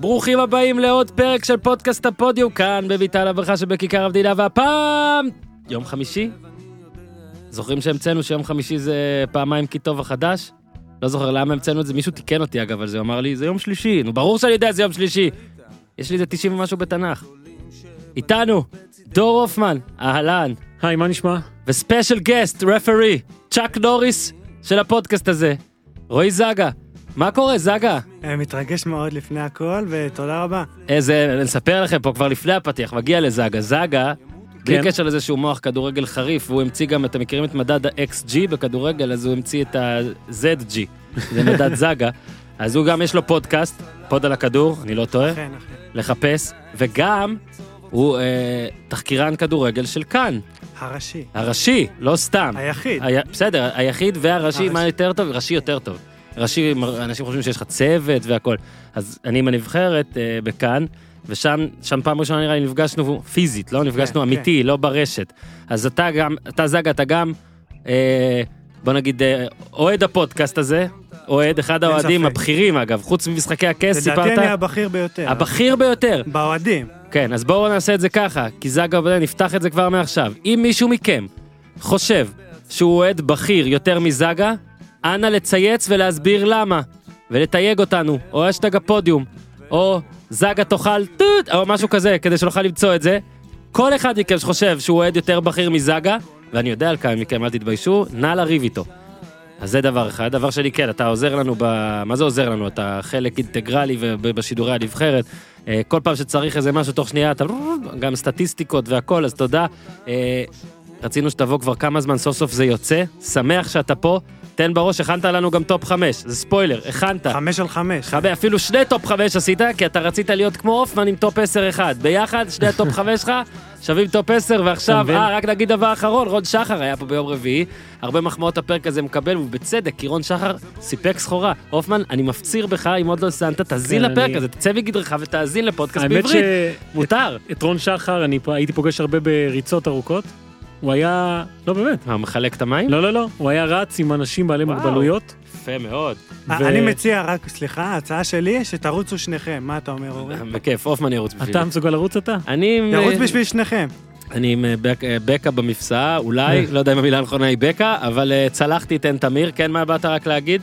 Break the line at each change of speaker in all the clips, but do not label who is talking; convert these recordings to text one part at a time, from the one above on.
ברוכים הבאים לעוד פרק של פודקאסט הפודיום כאן בביתן הברכה שבכיכר המדינה והפעם יום חמישי. זוכרים שהמצאנו שיום חמישי זה פעמיים כי טוב החדש? לא זוכר למה המצאנו את זה, מישהו תיקן אותי אגב על זה, אמר לי זה יום שלישי, נו ברור שאני יודע זה יום שלישי. יש לי איזה 90 ומשהו בתנ"ך. איתנו, דור הופמן, אהלן,
היי, מה נשמע?
וספיישל גסט, רפרי, צ'אק נוריס של הפודקאסט הזה. רועי זגה, מה קורה זגה?
אה, מתרגש מאוד לפני הכל, ותודה רבה.
איזה, אני אספר לכם פה כבר לפני הפתיח, מגיע לזגה. זגה, בלי
כן.
קשר לזה שהוא מוח כדורגל חריף, והוא המציא גם, אתם מכירים את מדד ה-XG בכדורגל, אז הוא המציא את ה-ZG, זה מדד זגה. אז הוא גם יש לו פודקאסט, פוד על הכדור, אני לא טועה,
אכן, אכן.
לחפש, וגם הוא אה, תחקירן כדורגל של כאן,
הראשי.
הראשי, לא סתם.
היחיד.
היה, בסדר, היחיד והראשי,
הראשי.
מה יותר טוב? ראשי יותר טוב. ראשי, אנשים חושבים שיש לך צוות והכל. אז אני עם הנבחרת אה, בכאן, ושם שם פעם ראשונה נראה לי נפגשנו פיזית, לא נפגשנו
כן.
אמיתי, לא ברשת. אז אתה גם, אתה זגה, אתה גם, אה, בוא נגיד, אה, אוהד הפודקאסט הזה, אוהד, אחד האוהדים. הבכירים אגב, חוץ ממשחקי הכס,
לדעתי
סיפרת?
אני הבכיר ביותר.
הבכיר ביותר.
באוהדים.
כן, אז בואו נעשה את זה ככה, כי זגה עובדה, נפתח את זה כבר מעכשיו. אם מישהו מכם חושב שהוא אוהד בכיר יותר מזגה, אנא לצייץ ולהסביר למה, ולתייג אותנו, או אשטג הפודיום, או זגה תאכל טוט, או משהו כזה, כדי שנוכל למצוא את זה. כל אחד מכם שחושב שהוא אוהד יותר בכיר מזגה, ואני יודע על כמה מכם, אל תתביישו, נא לריב איתו. אז זה דבר אחד. דבר שני, כן, אתה עוזר לנו ב... מה זה עוזר לנו? אתה חלק אינטגרלי בשידורי הנבחרת. אה, כל פעם שצריך איזה משהו תוך שנייה, אתה... גם סטטיסטיקות והכל, אז תודה. אה, רצינו שתבוא כבר כמה זמן, סוף סוף זה יוצא. שמח שאתה פה. תן בראש, הכנת לנו גם טופ חמש. זה ספוילר, הכנת.
חמש על חמש.
חבר, אפילו שני טופ חמש עשית, כי אתה רצית להיות כמו הופמן עם טופ עשר אחד. ביחד, שני הטופ חמש שלך, שווים טופ עשר, ועכשיו? אה, רק נגיד דבר אחרון, רון שחר היה פה ביום רביעי, הרבה מחמאות הפרק הזה מקבל, ובצדק, כי רון שחר סיפק סחורה. הופמן, אני מפציר בך, אם עוד לא האזנת, תאזין
כן,
לפרק
אני-
הזה, תצא מגדרך ותאזין לפודקאסט בעברית. מותר.
שאת רון שחר אני הייתי פוגש הרבה בריצות ארוכות. הוא היה... לא באמת.
מה, הוא מחלק את המים?
לא, לא, לא. הוא היה רץ עם אנשים בעלי
וואו.
מוגבלויות.
יפה מאוד.
ו-
אני מציע רק, סליחה, ההצעה שלי, שתרוצו שניכם. מה אתה אומר, אורי?
בכיף, הופמן ירוץ בשבילי.
אתה מסוגל לרוץ אתה?
אני עם...
ירוץ בשביל שניכם.
אני עם אה, בק- אה, בקה במפסעה, אולי, לא יודע אם המילה הנכונה היא בקה, אבל אה, צלחתי את עין תמיר, כן, מה באת רק להגיד?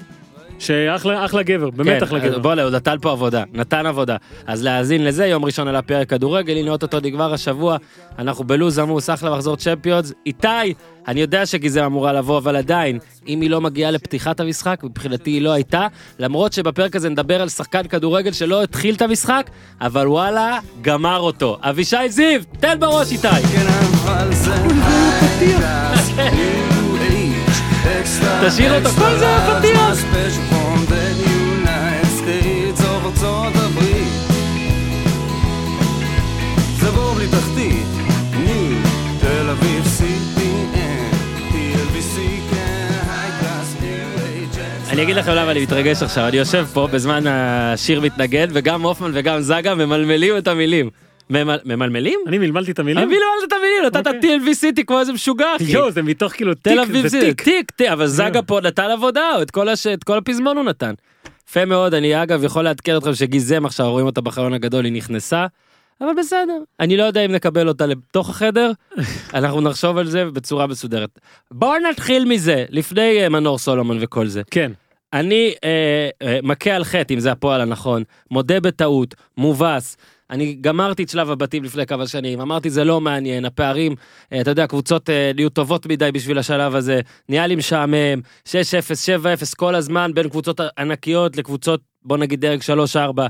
שאחלה אחלה גבר, באמת
כן,
אחלה גבר.
בוא, הוא נתן פה עבודה, נתן עבודה. אז להאזין לזה, יום ראשון על הפרק כדורגל, הנה אוטוטו נגמר השבוע, אנחנו בלוז עמוס, אחלה מחזור צ'מפיונס. איתי, אני יודע שגיזם אמורה לבוא, אבל עדיין, אם היא לא מגיעה לפתיחת המשחק, מבחינתי היא לא הייתה, למרות שבפרק הזה נדבר על שחקן כדורגל שלא התחיל את המשחק, אבל וואלה, גמר אותו. אבישי זיו, תן בראש איתי. תשאיר אותו, כל זה היה פתיח. אני אגיד לכם למה אני מתרגש עכשיו, אני יושב פה בזמן השיר מתנגד, וגם הופמן וגם זגה ממלמלים את המילים. ממל- ממלמלים?
אני מלמלתי את המילים?
אני מלמל את המילים, נתת
אוקיי.
TLV סיטי כמו איזה משוגע, אחי.
יואו, זה מתוך כאילו
תל אביב
זה תיק.
אבל זגה פה נתן עבודה, את כל הש- את כל הפזמון הוא נתן. יפה מאוד, אני אגב יכול לעדכן אתכם שגיזם עכשיו, רואים אותה בחלון הגדול, היא נכנסה, אבל בסדר. אני לא יודע אם נקבל אותה לתוך החדר, אנחנו נחשוב על זה בצורה מסודרת. בואו נתחיל מזה, לפני אה, מנור סולומון וכל זה.
כן.
אני אה, אה, מכה על חטא, אם זה הפועל הנכון, מודה בטעות, מובס. אני גמרתי את שלב הבתים לפני כמה שנים, אמרתי זה לא מעניין, הפערים, אה, אתה יודע, הקבוצות אה, נהיו טובות מדי בשביל השלב הזה, נהיה לי משעמם, 6-0, 7-0 כל הזמן בין קבוצות ענקיות לקבוצות, בוא נגיד דרג 3-4.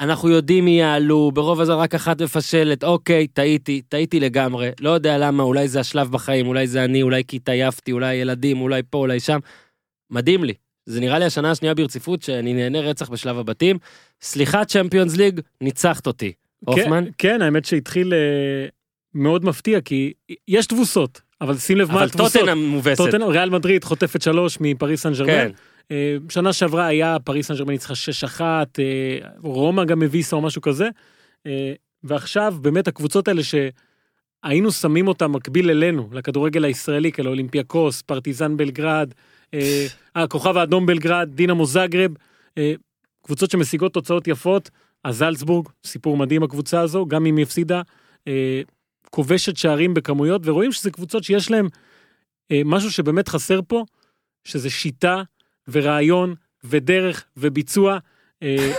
אנחנו יודעים מי יעלו, ברוב הזמן רק אחת מפשלת, אוקיי, טעיתי, טעיתי לגמרי, לא יודע למה, אולי זה השלב בחיים, אולי זה אני, אולי כי התעייפתי, אולי ילדים, אולי פה, אולי שם. מדהים לי. זה נראה לי השנה השנייה ברציפות שאני נהנה רצח בשלב הבתים. סליחה צ'מפיונס ליג, ניצחת אותי. הופמן?
כן, כן, האמת שהתחיל אה, מאוד מפתיע, כי יש תבוסות, אבל שים לב מה
אבל
התבוסות.
טוטנאם מובסת.
טוטנאם, ריאל מדריד חוטפת שלוש מפריס סן
כן.
ג'רמן. אה, שנה שעברה היה פריס סן ג'רמן ניצחה 6-1, אה, רומא גם הביסה או משהו כזה. ועכשיו באמת הקבוצות האלה שהיינו שמים אותם מקביל אלינו, לכדורגל הישראלי, כאלה אולימפיאקוס, פרטיזן בלגרד, הכוכב האדום בלגרד, דינמו זאגרב, אה, קבוצות שמשיגות תוצאות יפות, אז זלצבורג, סיפור מדהים הקבוצה הזו, גם אם היא הפסידה, אה, כובשת שערים בכמויות, ורואים שזה קבוצות שיש אה, משהו שבאמת חסר פה, שזה שיטה ורעיון ודרך וביצוע. אה,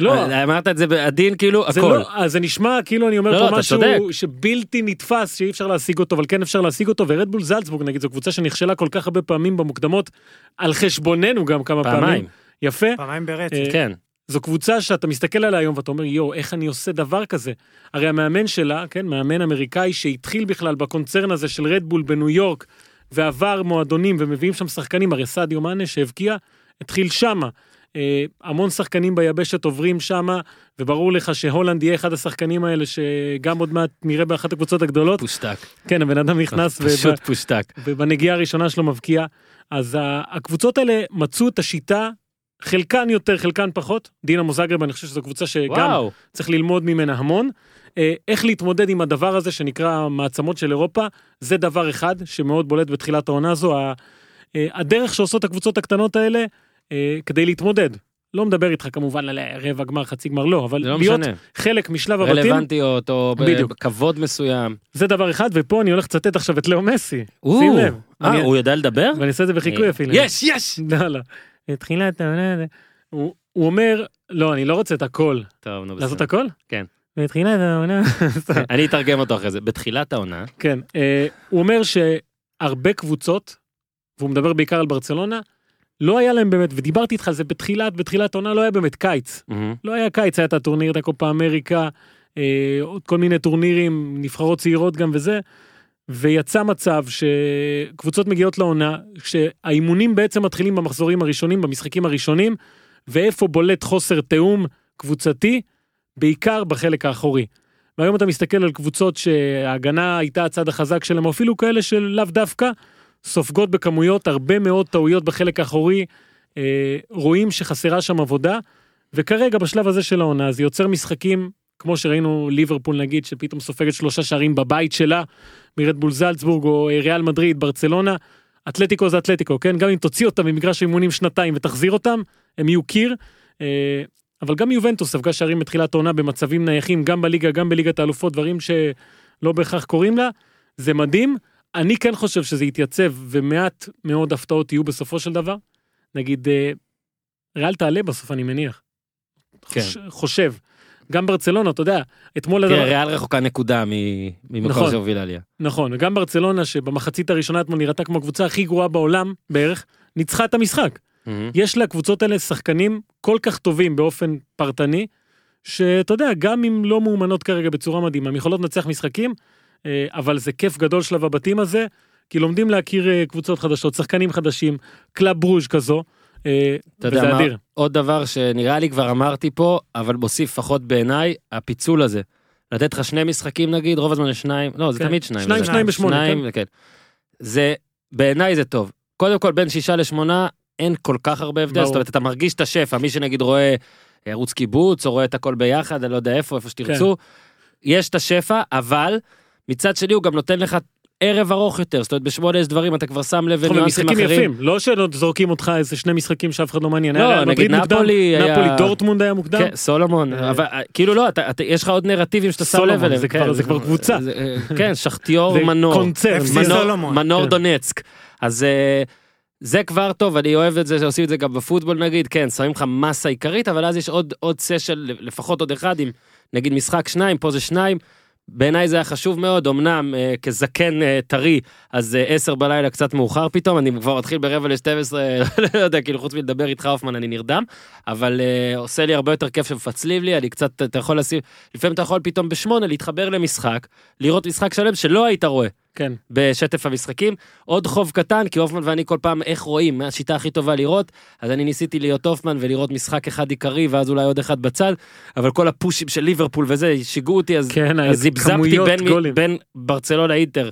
לא,
אמרת את זה בעדין, כאילו, הכל.
לא, אז זה נשמע כאילו אני אומר
לא,
פה משהו. שבלתי נתפס שאי אפשר להשיג אותו אבל כן אפשר להשיג אותו ורדבול זלצבורג נגיד זו קבוצה שנכשלה כל כך הרבה פעמים במוקדמות על חשבוננו גם כמה פעמים
פעמיים.
יפה
פעמיים ברצף.
אה,
כן.
זו קבוצה שאתה מסתכל עליה היום ואתה אומר יואו איך אני עושה דבר כזה הרי המאמן שלה כן מאמן אמריקאי שהתחיל בכלל בקונצרן הזה של רדבול בניו יורק ועבר מועדונים ומביאים שם שחקנים הרי סעדיו מאנה שהבקיע התחיל שמה. אה, המון שחקנים ביבשת עוברים שמה וברור לך שהולנד יהיה אחד השחקנים האלה שגם עוד מעט נראה באחת הקבוצות הגדולות
פושטק.
כן הבן אדם נכנס
פשוט פושטק.
ובנגיעה הראשונה שלו מבקיע. אז הקבוצות האלה מצאו את השיטה, חלקן יותר, חלקן פחות. דינמו זאגרב, אני חושב שזו קבוצה שגם
וואו.
צריך ללמוד ממנה המון. אה, איך להתמודד עם הדבר הזה שנקרא מעצמות של אירופה, זה דבר אחד שמאוד בולט בתחילת העונה הזו. אה, הדרך שעושות הקבוצות הקטנות האלה אה, כדי להתמודד. לא מדבר איתך כמובן על רבע גמר, חצי גמר, לא, אבל
לא
להיות
משנה.
חלק משלב הבתים,
רלוונטיות, או
בדיוק.
בכבוד מסוים.
זה דבר אחד, ופה אני הולך לצטט עכשיו את לאו מסי.
או,
שים לב.
אה,
אני-
הוא יודע לדבר?
ואני אעשה את זה בחיקוי אפילו.
יש, יש!
לא, לא. תחילת העונה, הוא הוא אומר, לא, אני לא רוצה את הכל.
טוב, נו
לעשות
בסדר.
הכל?
כן.
בתחילת העונה,
אני אתרגם אותו אחרי זה. בתחילת העונה,
כן. אה, הוא אומר שהרבה קבוצות, והוא מדבר בעיקר על ברצלונה, לא היה להם באמת, ודיברתי איתך על זה בתחילת, בתחילת העונה לא היה באמת קיץ.
מהמם.
לא היה קיץ, היה את הטורניר, את הקופה אמריקה, אה, עוד כל מיני טורנירים, נבחרות צעירות גם וזה, ויצא מצב שקבוצות מגיעות לעונה, שהאימונים בעצם מתחילים במחזורים הראשונים, במשחקים הראשונים, ואיפה בולט חוסר תיאום קבוצתי, בעיקר בחלק האחורי. והיום אתה מסתכל על קבוצות שההגנה הייתה הצד החזק שלהם, או אפילו כאלה של לאו דווקא, סופגות בכמויות הרבה מאוד טעויות בחלק האחורי, אה, רואים שחסרה שם עבודה, וכרגע בשלב הזה של העונה זה יוצר משחקים כמו שראינו ליברפול נגיד שפתאום סופגת שלושה שערים בבית שלה מרדבול זלצבורג או אה, ריאל מדריד ברצלונה. אתלטיקו זה אתלטיקו כן גם אם תוציא אותם ממגרש אימונים שנתיים ותחזיר אותם הם יהיו קיר. אה, אבל גם יובנטוס ספגה שערים בתחילת העונה במצבים נייחים גם בליגה גם בליגת האלופות דברים שלא בהכרח קורים לה. זה מדהים אני כן חושב שזה יתייצב ומעט מאוד הפתעות יהיו בסופו של דבר. נגיד אה, ריאל תעלה בסוף אני מניח.
כן.
חוש, חושב. גם ברצלונה אתה יודע אתמול
תראה, ריאל רחוקה נקודה ממקום
נכון.
שהוביל עליה.
נכון וגם ברצלונה שבמחצית הראשונה אתמול נראתה כמו הקבוצה הכי גרועה בעולם בערך ניצחה את המשחק.
מהמם.
יש לקבוצות האלה שחקנים כל כך טובים באופן פרטני, שאתה יודע, גם אם לא מאומנות כרגע בצורה מדהימה, הם יכולות לנצח משחקים, אבל זה כיף גדול שלב הבתים הזה, כי לומדים להכיר אה, קבוצות חדשות, שחקנים חדשים, קלאב ברוז' כזו, אה,
אתה יודע
וזה
מה,
אדיר.
עוד דבר שנראה לי כבר אמרתי פה, אבל מוסיף לפחות בעיניי, הפיצול הזה. לתת לך שני משחקים נגיד, רוב הזמן יש שניים, לא, זה
כן.
תמיד שניים.
שניים, שניים בשמונה,
שניים, כן. זה, בעיניי זה טוב. קודם כל, בין שישה לשמונה, אין כל כך הרבה הבדל. זאת אומרת, אתה מרגיש את השפע, מי שנגיד רואה ערוץ קיבוץ, או רואה את הכל ביחד, אני לא יודע איפה, איפה שתרצו, יש את השפע, אבל מצד שני הוא גם נותן לך ערב ארוך יותר, זאת אומרת, בשמונה יש דברים, אתה כבר שם לב לניואנסים
משחקים
אחרים.
יפים, לא שזורקים אותך איזה שני משחקים שאף אחד לא מעניין.
לא, נגיד נפולי היה-
נפולי דורטמונד היה מוקדם.
כן, סולומון,
אה,
אבל אה, כאילו לא, יש לך עוד נרטיבים שאתה שם
סולומון,
לב אליהם.
זה כבר-
כן,
זה כבר קבוצה.
אה, כן, שחטיור מנור.
קונצרן.
FC
מנור,
סולומון.
מנור
כן.
דונצק. אז זה כבר טוב, אני אוהב את זה שעושים את זה גם בפוטבול נגיד, כן, שמים לך מסה עיקרית, אבל אז יש עוד, עוד סשל, לפחות עוד אחד עם נגיד משחק שניים, פה זה שניים. בעיניי זה היה חשוב מאוד, אמנם אה, כזקן אה, טרי, אז אה, עשר בלילה קצת מאוחר פתאום, אני כבר מתחיל ברבע ל-12, לא יודע, כאילו חוץ מלדבר איתך הופמן אני נרדם, אבל אה, עושה לי הרבה יותר כיף שמפצלים לי, אני קצת, אתה יכול לשים, לפעמים אתה יכול פתאום בשמונה להתחבר למשחק, לראות משחק שלם שלא היית רואה.
כן.
בשטף המשחקים. עוד חוב קטן, כי הופמן ואני כל פעם איך רואים, מה השיטה הכי טובה לראות, אז אני ניסיתי להיות הופמן ולראות משחק אחד עיקרי, ואז אולי עוד אחד בצד, אבל כל הפושים של ליברפול וזה, שיגעו אותי, אז,
כן,
אז
זפזפתי
בין,
גולים.
בין ברצלונה אינטר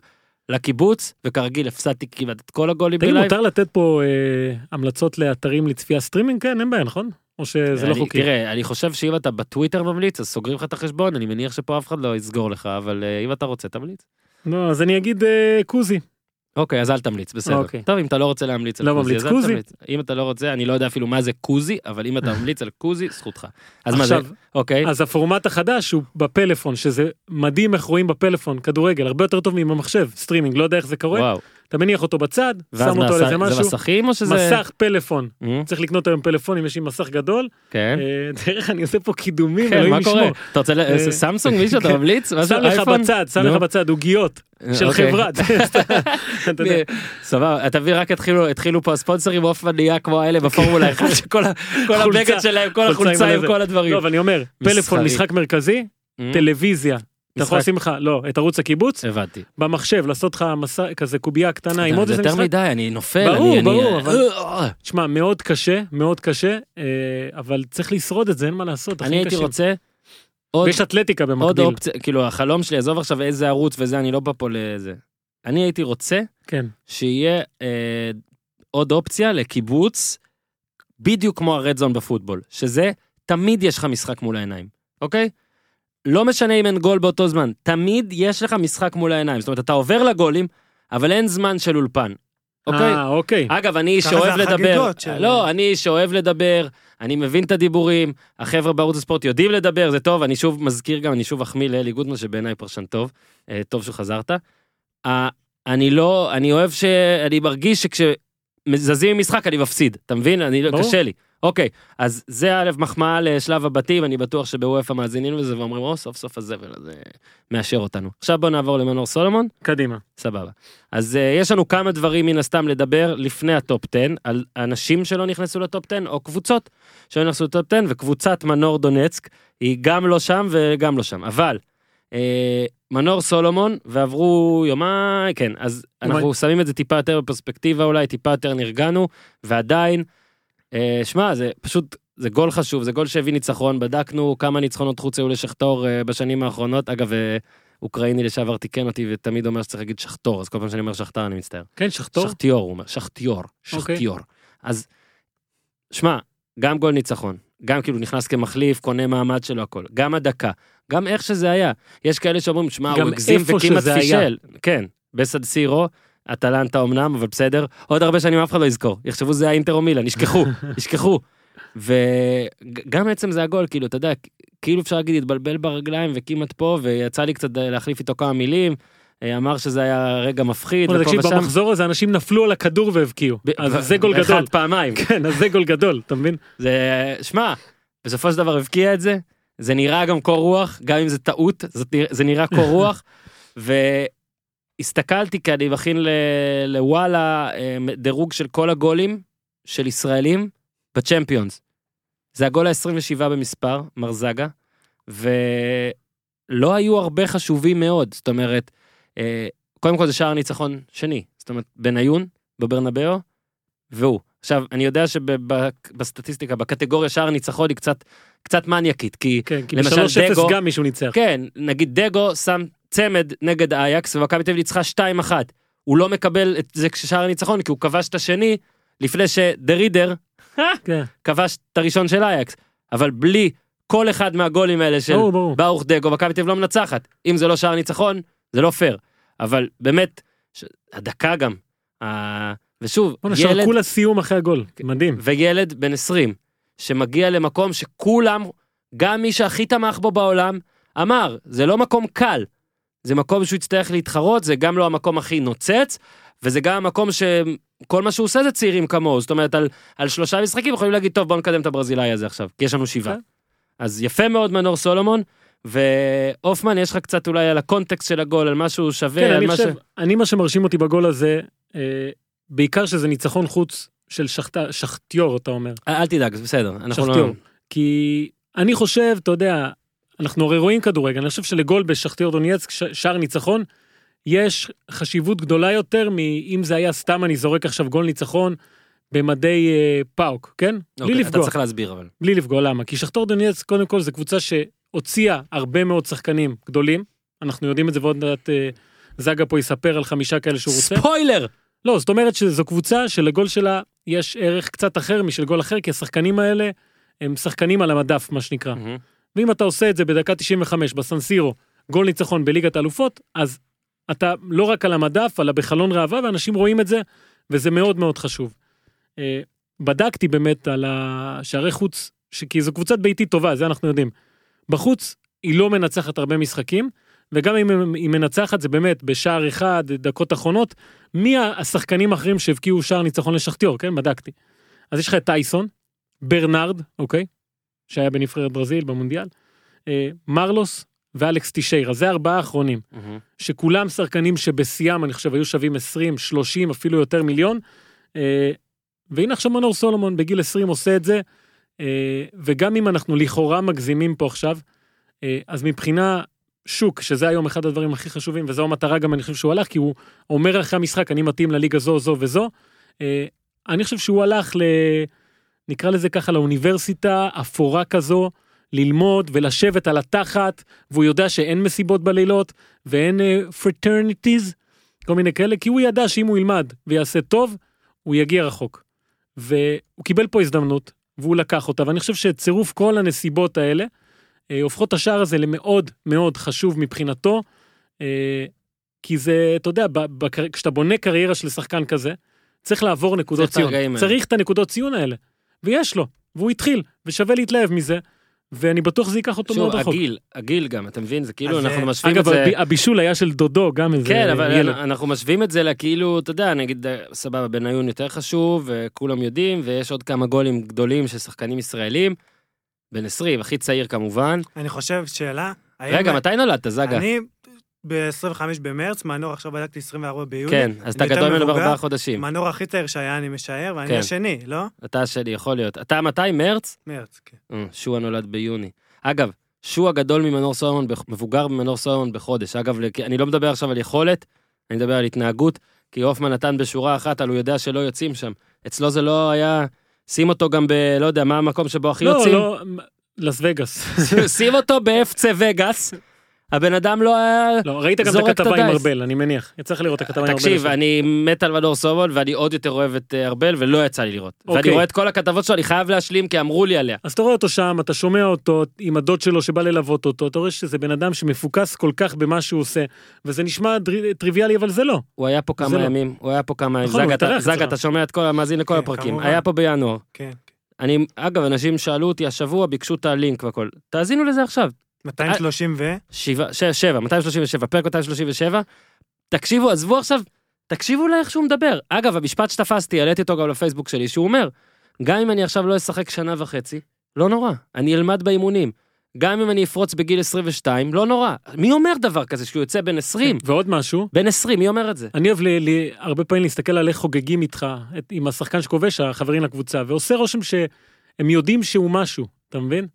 לקיבוץ, וכרגיל הפסדתי כמעט את כל הגולים
תגיד,
ב live.
מותר לתת פה אה, המלצות לאתרים לצפייה סטרימינג? כן, אין בעיה, נכון? או שזה לא
אני-
חוקי?
תראה, אני חושב שאם אתה בטוויטר ממליץ, אז סוגרים לך את החשבון, אני מניח שפה אף אחד לא יסגור לך, אבל אה, אם אתה רוצה, תמליץ.
לא, אז אני אגיד אה, קוזי.
אוקיי, אז אל תמליץ, בסדר.
אוקיי.
טוב, אם אתה לא רוצה להמליץ על
לא
קוזי,
ממליץ
אז אל
קוזי.
תמליץ. אם אתה לא רוצה, אני לא יודע אפילו מה זה קוזי, אבל אם אתה ממליץ על קוזי, זכותך. אז מה זה?
עכשיו,
אוקיי.
אז הפורמט החדש הוא בפלאפון, שזה מדהים איך רואים בפלאפון כדורגל, הרבה יותר טוב ממחשב, סטרימינג, לא יודע איך זה קורה,
וואו.
אתה מניח אותו בצד, שם אותו על איזה
זה
משהו,
מסכים או שזה...
מסך פלאפון,
אה,
צריך לקנות היום פלאפונים, יש לי מסך גדול,
כן.
אה, תראה איך אני עושה פה קידומים,
כן,
אלוהים
מה קורה?
ישמור.
אתה רוצה,
אה,
סמסונג מישהו אתה
כן.
ממליץ?
שם לך? בצד, שם. לך בצד עוגיות של
אוקיי.
חברה.
סבבה, מבין, רק התחילו התחילו פה הספונסרים, הופמן נהיה כמו האלה בפורמולה 1, שכל ה- כל
חולצה,
הבגד שלהם, כל החולצה עם. כל הדברים.
לא, ואני אומר, פלאפון. משחק מרכזי,
אה,
טלוויזיה. אתה יכול לשים לך, לא, את ערוץ הקיבוץ,
הבנתי.
במחשב, לעשות לך מסע, כזה קובייה קטנה עם עוד
זה
איזה
יותר
משחק.
מדי, אני נופל.
ברור,
אני-
ברור,
אני-
אבל-
אה,
תשמע, מאוד קשה, מאוד קשה, אה, אבל צריך לשרוד את זה, אין מה לעשות.
אני הייתי. רוצה עוד
ויש אתלטיקה
עוד
במקביל.
אופציה, כאילו החלום שלי, עזוב עכשיו איזה ערוץ וזה, אני לא בא פה לזה. אני הייתי רוצה
כן.
שיהיה אה, עוד אופציה לקיבוץ, בדיוק כמו הרד זון בפוטבול, שזה תמיד יש לך משחק מול העיניים, אוקיי? לא משנה אם אין גול באותו זמן, תמיד יש לך משחק מול העיניים. זאת אומרת, אתה עובר לגולים, אבל אין זמן של אולפן, אוקיי?
אה, אוקיי.
אגב, אני איש שאוהב לדבר.
של-
לא, אני איש שאוהב לדבר, אני מבין את הדיבורים, החבר'ה בערוץ הספורט יודעים לדבר, זה טוב, אני שוב מזכיר גם, אני שוב אחמיא לאלי גודמן, שבעיניי פרשן טוב, אה, טוב שחזרת. אה, אני לא, אני אוהב ש... אני מרגיש שכשזזים ממשחק אני מפסיד, אתה מבין? אני לא,
ברור.
קשה לי. אוקיי, אז זה א', מחמאה לשלב הבתים, אני בטוח שבוופא מאזינים לזה ואומרים, או, סוף סוף הזבל הזה מאשר אותנו. עכשיו בוא נעבור למנור סולומון.
קדימה.
סבבה. אז אה, יש לנו כמה דברים מן הסתם לדבר לפני הטופ 10, על אנשים שלא נכנסו לטופ 10, או קבוצות שלא נכנסו לטופ 10, וקבוצת מנור דונצק היא גם לא שם וגם לא שם. אבל, uh, מנור סולומון, ועברו יומיים, כן, אז אנחנו. שמים את זה טיפה יותר בפרספקטיבה אולי, טיפה יותר נרגענו, ועדיין, שמע, זה פשוט... זה גול חשוב, זה גול שהביא ניצחון, בדקנו כמה ניצחונות חוץ היו לשכתור uh, בשנים האחרונות, אגב, uh, אוקראיני לשעבר תיקן אותי ותמיד אומר שצריך להגיד שכתור, אז כל פעם שאני אומר שכתר אני מצטער.
כן, שחטור.
שכתיור, הוא אומר, שכתיור,
אוקיי.
שכתיור. אז, שמע, גם גול ניצחון, גם כאילו נכנס כמחליף, קונה מעמד שלו, הכל. גם הדקה, גם איך שזה היה. יש כאלה שאומרים, שמע, הוא הגזים וכמעט
שזה היה.
פישל. כן, בסד סירו, אטלנטה אמנם, אבל בסדר. עוד הרבה שנים אף אחד לא יזכור. יחשבו זה האינטר או מילאן, ישכחו, ישכחו. וגם עצם זה הגול, כאילו, אתה יודע, כאילו אפשר להגיד, התבלבל ברגליים וכמעט פה, ויצא לי קצת להחליף איתו כמה מילים. אה, אמר שזה היה רגע מפחיד,
תקשיב. במחזור הזה אנשים נפלו על הכדור והבקיעו. אז זה גול
אחד
גדול.
פעמיים.
כן, אז זה גול גדול, אתה מבין?
זה, שמע, בסופו של דבר הבקיע את זה, זה נראה גם קור רוח, גם אם זה טעות, זה נראה קור רוח, והסתכלתי כי אני מכין לוואלה אה, דירוג של כל הגולים של ישראלים בצ'מפיונס. זה הגול ה-27 במספר, מר זגה, ולא היו הרבה חשובים מאוד, זאת אומרת, אה, קודם כל זה שער ניצחון שני, זאת אומרת, בניון, בברנבאו, והוא. עכשיו, אני יודע שבסטטיסטיקה, בקטגוריה שער ניצחון היא קצת, קצת מניאקית, כי
כן, כי
למשל
ב-3-0
דגו-
גם מישהו ניצח.
כן, נגיד דגו שם צמד נגד אייקס, ומכבי תל אביב ניצחה 2-1. הוא לא מקבל את זה כשער הניצחון, כי הוא כבש את השני, לפני שדה רידר
כן,
כבש את הראשון של אייקס. אבל בלי כל אחד מהגולים האלה של. ברוך דגו, מכבי תל אביב לא מנצחת. אם זה לא שער ניצחון, זה לא פייר. אבל באמת, ש... הדקה גם. ה... ושוב,
בוא'נה,
ילד,
שרקו לסיום אחרי הגול. מדהים.
וילד בן 20, שמגיע למקום שכולם, גם מי שהכי תמך בו בעולם, אמר, זה לא מקום קל. זה מקום שהוא יצטרך להתחרות, זה גם לא המקום הכי נוצץ, וזה גם המקום שכל מה שהוא עושה זה צעירים כמוהו. זאת אומרת, על, על שלושה משחקים יכולים להגיד, טוב, בוא נקדם את הברזילאי הזה עכשיו, כי יש לנו שבעה.
כן.
אז יפה מאוד מנור סולומון, והופמן, יש לך קצת אולי על הקונטקסט של הגול, על מה שהוא שווה,
כן,
על
אני
מה
חושב, אני מה שמרשים אותי בגול הזה, אה, בעיקר שזה ניצחון חוץ של שחט- שחטיור, אתה אומר.
אל אל תדאג, בסדר. אנחנו לא...
שחטיור. כי אני חושב, אתה יודע, אנחנו הרי רואים כדורגל, אני חושב שלגול בשחטיור דונייצק, שער ניצחון, יש חשיבות גדולה יותר מאם זה היה סתם אני זורק עכשיו גול ניצחון במדי אה, פאוק, כן?
אוקיי,
בלי
אתה
לפגוע,
צריך להסביר אבל.
בלי לפגוע, למה? כי שחטור דונייצק קודם כל זו קבוצה שהוציאה הרבה מאוד שחקנים גדולים, אנחנו יודעים את זה ועוד מעט אה, זגה פה יספר על חמישה כאלה שהוא רוצה.
ספוילר!
לא, זאת אומרת שזו קבוצה שלגול שלה יש ערך קצת אחר משל גול אחר, כי השחקנים האלה הם שחקנים על המדף, מה שנקרא.
מהמם.
ואם אתה עושה את זה בדקה 95 בסנסירו, גול ניצחון בליגת האלופות, אז אתה לא רק על המדף, אלא בחלון ראווה, ואנשים רואים את זה, וזה מאוד מאוד חשוב. אה, בדקתי באמת על השערי חוץ, ש- כי זו קבוצת ביתית טובה, זה אנחנו יודעים. בחוץ היא לא מנצחת הרבה משחקים, וגם אם היא מנצחת זה באמת בשער אחד, דקות אחרונות, מי השחקנים האחרים שהבקיעו שער ניצחון לשכטיור, כן? בדקתי. אז יש לך את טייסון, ברנרד, אוקיי? שהיה בנבחרת ברזיל במונדיאל, אה, מרלוס ואלכס טישיירה, זה ארבעה האחרונים.
מהמם.
שכולם שחקנים שבשיאם אני חושב היו שווים 20, 30, אפילו יותר מיליון. אה, והנה עכשיו מנור סולומון בגיל 20 עושה את זה, אה, וגם אם אנחנו לכאורה מגזימים פה עכשיו, אז מבחינה שוק, שזה היום אחד הדברים הכי חשובים, וזו המטרה גם אני חושב שהוא הלך, כי הוא אומר אחרי המשחק, אני מתאים לליגה זו, זו וזו. אני חושב שהוא הלך ל... נקרא לזה ככה, לאוניברסיטה אפורה כזו, ללמוד ולשבת על התחת, והוא יודע שאין מסיבות בלילות, ואין fraternities, כל מיני כאלה, כי הוא ידע שאם הוא ילמד ויעשה טוב, הוא יגיע רחוק. והוא קיבל פה הזדמנות, והוא לקח אותה, ואני חושב שצירוף כל הנסיבות האלה, אה, הופכות את השער הזה למאוד מאוד חשוב מבחינתו, אה, כי זה, אתה יודע, בקר- כשאתה בונה קריירה של שחקן כזה, צריך לעבור נקודות
צריך
ציון. צריך את הנקודות ציון האלה. ויש לו, והוא התחיל, ושווה להתלהב מזה, ואני בטוח שזה ייקח אותו מאוד
שוב,
רחוק.
הגיל, הגיל גם, אתה מבין? זה כאילו, אנחנו
אה,
משווים את
אגב,
זה...
הב- הבישול היה של דודו, גם איזה
כן, אבל
ילד.
אנחנו משווים את זה לכאילו, אתה יודע, נגיד, אה, סבבה, בניון יותר חשוב, וכולם יודעים, ויש עוד כמה גולים גדולים של שחקנים ישראלים. בן 20, הכי צעיר כמובן.
אני חושב, שאלה,
רגע, מתי נולדת, זגה?
אני ב-25 במרץ, מנור עכשיו בדקתי 24 ביולי.
כן, אז אתה גדול ממנו. בארבעה חודשים.
מנור הכי צעיר שהיה, אני משער, ואני
כן.
השני, לא?
אתה השני, יכול להיות. אתה מתי? מרץ?
מרץ, כן.
אה, שועה נולד ביוני. אגב, שועה גדול ממנור סולומון, מבוגר ממנור סולומון בחודש. אגב, אני לא מדבר עכשיו על יכולת, אני מדבר על התנהגות, כי הופמן נתן בשורה אחת, אבל הוא יודע שלא יוצאים שם. אצלו זה לא היה... שים אותו גם ב... לא יודע, מה המקום שבו הכי
לא,
יוצאים?
לא, לס וגאס.
שים אותו ב-FC וגאס. הבן אדם לא היה...
לא, ראית גם את הכתבה עם. ארבל, אני מניח. יצא לך לראות את הכתבה עם ארבל.
תקשיב. אני מת על מנור סולומון, ואני עוד יותר אוהב את אה, ארבל, ולא יצא לי לראות. ואני
אוקיי.
רואה את כל הכתבות שלו, אני חייב להשלים, כי אמרו לי עליה.
אז אתה רואה אותו שם, אתה שומע אותו עם הדוד שלו שבא ללוות אותו, אתה רואה שזה בן אדם שמפוקס כל כך במה שהוא עושה, וזה נשמע טריוויאלי, אבל זה לא.
הוא היה פה כמה
לא.
ימים, הוא היה פה כמה ימים.
נכון, הוא
זגה, אתה- שומע את כל, מאזין לכל
כן,
הפרקים. היה פה בינואר.
כן.
אני, אגב, אנשים שאלו אותי השבוע, ביקשו את הלינק והכל. תאזינו לזה עכשיו.
230 ו...
שבעה, ש- שבע, 237, פרק 237. תקשיבו, עזבו עכשיו, תקשיבו לאיך שהוא מדבר. אגב, המשפט שתפסתי, העליתי אותו גם לפייסבוק שלי, שהוא אומר, גם אם אני עכשיו לא אשחק שנה וחצי, לא נורא, אני אלמד באימונים. גם אם אני אפרוץ בגיל 22, לא נורא. מי אומר דבר כזה שהוא יוצא בן 20?
ועוד משהו,
בן 20, מי אומר את זה?
אני אוהב לי, לי, הרבה פעמים להסתכל על איך חוגגים איתך, את, עם השחקן שכובש, החברים לקבוצה, ועושה רושם שהם יודעים שהוא משהו, אתה מבין?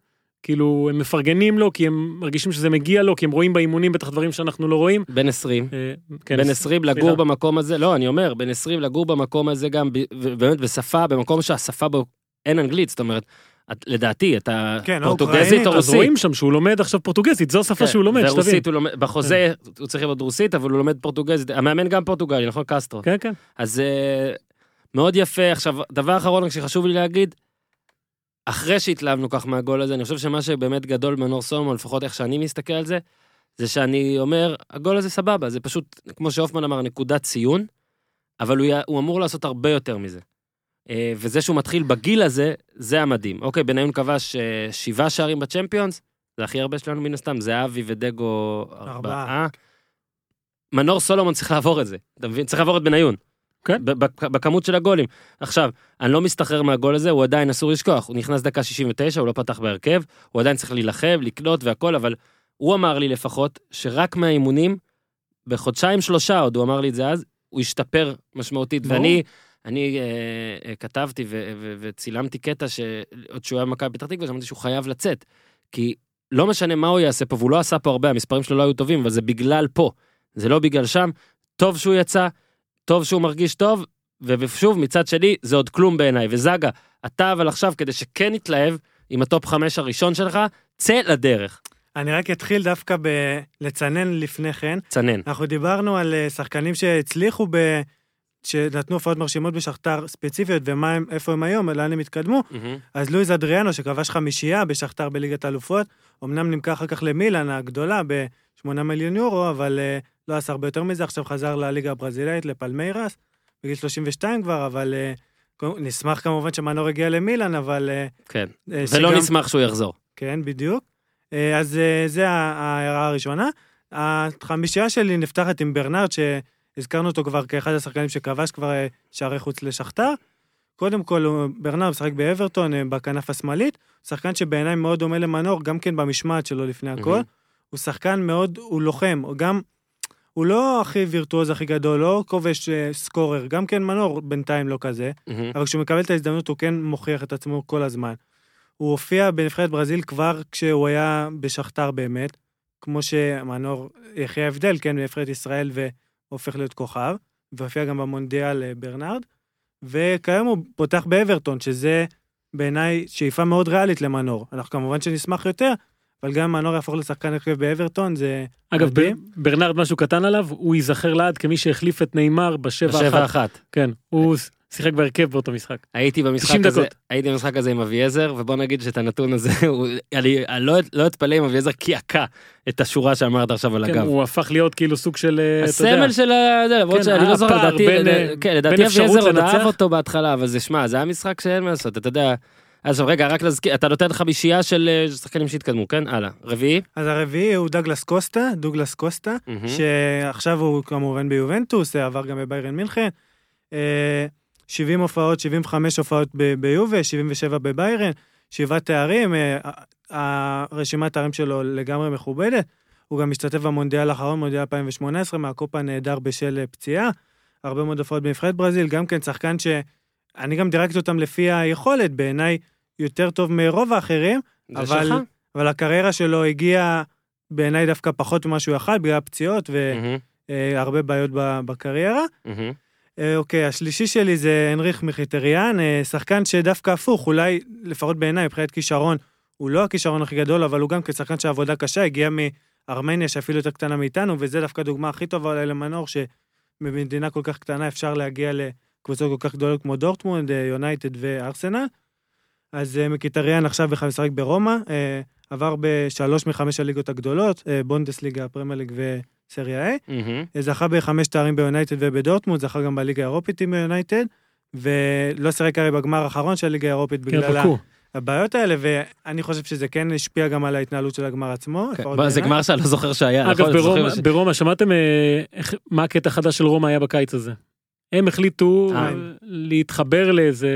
כאילו, הם מפרגנים לו כי הם מרגישים שזה מגיע לו, כי הם רואים באימונים בטח דברים שאנחנו לא רואים.
בן 20.
אה, כן,
בן
ס-
20 לגור
סליחה.
במקום הזה, לא, אני אומר, בן 20 לגור במקום הזה גם, באמת בשפה, במקום שהשפה בו אין אנגלית, זאת אומרת, את, לדעתי, אתה
כן, או
פורטוגזית או
אז
רוסית.
רואים שם שהוא לומד עכשיו פורטוגזית, זו השפה
כן,
שהוא לומד, שתבין.
ורוסית הוא לומד, בחוזה הוא צריך ללמוד רוסית, אבל הוא לומד פורטוגזית, המאמן גם פורטוגלי, נכון? קסטרו.
כן, כן.
אז אה, מאוד יפה. עכשיו, דבר אחרון שחשוב לי להגיד, אחרי שהתלהבנו כך מהגול הזה, אני חושב שמה שבאמת גדול במנור סולומון, לפחות איך שאני מסתכל על זה, זה שאני אומר, הגול הזה סבבה, זה פשוט, כמו שהופמן אמר, נקודת ציון, אבל הוא, הוא אמור לעשות הרבה יותר מזה. אה, וזה שהוא מתחיל בגיל הזה, זה המדהים. אוקיי, בניון כבש אה, שבעה שערים בצ'מפיונס, זה הכי הרבה שלנו מן הסתם, זה אבי ודגו ארבעה.
ארבעה.
מנור סולומון צריך לעבור את זה, אתה מבין? צריך לעבור את בניון.
כן.
בכמות של הגולים. עכשיו, אני לא מסתחרר מהגול הזה, הוא עדיין אסור לשכוח, הוא נכנס דקה 69, הוא לא פתח בהרכב, הוא עדיין צריך להילחם, לקלוט והכל, אבל הוא אמר לי לפחות, שרק מהאימונים, בחודשיים שלושה עוד, הוא אמר לי את זה אז, הוא השתפר משמעותית,
ברור.
ואני... אני אה, אה, כתבתי ו- ו- וצילמתי קטע שעוד שהוא היה במכבי פתח תקווה, שאמרתי שהוא חייב לצאת. כי לא משנה מה הוא יעשה פה, והוא לא עשה פה הרבה, המספרים שלו לא היו טובים, אבל זה בגלל פה, זה לא בגלל שם. טוב שהוא יצא, טוב שהוא מרגיש טוב, ושוב, מצד שני, זה עוד כלום בעיניי. וזגה, אתה אבל עכשיו, כדי שכן יתלהב עם הטופ חמש הראשון שלך, צא לדרך.
אני רק אתחיל דווקא בלצנן לפני כן.
צנן.
אנחנו דיברנו על אה, שחקנים שהצליחו ב... שנתנו הופעות מרשימות בשחטאר ספציפיות, ומה הם, איפה הם היום, לאן הם התקדמו. אז לואיז אדריאנו, שכבש חמישייה בשחטאר בליגת האלופות, אמנם נמכר אחר כך למילאן הגדולה ב-8 מיליון יורו, אבל אה, לא עשה הרבה יותר מזה, עכשיו חזר לליגה הברזילאית, לפלמייראס, בגיל 32 כבר, אבל אה, נשמח כמובן שמנור הגיע למילאן, אבל... אה,
כן.
אה,
ולא
שגם-
נשמח שהוא יחזור.
כן, בדיוק. אז זה ההערה הראשונה. החמישייה שלי נפתחת עם ברנרד, שהזכרנו אותו כבר כאחד השחקנים שכבש כבר שערי חוץ לשכתר. קודם כל, ברנרד משחק באברטון, בכנף השמאלית. שחקן שבעיניי מאוד דומה למנור, גם כן במשמעת שלו לפני הכל.
מהמם.
הוא שחקן מאוד, הוא לוחם, גם... הוא לא הכי וירטואוז הכי גדול, לא כובש אה, סקורר, גם כן מנור בינתיים לא כזה.
מהמם.
אבל כשהוא מקבל את ההזדמנות הוא כן מוכיח את עצמו כל הזמן. הוא הופיע בנבחרת ברזיל כבר כשהוא היה בשכתר באמת, כמו שמנור יחיה הבדל, כן, בנבחרת ישראל והופך להיות כוכב, והופיע גם במונדיאל אה, ברנרד, וכיום הוא פותח באברטון, שזה בעיניי שאיפה מאוד ריאלית למנור. אנחנו כמובן שנשמח יותר, אבל גם מנור יהפוך לשחקן הרכב באברטון, זה
אגב,
מדהים.
ב- ברנרד משהו קטן עליו, הוא ייזכר לעד כמי שהחליף את נאמר בשבע
בשבע
אחת.
אחת.
כן, הוא שיחק בהרכב באותו משחק.
הייתי במשחק
90
הזה,
דקות.
הייתי במשחק הזה עם אביעזר, ובוא נגיד שאת הנתון הזה, הוא- אני אני לא לא אתפלא אם אביעזר קעקע את השורה שאמרת עכשיו על
כן,
הגב.
הוא הפך להיות כאילו סוג של, אה,
הסמל של ה... זה, למרות
כן,
שאני לא זוכר, לדעתי,
בין, אה,
כן,
בין
לדעתי אביעזר עוד אהב אותו בהתחלה, אבל זה שמע, זה היה משחק שאין מה לעשות, אתה יודע. אז רגע, רק להזכיר, אתה נותן חמישייה של אה, שחקנים שהתקדמו, כן? הלאה. רביעי?
אז הרביעי הוא דגלס קוסטה, דוגלס קוסטה,
מהמם.
שעכשיו הוא כמובן ביובנטוס, עבר גם בביירן מינכן. אה, 70 הופעות, 75 הופעות ב- ביובה, 77 בביירן, שבעה תארים, אה, הרשימת תארים שלו לגמרי מכובדת. הוא גם השתתף במונדיאל האחרון, מונדיאל 2018, מהקופה נהדר בשל אה, פציעה. הרבה מאוד הופעות בנבחרת ברזיל, גם כן שחקן שאני גם דירקתי אותם לפי היכולת, בעיניי יותר טוב מרוב האחרים, אבל-
שלך?
אבל הקריירה שלו הגיעה בעיניי דווקא פחות ממה שהוא יכל, בגלל פציעות
מהמם,
והרבה בעיות ב- בקריירה. אה, אוקיי, השלישי שלי זה הנריך מחיטריאן, אה, שחקן שדווקא הפוך, אולי, לפחות בעיניי, מבחינת כישרון, הוא לא הכישרון הכי גדול, אבל הוא גם כשחקן של עבודה קשה, הגיע מארמניה שאפילו יותר קטנה מאיתנו, וזה דווקא הדוגמה הכי טובה אולי למנור, שבמדינה כל כך קטנה אפשר להגיע לקבוצות כל כך גדולות כמו דורטמונד, אה, יונייטד וארסנל. אז אה, מחיטריאן עכשיו בכלל משחק ברומא, אה, עבר בשלוש מחמש הליגות הגדולות, בונדסליגה, פרמייר ליג וסריה A.
מהמם.
זכה בחמש תארים ביונייטד ובדורטמונד, זכה גם בליגה האירופית עם יונייטד, ולא שיחק הרי בגמר האחרון של הליגה האירופית
כן,
בגלל
באקו.
הבעיות האלה, ואני חושב שזה כן השפיע גם על ההתנהלות של הגמר עצמו.
כן, זה. גמר שאני לא זוכר שהיה,
אגב,
נכון?
ברומא,
זוכרים ש-
ברומא, שמעתם אה, איך- מה הקטע החדש של רומא היה בקיץ הזה? הם החליטו להתחבר לאיזה,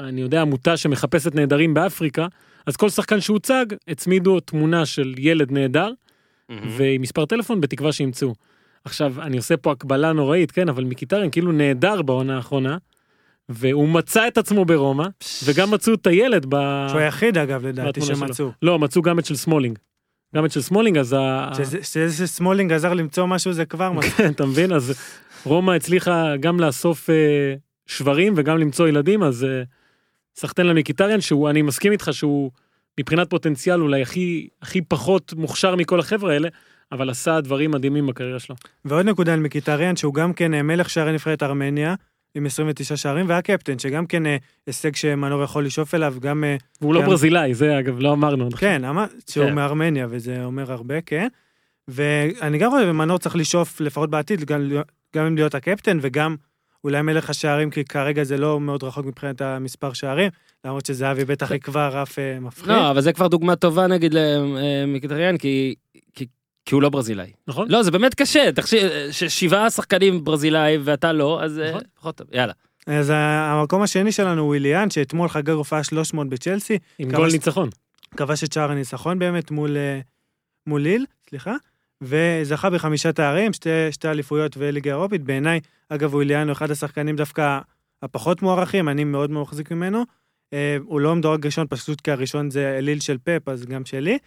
אני יודע, עמותה שמחפשת נעדרים באפריקה, אז כל שחקן שהוצג, הצמידו תמונה של ילד נעדר,
מהמם.
ועם מספר טלפון בתקווה שימצאו. עכשיו, אני עושה פה הקבלה נוראית, כן, אבל מחיטריאן כאילו נעדר בעונה האחרונה, והוא מצא את עצמו ברומא, וגם מצאו את הילד ב...
שהוא היחיד אגב לדעתי
בתמונה שלו.
שמצאו.
לא, מצאו גם את של סמולינג. גם את של סמולינג, אז ה...
שזה- שסמולינג עזר למצוא משהו זה כבר משהו.
כן, אתה מבין? אז רומא הצליחה גם לאסוף אה, שברים וגם למצוא ילדים, אז אה, סחטיין למחיטריאן, שהוא, אני מסכים איתך שהוא מבחינת פוטנציאל אולי הכי, הכי פחות מוכשר מכל החבר'ה האלה, אבל עשה דברים מדהימים בקריירה שלו.
ועוד נקודה על מחיטריאן, שהוא גם כן אה, מלך שערי נבחרת ארמניה, עם 29 שערים, והקפטן, שגם כן אה, הישג שמנור יכול לשאוף אליו, גם... אה,
והוא לא
כן.
ברזילאי, זה אגב, לא אמרנו.
כן, אמר שהוא
כן.
מארמניה, וזה אומר הרבה, כן. ואני גם רואה במנור צריך לשאוף, לפחות בעתיד, גם, גם אם להיות הקפטן, וגם אולי מלך השערים, כי כרגע זה לא מאוד רחוק מבחינת המספר שערים, למרות שזהבי בטח יקבע רף אה, מפחיד.
לא, אבל זה כבר דוגמה טובה נגיד למיקיטריאן, כי... כי- כי הוא לא ברזילאי.
נכון?
לא, זה באמת קשה, תחשב, ששבעה שחקנים ברזילאים ואתה לא, אז אה,
נכון.
פחות טוב, יאללה.
אז המקום השני שלנו הוא וויליאן, שאתמול חגג הופעה 300 בצ'לסי,
עם גול
ש-
ניצחון.
כבש את שער הניצחון באמת מול, אה, מול ליל, סליחה, וזכה בחמישה תארים, שתי, שתי אליפויות וליגה אירופית. בעיניי, אגב, וויליאן הוא אחד השחקנים דווקא הפחות מוערכים, אני מאוד מחזיק ממנו. אה, הוא לא מדורג ראשון, פשוט כי הראשון זה אליל של פאפ, אז גם שלי.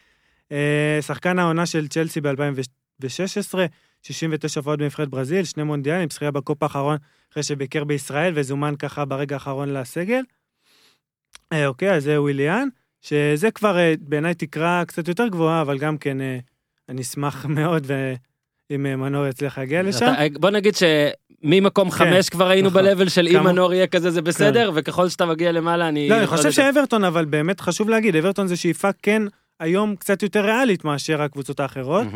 אה, שחקן העונה של צ'לסי ב-2016, 69 הופעות בנבחרת ברזיל, שני מונדיאלים, זכייה בקופה האחרון אחרי שביקר בישראל וזומן ככה ברגע האחרון לסגל. אה, אוקיי, אז זה וויליאן. שזה כבר אה, בעיניי תקרה קצת יותר גבוהה, אבל גם כן אה, אני אשמח מאוד ואם אה, מנור יצליח להגיע לשם.
אתה- בוא נגיד שממקום חמש כבר היינו
נכון.
ב-level של אם מנור יהיה כזה זה בסדר, וככל שאתה מגיע למעלה אני...
לא, אני חושב. שאברטון, אבל באמת חשוב להגיד, אברטון זה שאיפה כן היום קצת יותר ריאלית מאשר הקבוצות האחרות.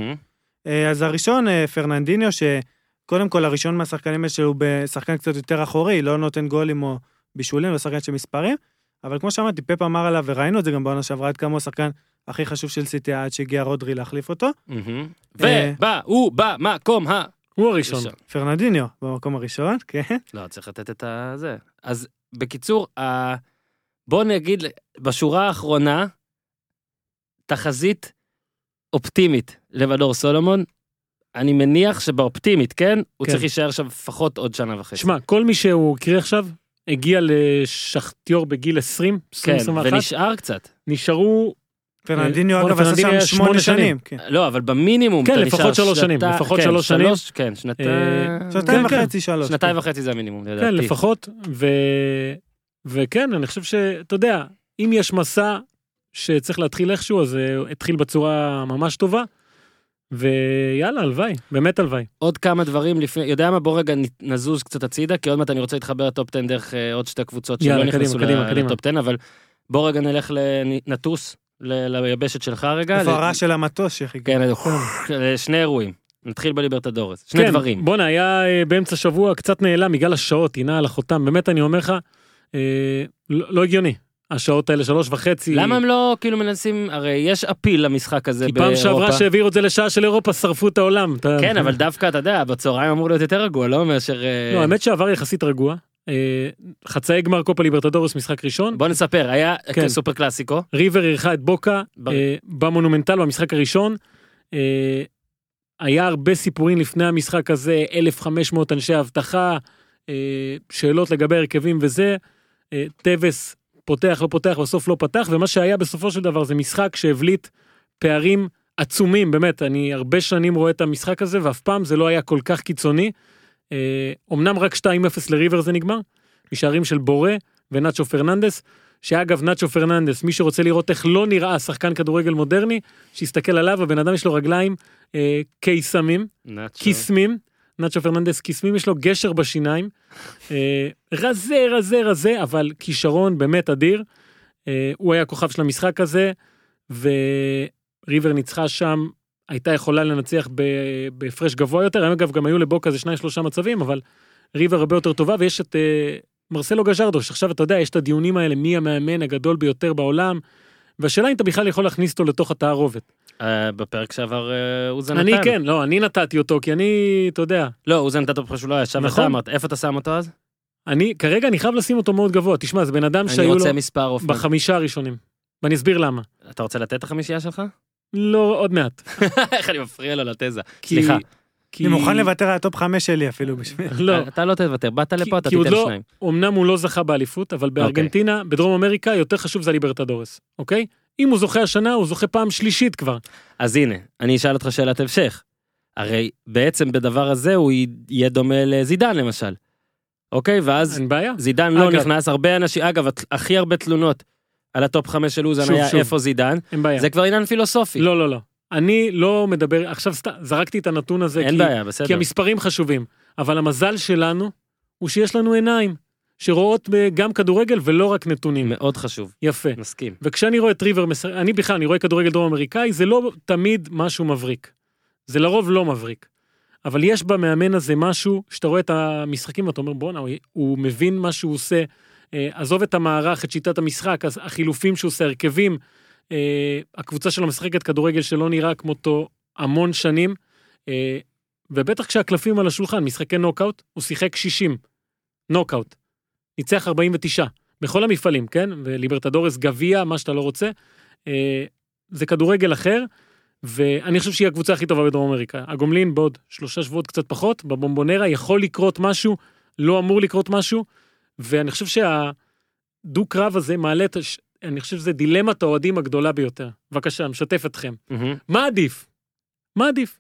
אה, אז הראשון, אה, פרננדיניו, שקודם כל הראשון מהשחקנים האלה שהוא בשחקן קצת יותר אחורי, לא נותן גולים או בישולים, לא שחקן של מספרים, אבל כמו שאמרתי, פפ אמר עליו, וראינו את זה גם בעונה שעברה, עד כמה הוא השחקן הכי חשוב של סיטי עד שהגיע רודרי להחליף אותו. אה,
ובא, הוא במקום ה...
הוא הראשון.
ראשון.
פרננדיניו במקום הראשון, כן.
לא, צריך לתת את הזה. אז בקיצור. בוא נגיד, בשורה האחרונה, תחזית אופטימית לבדור סולומון, אני מניח שבאופטימית, כן? הוא
כן.
צריך להישאר שם לפחות עוד שנה וחצי.
שמע, כל מי שהוא הקריא עכשיו, הגיע לשחטיור בגיל 20,
כן,
21,
ונשאר קצת.
נשארו,
פרננדיניו, אגב, עשה שם שמונה שנים. כן.
לא, אבל במינימום
כן, לפחות שלוש שנים, לפחות
כן,
שלוש שנים.
כן, שנתיים.
אה, כן.
וחצי, שלוש.
שנתיים. וחצי זה המינימום, לדעתי.
כן, לפחות, ו... וכן, אני חושב שאתה יודע, אם יש מסע שצריך להתחיל איכשהו, אז זה התחיל בצורה ממש טובה, ויאללה, הלוואי, באמת הלוואי.
עוד כמה דברים לפני, יודע מה? בוא רגע נזוז קצת הצידה, כי עוד מעט אני רוצה להתחבר לטופ 10 דרך אה, עוד שתי קבוצות שלא נכנסו. לטופ 10, אבל בוא רגע נלך, לנ- נטוס ל- ליבשת שלך רגע.
איפה הרעש של המטוס שחיכה?
כן, אה, שני אירועים. נתחיל בליברטדורס. שני
כן,
דברים.
בואנה, היה אה, באמצע שבוע קצת נעלם בגלל השעות, היא נעה על החותם, באמת אני אומר לך, אה, לא לא הגיוני. השעות האלה, שלוש וחצי.
למה הם לא כאילו מנסים, הרי יש אפיל למשחק הזה
כי
באירופה.
פעם שעברה שהעבירו את זה לשעה של אירופה, שרפו את העולם.
כן, אבל דווקא, אתה יודע, בצהריים אמור להיות יותר רגוע, לא מאשר...
לא, האמת שעבר יחסית רגוע. אה, חצאי גמר קופה ליברטדורס משחק ראשון,
בוא נספר, היה
כן.
סופר קלאסיקו.
ריבר אירחה את בוקה
ב-
אה, במונומנטל במשחק הראשון. אה, היה הרבה סיפורים לפני המשחק הזה, 1,500 אנשי אבטחה, שאלות לגבי הרכבים וזה. טווס פותח, לא פותח, בסוף לא פתח, ומה שהיה בסופו של דבר זה משחק שהבליט פערים עצומים, באמת, אני הרבה שנים רואה את המשחק הזה, ואף פעם זה לא היה כל כך קיצוני. אה, אמנם רק 2-0 לריבר זה נגמר, משערים של בורה ונאצ'ו פרננדס, שאגב נאצ'ו פרננדס, מי שרוצה לראות איך לא נראה שחקן כדורגל מודרני, שיסתכל עליו, הבן אדם יש לו רגליים אה, קיסמים. קיסמים, נאצ'ו פרננדס קיסמים, יש לו גשר בשיניים, אה, רזה רזה רזה, אבל כישרון באמת אדיר. אה, הוא היה הכוכב של המשחק הזה, וריבר ניצחה שם, הייתה יכולה לנצח בהפרש גבוה יותר, הם אגב גם היו לבוקה איזה שניים שלושה מצבים, אבל ריבר הרבה יותר טובה, ויש את אה, מרסלו גז'רדו, שעכשיו אתה יודע, יש את הדיונים האלה, מי המאמן הגדול ביותר בעולם, והשאלה אם אתה בכלל יכול להכניס אותו לתוך התערובת.
אה, בפרק שעבר אה, אוזן נתן.
אני כן, לא, אני נתתי אותו, כי אני, אתה יודע,
לא, אוזן נתת פשוט לא היה שם,
נכון.
אתה אמרת, איפה אתה שם אותו אז?
אני, כרגע אני חייב לשים אותו מאוד גבוה, תשמע, זה בן אדם
אני
שהיו לו
רוצה מספר אופן.
בחמישה הראשונים. ואני אסביר למה.
אתה רוצה לתת את החמישייה שלך?
לא, עוד מעט.
איך אני מפריע לו לתזה. סליחה.
כי...
אני מוכן לוותר על הטופ חמש שלי אפילו בשביל...
לא,
אתה לא תוותר, באת לפה, אתה תיתן
לא-
שניים.
אמנם הוא לא זכה באליפות, אבל
אוקיי.
בארגנטינה, בדרום אמריקה, יותר חשוב זה הליברטדורס, אוקיי? אם הוא זוכה השנה, הוא זוכה פעם שלישית כבר.
אז הנה, אני אשאל אותך שאלת המשך. הרי בעצם בדבר הזה הוא יהיה דומה לזידן למשל. אוקיי, ואז
אין בעיה.
זידן לא נכנס, הרבה אנשים, אגב, הכי הרבה תלונות על הטופ חמש של אוזן
שוב,
היה
שוב.
איפה זידן. זה כבר עניין פילוסופי.
לא, לא, לא. אני לא מדבר, עכשיו סתם, זרקתי את הנתון הזה,
אין
כי,
בעיה,
כי
בסדר.
המספרים חשובים, אבל המזל שלנו הוא שיש לנו עיניים, שרואות ב- גם כדורגל ולא רק נתונים.
מאוד חשוב,
יפה.
מסכים.
וכשאני רואה את ריבר אני בכלל, אני רואה כדורגל דרום אמריקאי, זה לא תמיד משהו מבריק. זה לרוב לא מבריק. אבל יש במאמן הזה משהו, שאתה רואה את המשחקים ואתה אומר, בואנה, הוא, הוא מבין מה שהוא עושה. אה, עזוב את המערך, את שיטת המשחק, החילופים שהוא עושה, הרכבים. אה, הקבוצה שלו משחקת כדורגל שלא נראה כמותו המון שנים. אה, ובטח כשהקלפים על השולחן, משחקי נוקאוט, הוא שיחק 60. נוקאוט. ניצח 49. בכל המפעלים, כן? וליברטדורס גביע, מה שאתה לא רוצה. זה כדורגל אחר, ואני חושב שהיא הקבוצה הכי טובה בדרום אמריקה. הגומלין בעוד שלושה שבועות קצת פחות, בבומבונרה יכול לקרות משהו, לא אמור לקרות משהו, ואני חושב שהדו-קרב הזה מעלה את... הש- אני חושב שזה דילמת האוהדים הגדולה ביותר. בבקשה, משתף אתכם.
מהמם.
מה עדיף? מה עדיף?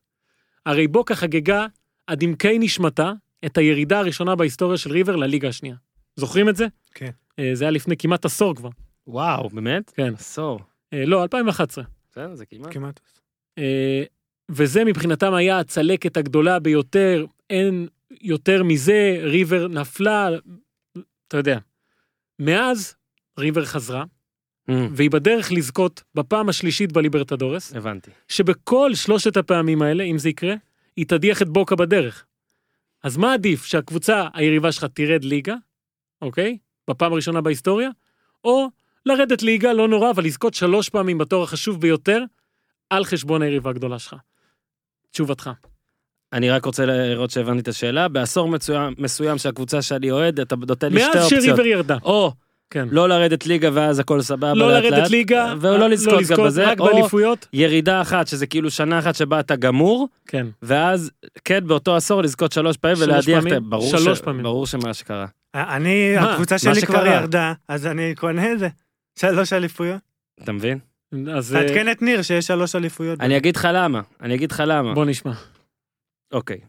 הרי בוקה חגגה עד עמקי נשמתה את הירידה הראשונה בהיסטוריה של ריבר לליגה השנייה. זוכרים את זה?
כן.
אה, זה היה לפני כמעט עשור כבר.
וואו, באמת?
כן.
עשור.
אה, לא, 2011.
בסדר, זה כמעט.
כמעט.
אה, וזה מבחינתם היה הצלקת הגדולה ביותר, אין יותר מזה, ריבר נפלה, אתה יודע. מאז ריבר חזרה,
Mm,
והיא בדרך לזכות בפעם השלישית בליברטדורס,
הבנתי.
שבכל שלושת הפעמים האלה, אם זה יקרה, היא תדיח את בוקה בדרך. אז מה עדיף, שהקבוצה היריבה שלך תרד ליגה, אוקיי? בפעם הראשונה בהיסטוריה, או לרדת ליגה, לא נורא, אבל לזכות שלוש פעמים בתואר החשוב ביותר, על חשבון היריבה הגדולה שלך. תשובתך.
אני רק רוצה לראות שהבנתי את השאלה. בעשור מסוים, מסוים שהקבוצה שאני אוהד, אתה נותן לי שתי
מאז
אופציות.
שריבר ירדה.
או
כן.
לא לרדת ליגה ואז הכל סבבה
לא לרדת
לאט,
ליגה,
ולא לזכות גם בזה,
רק
או
באליפויות.
ירידה אחת שזה כאילו שנה אחת שבה אתה גמור,
כן.
ואז כן באותו עשור לזכות שלוש פעמים ולהדיח את...
פעמים?
ברור
שלוש
ש-
פעמים.
ברור שמה שקרה.
אני,
מה?
הקבוצה
מה
שלי כבר
שקרה?
ירדה, אז אני קונה את זה. שלוש אליפויות.
אתה מבין?
אז אה,
תעדכן את ניר שיש שלוש אליפויות.
אני אגיד לך למה, אני אגיד לך למה.
בוא נשמע.
אוקיי.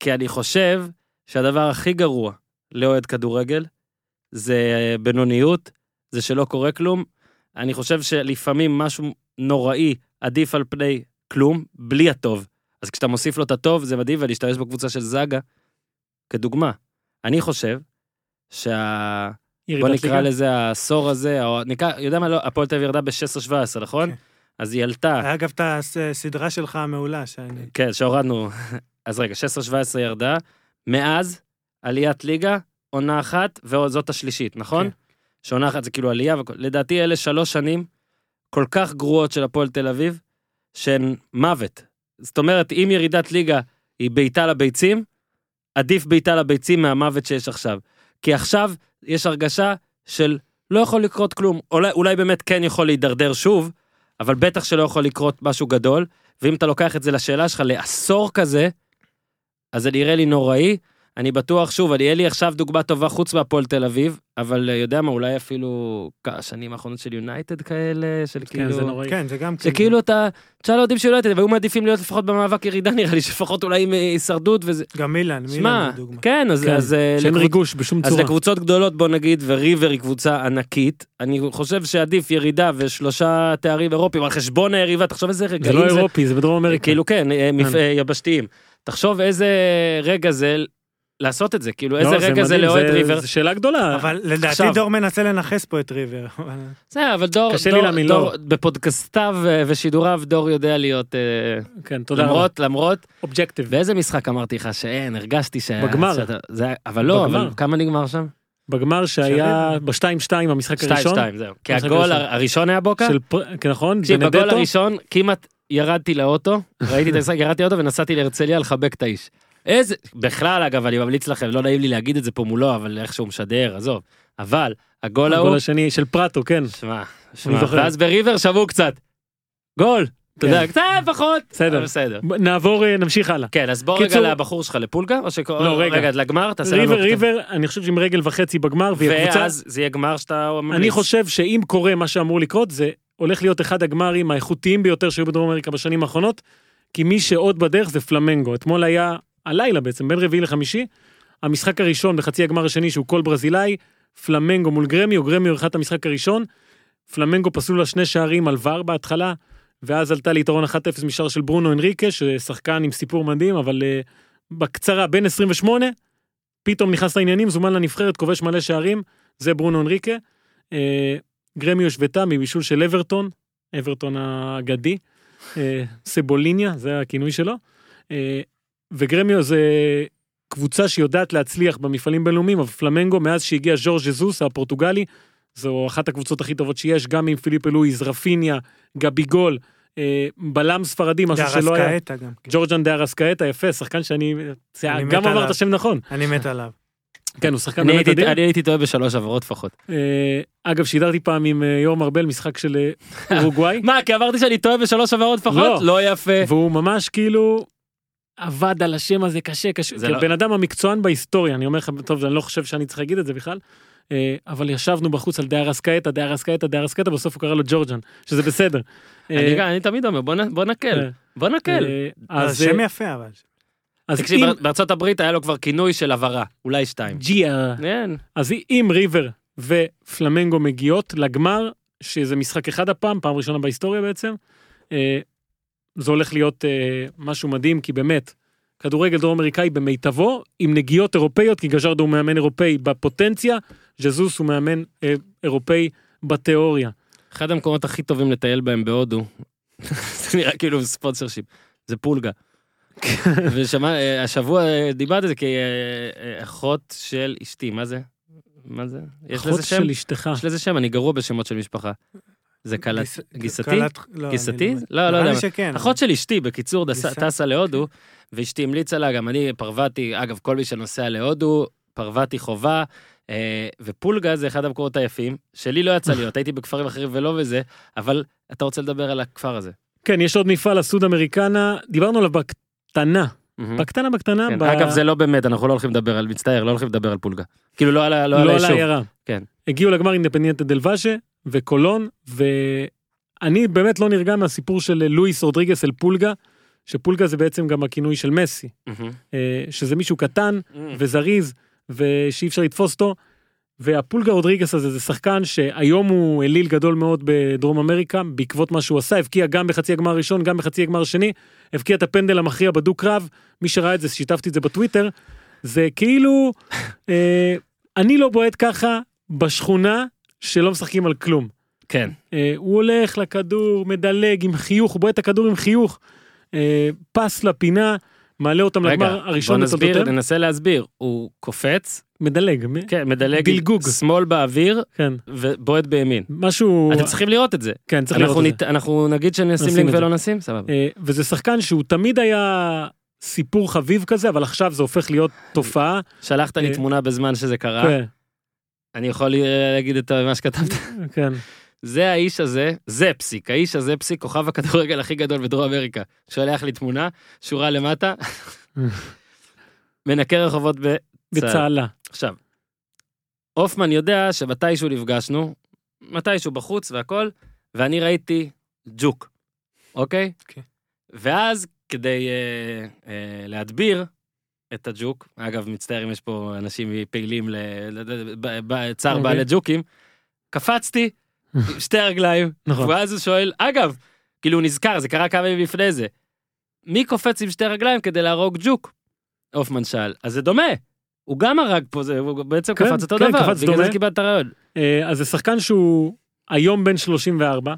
כי אני חושב שהדבר הכי גרוע לאוהד כדורגל זה אה, בינוניות, זה שלא קורה כלום. אני חושב שלפעמים משהו נוראי עדיף על פני כלום, בלי הטוב. אז כשאתה מוסיף לו את הטוב זה מדהים ולהשתמש בקבוצה של זאגה כדוגמה. אני חושב שה... בוא נקרא
ליגה?
לזה העשור הזה, או נקרא, יודע מה, לא, הפועל תל אביב ירדה ב-16-17, נכון?
כן.
אז היא עלתה,
היה אגב את הסדרה שלך המעולה, שאני...
כן, שהורדנו. אז רגע, 16-17 ירדה, מאז עליית ליגה, עונה אחת, וזאת השלישית, נכון?
כן.
שעונה אחת זה כאילו עלייה, לדעתי אלה שלוש שנים כל כך גרועות של הפועל תל אביב, שהן מוות. זאת אומרת, אם ירידת ליגה היא בעיטה לביצים, עדיף בעיטה לביצים מהמוות שיש עכשיו. כי עכשיו יש הרגשה של לא יכול לקרות כלום. אולי, אולי באמת כן יכול להידרדר שוב, אבל בטח שלא יכול לקרות משהו גדול, ואם אתה לוקח את זה לשאלה שלך לעשור כזה, אז זה נראה לי נוראי. אני בטוח, שוב, אני, אין לי עכשיו דוגמה טובה חוץ מהפועל תל אביב, אבל אה, יודע מה, אולי אפילו כמה שנים האחרונות של יונייטד כאלה, של
כן,
כאילו...
זה נוראי.
כן, זה גם
שכאילו אתה, תשאל אוהדים של יונייטד, והיו מעדיפים להיות לפחות במאבק ירידה נראה לי, שלפחות אולי עם אה, הישרדות וזה.
גם מילן, מילן
שמע,
זה דוגמה.
כן, אז,
כן,
אז, אה,
שאין
לקבוצ-
ריגוש בשום
אז
צורה.
לקבוצות גדולות בוא נגיד, וריבר היא קבוצה ענקית, אני חושב שעדיף ירידה ושלושה תארים אירופיים על חשבון היריבה, תחשוב איזה
זה
רגעים
לא אירופי, זה בדרום אמריקה.
כאילו כן, מפ-
כן.
יבשתיים. תחשוב איזה רגע זה לעשות את זה, כאילו
לא,
איזה רגע זה לאוהד ריבר.
זו שאלה גדולה.
אבל לדעתי דור מנסה לנכס פה את ריבר.
בסדר, אבל דור,
קשה לי להאמין,
דור-
לא.
בפודקאסטיו אה, ושידוריו דור יודע להיות, אה,
כן, תודה רבה.
למרות, למרות,
אובג'קטיב.
באיזה משחק אמרתי לך שאין, הרגשתי ש...
בגמר.
זה- אבל לא. אבל כמה נגמר שם?
בגמר שהיה ב-2-2 המשחק הראשון.
2-2, זהו. כי הגול
הראשון.
היה בוקה?
פר- כן, נכון?
תקשיב, בגול
בנדטו.
הראשון כמעט ירדתי לאוטו, ראיתי את המשחק, ירדתי לאוטו ונסעתי להרצליה לחבק את האיש. איזה, בכלל אגב, אני ממליץ לכם, לא נעים לי להגיד את זה פה מולו, אבל איך שהוא משדר, עזוב. אבל, הגול ההוא,
הגול השני של פרטו, כן.
שמע, שמע. ואז בריבר שמעו קצת. גול, אתה
כן.
יודע, קצת פחות,
בסדר.
בסדר.
נעבור, אה, נמשיך הלאה.
כן, אז בוא רגע לבחור שלך לפולגה, או ש...
לא, רגע.
לגמר, תעשה לנו...
ריבר, ריבר, אני חושב שעם רגל וחצי בגמר.
ואז זה יהיה גמר שאתה ממליץ.
אני חושב שאם קורה מה שאמור לקרות, זה הולך להיות אחד הגמרים האיכותיים ביותר שהיו בדרום אמריקה בשנים האחרונות, כי מי שעוד בדרך זה פלמנגו. אתמול היה, הלילה בעצם, בין רביעי לחמישי, המשחק הראשון בחצי הגמר השני שהוא כל ברזילאי, פלמנגו מול גרמיו, גרמיו ערכה את המשחק הראשון, פלמנגו פסלו לה שני שערים על ור בהתחלה, ואז עלתה ליתרון 1-0 משער של ברונו אנריקה, ששחקן עם סיפור מדהים, אבל uh, בקצרה, בין 28, פתאום נכנס לעניינים, זומן לנבחרת, כובש מלא שערים, זה ברונו אנריקה. Uh, גרמיו השוותה מבישול של אברטון, אברטון האגדי, אה, סבוליניה, זה הכינוי שלו. אה, וגרמיו זה קבוצה שיודעת להצליח במפעלים בינלאומיים, אבל פלמנגו, מאז שהגיע ז'ורג' ז'זוס הפורטוגלי, זו אחת הקבוצות הכי טובות שיש, גם עם פיליפה לואיז, רפיניה, גביגול, אה, בלם ספרדי, משהו שלא היה.
דארסקאטה גם. כן.
ג'ורג'ן דה ארסקאטה, יפה, שחקן שאני... גם אמרת
עליו.
שם נכון.
אני מת עליו.
כן, הוא שחקן
אני
באמת אדיר.
אני הייתי טועה בשלוש עברות לפחות.
אה, אגב, שידרתי פעם עם אה, יורם ארבל משחק של אה, אורוגוואי.
מה, כי אמרתי שאני טועה בשלוש עברות לפחות?
לא.
לא יפה.
והוא ממש כאילו עבד על השם הזה קשה קשה.
זה
זה
לא-
בן אדם המקצוען בהיסטוריה, אני אומר לך, טוב, אני לא חושב שאני צריך להגיד את זה בכלל, אה, אבל ישבנו בחוץ על דייר אסקאטה, דייר אסקאטה, דייר אסקאטה, בסוף הוא קרא לו ג'ורג'ן, שזה בסדר.
אני
אה,
אני תמיד אומר, בוא נקל.
אה,
בוא נקל.
אה,
אז
אז
שם
אה,
יפה אבל.
אז
תקשיב,
אם
בארצות הברית היה לו כבר כינוי של הבהרה, אולי שתיים.
ג'יה,
כן.
אז אם ריבר ופלמנגו מגיעות לגמר, שזה משחק אחד הפעם, פעם ראשונה בהיסטוריה בעצם, אה, זה הולך להיות אה, משהו מדהים, כי באמת, כדורגל דרום אמריקאי במיטבו, עם נגיעות אירופאיות, כי גז'רדו הוא מאמן אירופאי בפוטנציה, ז'זוס הוא מאמן אה, אירופאי בתיאוריה.
אחד המקומות הכי טובים לטייל בהם בהודו, זה נראה כאילו ספונסר שיפ, זה פולגה. ושמע, אה, השבוע אה, דיברתי על זה כי אה, אחות של אשתי, מה זה? מה זה? יש
אחות? של אשתך.
יש לזה שם, אני גרוע בשמות של משפחה. זה קלט,
גיס-
גיסתי?
קלט- לא,
גיסתי?
לא-
לא, לא
נראה
יודע.
לי שכן.
אחות של אשתי, בקיצור? טסה להודו, ואשתי המליצה לה, גם אני פרווטי, אגב, כל מי שנוסע להודו, פרווטי חובה, אה, ופולגה זה אחד המקומות היפים, שלי לא יצא להיות, הייתי בכפרים אחרים ולא בזה, אבל אתה רוצה לדבר על הכפר הזה.
כן, יש עוד מפעל הסוד אמריקנה, דיברנו עליו בקטנה. בקטנה בקטנה,
כן,
ב-
אגב, זה לא באמת, אנחנו לא הולכים לדבר על, מצטער, לא הולכים לדבר על פולגה. כאילו, לא על לא
לא
היישוב.
העיירה.
כן.
הגיעו לגמר אינדפנדיאנטה דל ואז'ה וקולון, ואני באמת לא נרגע מהסיפור של לואיס רודריגס אל פולגה, שפולגה זה בעצם גם הכינוי של מסי. אה, שזה מישהו קטן
מהמם.
וזריז, ושאי אפשר לתפוס אותו. והפולגה רודריגס הזה זה שחקן שהיום הוא אליל גדול מאוד בדרום אמריקה בעקבות מה שהוא עשה הבקיע גם בחצי הגמר הראשון גם בחצי הגמר השני הבקיע את הפנדל המכריע בדו קרב מי שראה את זה שיתפתי את זה בטוויטר זה כאילו אה, אני לא בועט ככה בשכונה שלא משחקים על כלום
כן.
אה, הוא הולך לכדור מדלג עם חיוך הוא בועט את הכדור עם חיוך אה, פס לפינה מעלה אותם
רגע,
לגמר
בוא
הראשון
נסביר,
בתולדותיהם.
ננסה להסביר. הוא קופץ,
מדלג
כן, מדלג,
בלגוג.
שמאל באוויר,
כן
ובועט בימין.
משהו
אתם צריכים לראות את זה.
כן צריך לראות
אנחנו,
את זה.
נת... אנחנו נגיד שנשים
נשים
לינק. ולא נשים? סבבה.
אה, וזה שחקן שהוא תמיד היה סיפור חביב כזה אבל עכשיו זה הופך להיות תופעה.
שלחת לי
אה,
תמונה בזמן שזה קרה,
כן,
אני יכול אה, להגיד את מה שכתבת.
כן.
זה האיש הזה, זה פסיק, האיש הזה פסיק, כוכב הכדורגל הכי גדול בדרום אמריקה. שולח לי תמונה, שורה למטה, מנקה רחובות בצה"ל.
בצהלה.
עכשיו, הופמן יודע שמתישהו נפגשנו, מתישהו בחוץ והכל, ואני ראיתי ג'וק, אוקיי?
כן.
ואז כדי אה, אה, להדביר את הג'וק, אגב מצטער אם יש פה אנשים פעילים לצער
אוקיי.
בעלי ג'וקים, קפצתי שתי רגליים,
נכון.
ואז הוא שואל, אגב, כאילו הוא נזכר, זה קרה כמה ימים לפני זה, מי קופץ עם שתי רגליים כדי להרוג ג'וק? הופמן שאל, אז זה דומה. הוא גם הרג פה, זה, הוא בעצם
כן,
קפץ אותו
כן,
דבר,
קפץ
בגלל
דומה.
זה קיבלת רעיון.
אה, אז זה שחקן שהוא היום בן 34.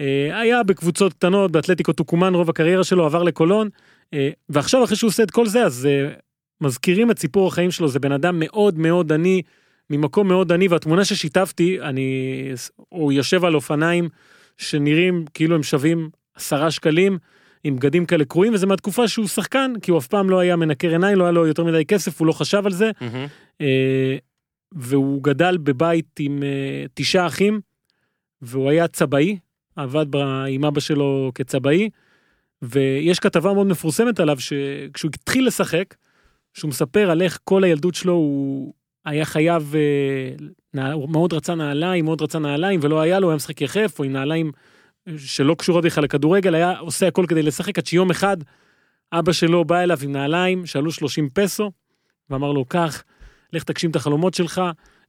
אה, היה בקבוצות קטנות באתלטיקו טוקומן רוב הקריירה שלו עבר לקולון ועכשיו אחרי שהוא עושה את כל זה אז אה, מזכירים את סיפור החיים שלו זה בן אדם מאוד מאוד עני ממקום מאוד עני והתמונה ששיתפתי אני הוא יושב על אופניים שנראים כאילו הם שווים עשרה שקלים עם בגדים כאלה קרועים וזה מהתקופה שהוא שחקן כי הוא אף פעם לא היה מנקר עיניים לא היה לו יותר מדי כסף הוא לא חשב על זה. אה, והוא גדל בבית עם אה, תשעה אחים, והוא היה צבאי, עבד עם אבא שלו כצבאי, ויש כתבה מאוד מפורסמת עליו שכשהוא התחיל לשחק, שהוא מספר על איך כל הילדות שלו הוא היה חייב, אה, הוא מאוד רצה נעליים, מאוד רצה נעליים, ולא היה לו, הוא היה משחק יחף, או עם נעליים שלא קשורות בכלל לכדורגל, היה עושה הכל כדי לשחק, עד שיום אחד אבא שלו בא אליו עם נעליים שעלו 30 פסו, ואמר לו, קח, לך תגשים את החלומות שלך,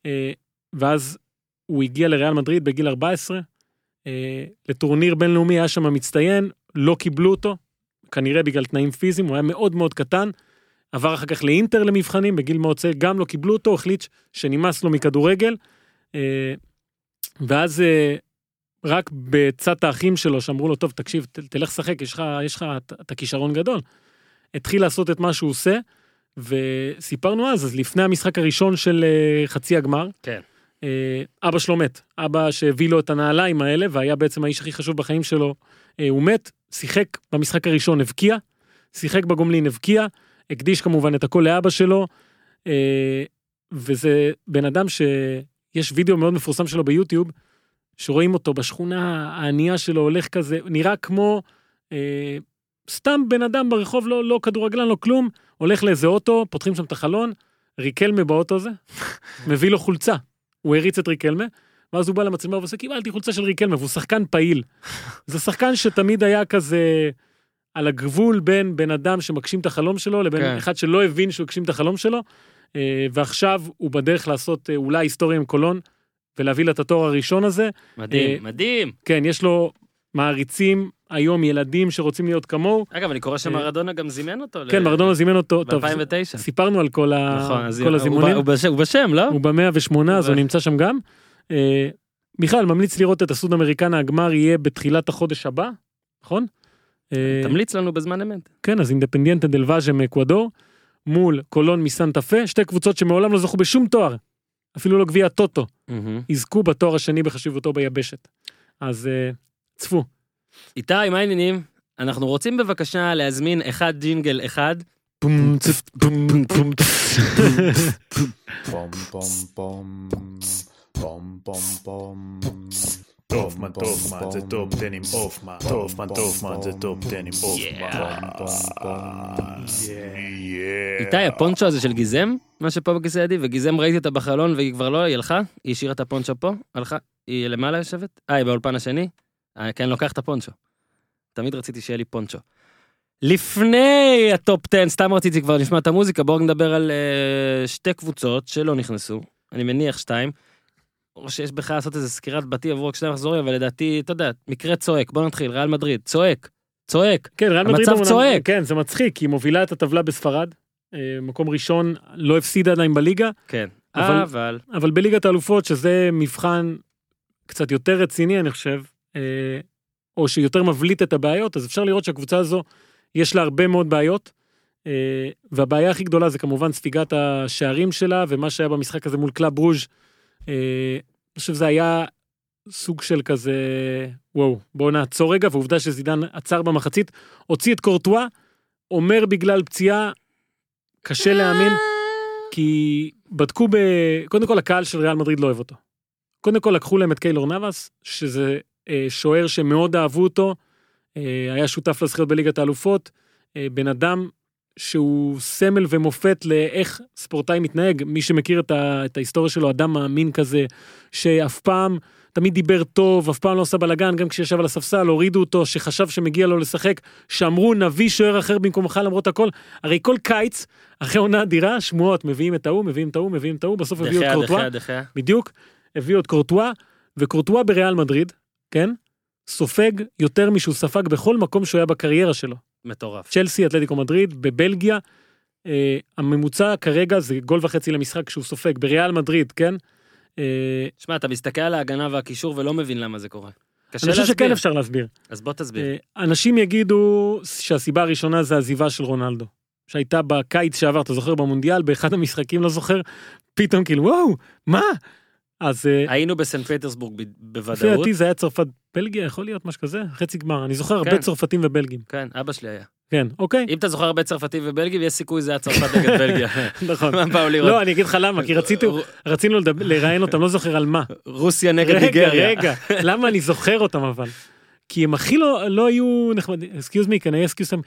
אה, ואז הוא הגיע לריאל מדריד בגיל 14, אה, לטורניר בינלאומי היה שם מצטיין, לא קיבלו אותו, כנראה בגלל תנאים פיזיים, הוא היה מאוד מאוד קטן, עבר אחר כך לאינטר למבחנים, בגיל מאוד צעיר גם לא קיבלו אותו, החליט שנמאס לו מכדורגל, אה, ואז אה, רק בצד האחים שלו שאמרו לו, טוב, תקשיב, ת- תלך לשחק, יש לך, יש לך את- את הכישרון גדול. התחיל לעשות את מה שהוא עושה, וסיפרנו אז, אז לפני המשחק הראשון של אה, חצי הגמר,
כן.
אבא שלו מת, אבא שהביא לו את הנעליים האלה, והיה בעצם האיש הכי חשוב בחיים שלו, הוא מת, שיחק במשחק הראשון, הבקיע, שיחק בגומלין, הבקיע, הקדיש כמובן את הכל לאבא שלו, אה, וזה בן אדם שיש וידאו מאוד מפורסם שלו ביוטיוב, שרואים אותו בשכונה הענייה שלו הולך כזה, נראה כמו אה, סתם בן אדם ברחוב, לא, לא כדורגלן, לא כלום, הולך לאיזה אוטו, פותחים שם את החלון, ריקלמה באוטו הזה, מביא לו חולצה. הוא הריץ את ריקלמה, ואז הוא בא למצלמה ועושה, קיבלתי חולצה של ריקלמה, והוא שחקן פעיל. זה שחקן שתמיד היה כזה על הגבול בין בן אדם שמגשים את החלום שלו, לבין
כן.
אחד שלא הבין שהוא הגשים את החלום שלו, אה, ועכשיו הוא בדרך לעשות אה, אולי היסטוריה עם קולון, ולהביא לה את התואר הראשון הזה.
מדהים,
אה,
מדהים.
כן, יש לו מעריצים היום, ילדים שרוצים להיות כמוהו.
אגב, אני קורא שמרדונה גם זימן אותו.
כן, מרדונה זימן אותו, טוב,
ב-2009.
סיפרנו על כל.
נכון, הוא
הזימונים.
ב- הוא בשם- לא?
הוא במאה ושמונה, אז הוא נמצא שם גם. אה, בכלל, ממליץ לראות את הסוד אמריקנה, הגמר יהיה בתחילת החודש הבא, נכון? אה,
תמליץ לנו בזמן אמת.
כן, אז אינדפנדיאנטה דל ואז'ה מאקוודור, מול קולון מסנטה פה, שתי קבוצות שמעולם לא זכו בשום תואר, אפילו לא גביע טוטו,
מהמם.
יזכו בתואר השני בחשיבותו ביבשת. אז אה, צפו.
איתי, מה העניינים? אנחנו רוצים בבקשה להזמין אחד ג'ינגל אחד.
בום, צף, בום, בום,
פום פום פום פום פום פום
טופמן, טופמן, זה טופ 10 עם אופמן. טופמן, טופמן, זה טופ 10 עם אופמן.
איתי, הפונצ'ו הזה של גיזם, מה שפה בכיסא ידי, וגיזם ראיתי אותה בחלון והיא כבר לא, היא הלכה, היא השאירה את הפונצ'ו פה, הלכה, היא למעלה יושבת, אה, היא באולפן השני? אה, כן, לוקח את הפונצ'ו. תמיד רציתי שיהיה לי פונצ'ו. לפני הטופ 10, סתם רציתי כבר לשמוע את המוזיקה, בואו נדבר על אה, שתי קבוצות שלא נכנסו, אני מניח שתיים. או שיש בכלל לעשות איזה סקירת בתים עברו רק שני מחזורים, אבל לדעתי, אתה יודע, מקרה צועק, בוא נתחיל, ריאל מדריד, צועק, צועק.
כן, ריאל מדריד...
המצב צועק.
כן, זה מצחיק, היא מובילה את הטבלה בספרד. אה, מקום ראשון, לא הפסידה עדיין בליגה,
כן,
אבל-
אבל,
אבל בליגת האלופות, שזה מבחן קצת יותר רציני, אני חושב, אה, או שיותר מבליט את הבעיות, אז אפשר לראות שהקבוצה הזו, יש לה הרבה מאוד בעיות. אה, והבעיה הכי גדולה זה כמובן ספיגת השערים שלה, ומה שהיה במשחק הזה מול קלאב ברוז'. אה, אני חושב שזה היה סוג של כזה, וואו, בואו נעצור רגע, ועובדה שזידן עצר במחצית, הוציא את קורטואה, אומר בגלל פציעה, קשה להאמין, כי בדקו ב... קודם כל הקהל של ריאל מדריד לא אוהב אותו. קודם כל לקחו להם את קיילור נאבס, שזה אה, שוער שמאוד אהבו אותו, אה, היה שותף לזכיות בליגת האלופות, אה, בן אדם שהוא סמל ומופת לאיך ספורטאי מתנהג. מי שמכיר את, ה, את ההיסטוריה שלו, אדם מאמין כזה, שאף פעם, תמיד דיבר טוב, אף פעם לא עשה בלאגן, גם כשישב על הספסל, הורידו אותו, שחשב שמגיע לו לשחק, שאמרו נביא שוער אחר במקומך למרות הכל. הרי כל קיץ, אחרי עונה אדירה, שמועות, מביאים את ההוא, מביאים את ההוא, מביאים את ההוא, בסוף הביאו את קורטואה. בדיוק, הביאו את קורטואה, וקורטואה בריאל מדריד, כן? סופג יותר משהוא ספג בכל מקום שהוא היה בקריירה שלו.
מטורף.
צ'לסי, אתלטיקו מדריד, בבלגיה, אה, הממוצע כרגע זה גול וחצי למשחק שהוא סופג, בריאל מדריד, כן? אה,
שמע, אתה מסתכל על ההגנה והקישור ולא מבין למה זה קורה. קשה
אני חושב. שכן אפשר להסביר.
אז בוא תסביר.
אה, אנשים יגידו שהסיבה הראשונה זה העזיבה של רונלדו, שהייתה בקיץ שעבר, אתה זוכר, במונדיאל, באחד המשחקים, לא זוכר, פתאום כאילו, וואו, מה? אז אה,
היינו בסנט פטרסבורג ב-
לפי
בוודאות.
דעתי זה היה צרפת בלגיה יכול להיות משהו כזה חצי גמר אני זוכר הרבה
כן.
צרפתים ובלגים
כן, אבא שלי היה.
כן אוקיי
אם אתה זוכר הרבה צרפתים ובלגים, יש סיכוי זה היה צרפת נגד בלגיה.
נכון
באו לראות?
לא אני אגיד לך למה כי רציתי רצינו לראיין אותם לא זוכר על מה
רוסיה נגד
רגע
ניגריה.
רגע למה אני זוכר אותם אבל. כי הם הכי לא לא היו נחמדים I ask you some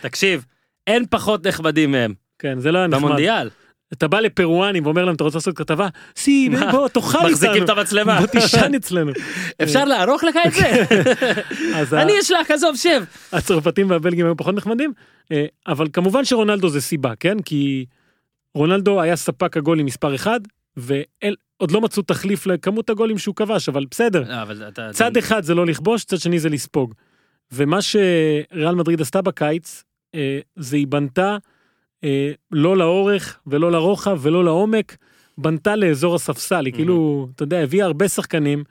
תקשיב, אין פחות נחמדים מהם.
כן זה לא היה נחמד
במונדיאל.
אתה בא לפרואנים ואומר להם אתה רוצה לעשות כתבה סי? בוא תאכל
מחזיקים את
איתנו
המצלמה.
בוא תישן אצלנו
אפשר לערוך לך את זה? אני אשלח, עזוב, שב.
הצרפתים והבלגים היו פחות נחמדים, אה, אבל כמובן שרונלדו זה סיבה, כן? כי רונלדו היה ספק הגולים מספר אחד, ועוד לא מצאו תחליף לכמות הגולים שהוא כבש, אבל בסדר.
לא.
צד אחד זה לא לכבוש, צד שני זה לספוג. ומה שריאל מדריד עשתה בקיץ, אה, זה היא בנתה אה, לא לאורך ולא לרוחב ולא לעומק, בנתה לאזור הספסל, היא כאילו, אתה יודע, הביאה הרבה שחקנים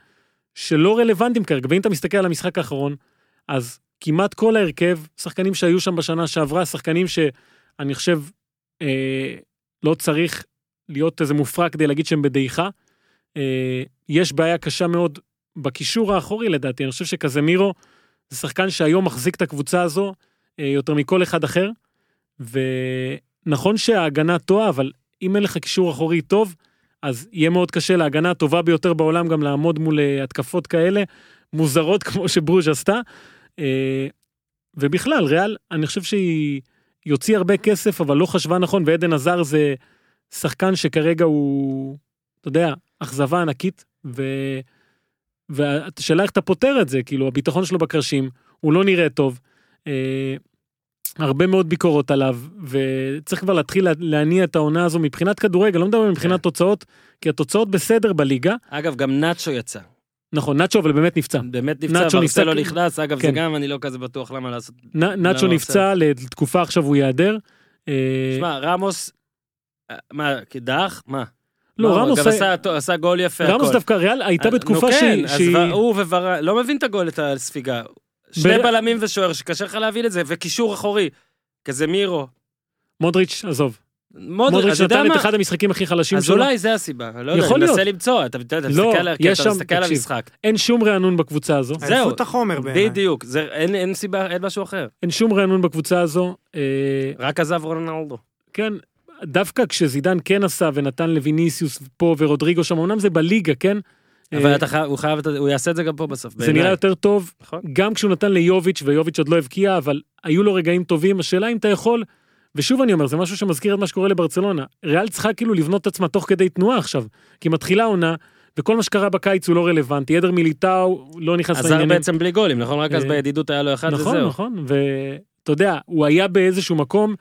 שלא רלוונטיים כרגע, ואם אתה מסתכל על המשחק האחרון, אז כמעט כל ההרכב, שחקנים שהיו שם בשנה שעברה, שחקנים שאני חושב אה, לא צריך להיות איזה מופרע כדי להגיד שהם בדעיכה. אה, יש בעיה קשה מאוד בקישור האחורי לדעתי, אני חושב שקזמירו זה שחקן שהיום מחזיק את הקבוצה הזו אה, יותר מכל אחד אחר, ונכון שההגנה טועה, אבל אם אין לך קישור אחורי טוב, אז יהיה מאוד קשה להגנה הטובה ביותר בעולם גם לעמוד מול אה, התקפות כאלה, מוזרות כמו שברוז' עשתה. אה, ובכלל, ריאל, אני חושב שהיא היא הוציאה הרבה כסף, אבל לא חשבה נכון, ועדן עזר זה שחקן שכרגע הוא, אתה יודע, אכזבה ענקית, ו... והשאלה איך אתה פותר את זה, כאילו הביטחון שלו בקרשים, הוא לא נראה טוב. אה, הרבה מאוד ביקורות עליו, וצריך כבר להתחיל לה- להניע את העונה הזו מבחינת כדורגל, לא מדבר מבחינת
כן.
תוצאות, כי התוצאות בסדר בליגה.
אגב, גם נאצ'ו יצא.
נכון, נאצ'ו אבל באמת נפצע.
באמת נפצע,
נאצ'ו נפצע, כן.
נכנס, אגב, זה
כן.
גם, אני לא כזה בטוח למה לעשות...
נאצ'ו
לא,
נפצע לתקופה עכשיו הוא ייעדר. אה,
שמע, רמוס... אה, מה, כדח? מה?
לא, רמוס,
גם עשה, עשה גול יפה.
רמוס
הכל.
דווקא ריאל הייתה
נו
בתקופה
כן,
שהיא...
אז
שהיא-
הוא וורן, לא מבין את הגול, את הספיגה. שני
ב-
בלמים ושוער שקשה לך להבין את זה, וקישור אחורי. כזה מירו.
מודריץ', עזוב.
מודריץ',
נתן את? אחד המשחקים הכי חלשים
אז
שלו.
אולי זה הסיבה. לא יודע, אני מנסה. למצוא, אתה
לא,
מסתכל על אתה מסתכל. המשחק.
אין שום רענון בקבוצה הזו.
זהו.
עייפות החומר בעיניי.
בדיוק, אין סיבה, אין משהו אחר.
אין שום רענון בקבוצה הזו. אה,
רק עזב רונלדו.
כן, דווקא כשזידן כן עשה ונתן לויניסיוס פה ורודריגו שם, אמנם זה בליגה, כן?
אבל
אה,
אתה חייב, הוא חייב, הוא יעשה את זה גם פה בסוף.
זה. נראה יותר טוב,
נכון.
גם כשהוא נתן ליוביץ' ויוביץ' עוד לא הבקיע, אבל היו לו רגעים טובים, השאלה אם אתה יכול, ושוב אני אומר, זה משהו שמזכיר את מה שקורה לברצלונה. ריאל צריכה כאילו לבנות את עצמה תוך כדי תנועה עכשיו, כי מתחילה עונה, וכל מה שקרה בקיץ הוא לא רלוונטי, אדר מיליטאו לא נכנס
הזאר
לעניינים.
בעצם בלי גולים, נכון? רק אז
אה,
בידידות היה לו אחד
נכון,
וזהו.
נכון, ואתה יודע, הוא היה באיזשהו מקום,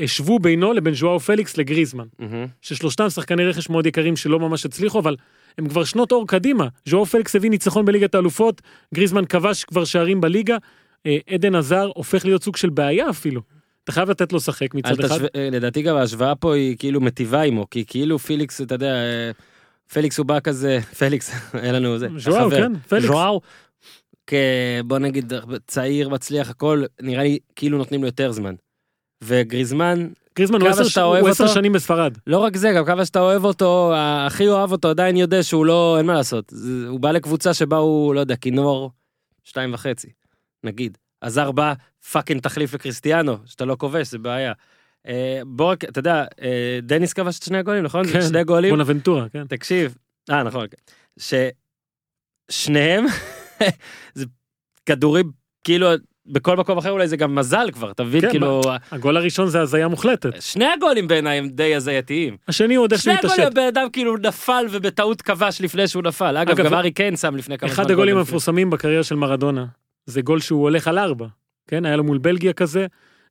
השוו בינו לבין ז'ואאו פליקס לגריזמן. ששלושתם שחקני רכש מאוד יקרים שלא ממש הצליחו, אבל הם כבר שנות אור קדימה. ז'ואאו פליקס הביא ניצחון בליגת האלופות, גריזמן כבש כבר שערים בליגה, אה, עדן הזאר הופך להיות סוג של בעיה אפילו. אתה חייב לתת לו לשחק מצד אחד.
תשווה- אה, לדעתי גם ההשוואה פה היא כאילו מטיבה עמו, כי כאילו פיליקס, אתה יודע, אה, פליקס הוא בא כזה, פליקס, אין לנו זה, החבר.
כן, פליקס.
ז'ואאו, כ- בוא נגיד צעיר, מצליח, הכל, נראה לי כאילו נותנים לו יותר זמן. וגריזמן,
גריזמן הוא עשר- הוא עשר
אותו?
שנים בספרד.
לא רק זה, גם כמה שאתה אוהב אותו, הכי אוהב אותו עדיין יודע שהוא לא, אין מה לעשות. זה- הוא בא לקבוצה שבה הוא, לא יודע, כינור שתיים וחצי, נגיד. עזר בא פאקינג תחליף לקריסטיאנו, שאתה לא כובש, זה בעיה. אה, בוא אתה יודע, אה, דניס כבש את שני הגולים, נכון?
כן,
שני גולים.
בונאבנטורה, כן.
תקשיב, אה נכון, כן. ששניהם, זה כדורים, כאילו, בכל מקום אחר אולי זה גם מזל כבר, אתה מבין?
כן,
כאילו,
הגול הראשון זה הזיה מוחלטת.
שני הגולים בעיניי הם די הזייתיים.
השני הוא עוד
שני
איכשהו
הגולים
התעשת.
הבן אדם כאילו נפל ובטעות כבש לפני שהוא נפל. אגב,
אגב,
גם הארי קיין שם לפני כמה זמן.
אחד הגולים
גול.
המפורסמים בקריירה של מרדונה, זה גול שהוא הולך על ארבע. כן, היה לו מול בלגיה כזה,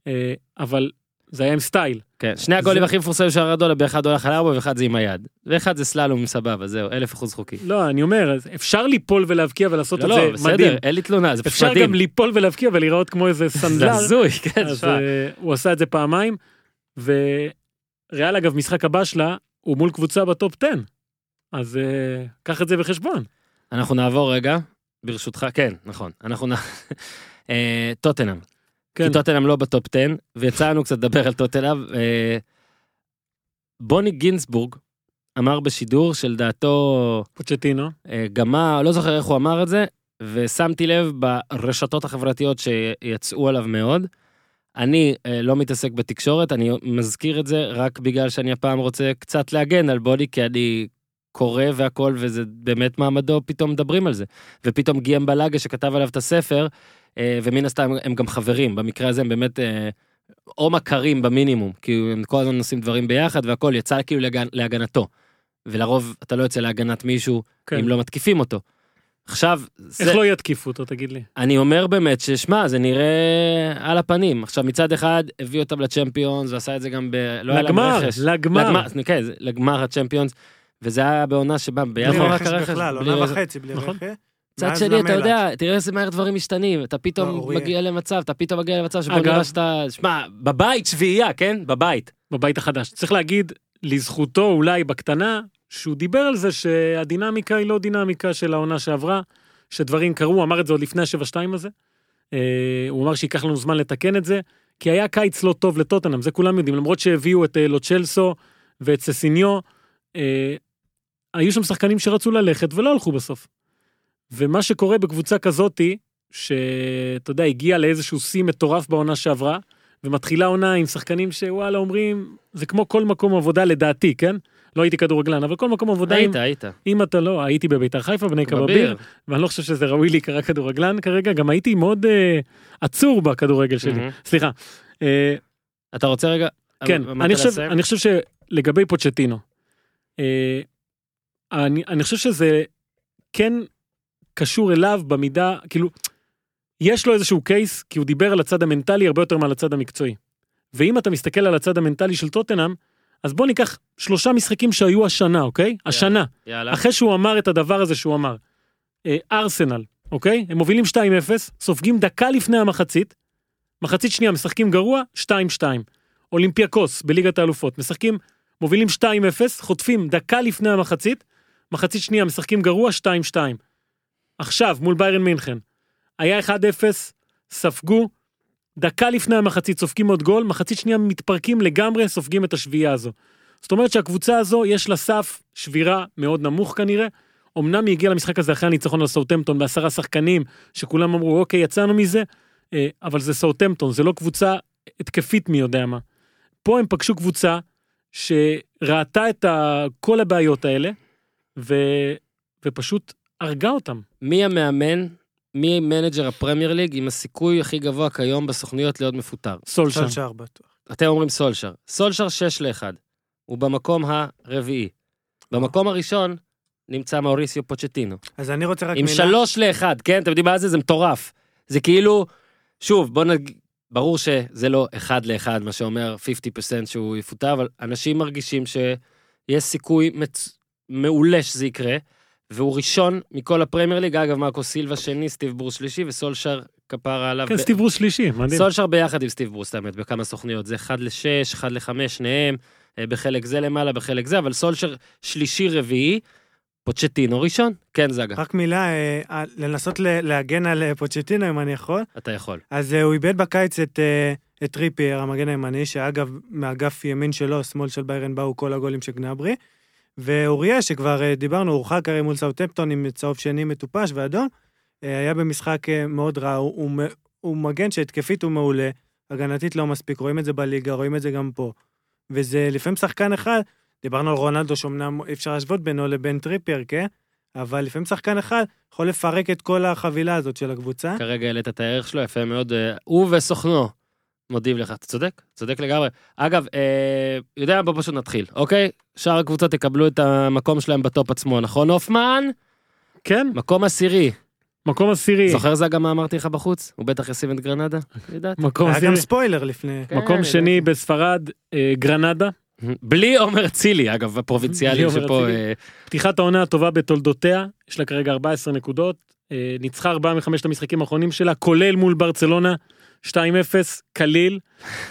אה, אבל זה היה עם סטייל.
כן, שני הגולים
זה-
הכי מפורסמים של מרדונה, באחד הולך על ארבע ואחד זה עם היד. ואחד זה סללום סבבה, זהו, אלף אחוז חוקי.
לא, אני אומר, אפשר ליפול ולהבקיע ולעשות
לא, לא,
זה מדהים.
בסדר, אין לי תלונה, זה פשוט
אפשר
מדהים.
גם ליפול ולהבקיע ולהיראות כמו איזה
זה
סנדלר.
הזוי, כן,
אז. אה, הוא עשה את זה פעמיים, וריאל אגב, משחק הבא שלה, הוא מול קבוצה בטופ 10. אז אה, קח את זה בחשבון.
אנחנו נעבור רגע, ברשותך, כן, נכון, אנחנו נ... אה, טוטנאם.
כן,
כי טוטנאם לא בטופ 10, ויצא לנו קצת לדבר על טוטנאם. אה, בוני גינסבורג אמר בשידור שלדעתו
פוצ'טינו.
אה, גמה, לא זוכר איך הוא אמר את זה, ושמתי לב ברשתות החברתיות שיצאו עליו מאוד. אני אה, לא מתעסק בתקשורת, אני מזכיר את זה רק בגלל שאני הפעם רוצה קצת להגן על בוני, כי אני קורא והכל, וזה באמת מעמדו, פתאום מדברים על זה. ופתאום גיאם בלאגה שכתב עליו את הספר, ומן הסתם הם גם חברים, במקרה הזה הם באמת אה, או מכרים במינימום, כי הם כל הזמן עושים דברים ביחד והכל, יצא כאילו להגנ... להגנתו. ולרוב אתה לא יוצא להגנת מישהו
כן.
אם לא מתקיפים אותו. עכשיו,
איך
זה,
לא יתקיפו אותו, תגיד לי.
אני אומר באמת ששמע, זה נראה על הפנים. עכשיו מצד אחד הביא אותם לצ'מפיונס ועשה את זה גם ב... לא היה להם
לגמר,
רכש.
לגמר.
לגמר, כן, לגמר הצ'מפיונס, וזה היה בעונה שבה
בלי
בינואר רק
רכש. בכלל,
בלי
עונה. וחצי בלי
נכון.
רכש.
מצד שני, אתה. יודע, תראה איזה מהר דברים משתנים, אתה
לא,
פתאום
אוריה.
מגיע למצב, אתה פתאום מגיע למצב שבו נראה שאתה, שמע, בבית שביעייה, כן? בבית.
בבית החדש. צריך להגיד, לזכותו אולי בקטנה, שהוא דיבר על זה שהדינמיקה היא לא דינמיקה של העונה שעברה, שדברים קרו, הוא אמר את זה עוד לפני ה-7-2 הזה. אה, הוא אמר שייקח לנו זמן לתקן את זה, כי היה קיץ לא טוב לטוטנאם, זה כולם יודעים, למרות שהביאו את אה, לוצ'לסו ואת ססיניו, אה, היו שם שחקנים שרצו ללכת ולא הלכו בסוף. ומה שקורה בקבוצה כזאתי, שאתה יודע, הגיע לאיזשהו שיא מטורף בעונה שעברה, ומתחילה עונה עם שחקנים שוואלה אומרים, זה כמו כל מקום עבודה לדעתי, כן? לא הייתי כדורגלן, אבל כל מקום עבודה, אם,
היית, היית.
אם אתה לא, הייתי בביתר חיפה, בני
בביר.
כבביר, ואני לא חושב שזה ראוי להיקרא כדורגלן כרגע, גם הייתי מאוד אה, עצור בכדורגל שלי.
מהמם.
סליחה. אה,
אתה רוצה רגע?
כן, אני חושב,
לסיים?
אני חושב שלגבי פוצ'טינו, אה, אני, אני חושב שזה כן קשור אליו במידה, כאילו, יש לו איזשהו קייס, כי הוא דיבר על הצד המנטלי הרבה יותר מעל הצד המקצועי. ואם אתה מסתכל על הצד המנטלי של טוטנאם, אז בוא ניקח שלושה משחקים שהיו השנה, אוקיי? השנה,
יאללה.
אחרי שהוא אמר את הדבר הזה שהוא אמר. אה, ארסנל, אוקיי? הם מובילים 2-0, סופגים דקה לפני המחצית, מחצית שנייה משחקים גרוע, 2-2. אולימפיאקוס בליגת האלופות, משחקים מובילים 2-0, חוטפים דקה לפני המחצית, מחצית שנייה משחקים גרוע 2-2. עכשיו, מול ביירן מינכן, היה 1-0, ספגו, דקה לפני המחצית סופגים עוד גול, מחצית שנייה מתפרקים לגמרי, סופגים את השביעייה הזו. זאת אומרת שהקבוצה הזו, יש לה סף שבירה מאוד נמוך כנראה. אמנם היא הגיעה למשחק הזה אחרי הניצחון על סאוטמפטון בעשרה שחקנים, שכולם אמרו, אוקיי, יצאנו מזה, אה, אבל זה סאוטמפטון, זה לא קבוצה התקפית מי יודע מה. פה הם פגשו קבוצה שראתה את. כל הבעיות האלה, ו... ופשוט הרגה אותם.
מי המאמן, מי מנג'ר הפרמייר ליג עם הסיכוי הכי גבוה כיום בסוכניות להיות מפוטר?
סולשר.
שלושה בטוח.
אתם אומרים סולשר. סולשר 6 ל-1. הוא במקום הרביעי. במקום הראשון נמצא מאוריסיו פוצ'טינו.
אז אני רוצה רק
עם
מילה.
3 ל-1, כן? אתם יודעים מה זה? זה מטורף. זה כאילו, שוב, בוא נגיד, ברור שזה לא 1 ל-1, מה שאומר 50% שהוא יפוטר, אבל אנשים מרגישים שיש סיכוי מצ... מעולה שזה יקרה, והוא ראשון מכל הפרמייר ליג. אגב, מרקו סילבה שני, סטיב בור שלישי, וסולשר כפרה עליו.
כן,
ב-
סטיב ברוס שלישי, מדהים.
סולשר ביחד עם סטיב ברוס, האמת, בכמה סוכניות. זה 1 ל-6, 1 ל-5, שניהם, אה, בחלק זה למעלה, בחלק זה, אבל סולשר שלישי רביעי, פוצ'טינו ראשון, כן זגה,
רק מילה, אה, אה, לנסות להגן על אה, פוצ'טינו אם אני יכול.
אתה יכול.
אז אה, הוא איבד בקיץ את, אה, את טריפייר, המגן הימני, שאגב, מאגף ימין שלו, שמאל של ביירן, באו כל הגולים של גנאברי. ואורייה, שכבר אה, דיברנו, הורחק הרי מול סאוטמפטון עם צהוב שני מטופש ואדום, אה, היה במשחק אה, מאוד רע, הוא, הוא, מגן שהתקפית הוא מעולה, הגנתית לא מספיק, רואים את זה בליגה, רואים את זה גם פה. וזה לפעמים שחקן אחד, דיברנו על רונלדו, שאומנם אי אפשר להשוות בינו לבין טריפייר, כן? אבל לפעמים שחקן אחד יכול לפרק את כל החבילה הזאת של הקבוצה.
כרגע העלית את הערך שלו, יפה מאוד. הוא וסוכנו מודים לך. אתה צודק, צודק לגמרי. אגב, אה, יודע מה, בוא פשוט נתחיל, אוקיי? שאר הקבוצות יקבלו את המקום שלהם בטופ עצמו, נכון, הופמן?
כן,
מקום עשירי.
מקום עשירי.
זוכר זגה מה אמרתי לך בחוץ? הוא בטח ישים את גרנדה? ידעתי.
מקום
היה גם
עשירי.
ספוילר לפני.
כן,
מקום. שני בספרד, אה, גרנדה.
בלי עומר אצילי, אגב, הפרובינציאלי שפה... אה,
פתיחת העונה הטובה בתולדותיה, יש לה כרגע 14 נקודות, אה, ניצחה ארבעה מחמשת המשחקים האחרונים שלה, כולל מול ברצלונה, 2-0, קליל,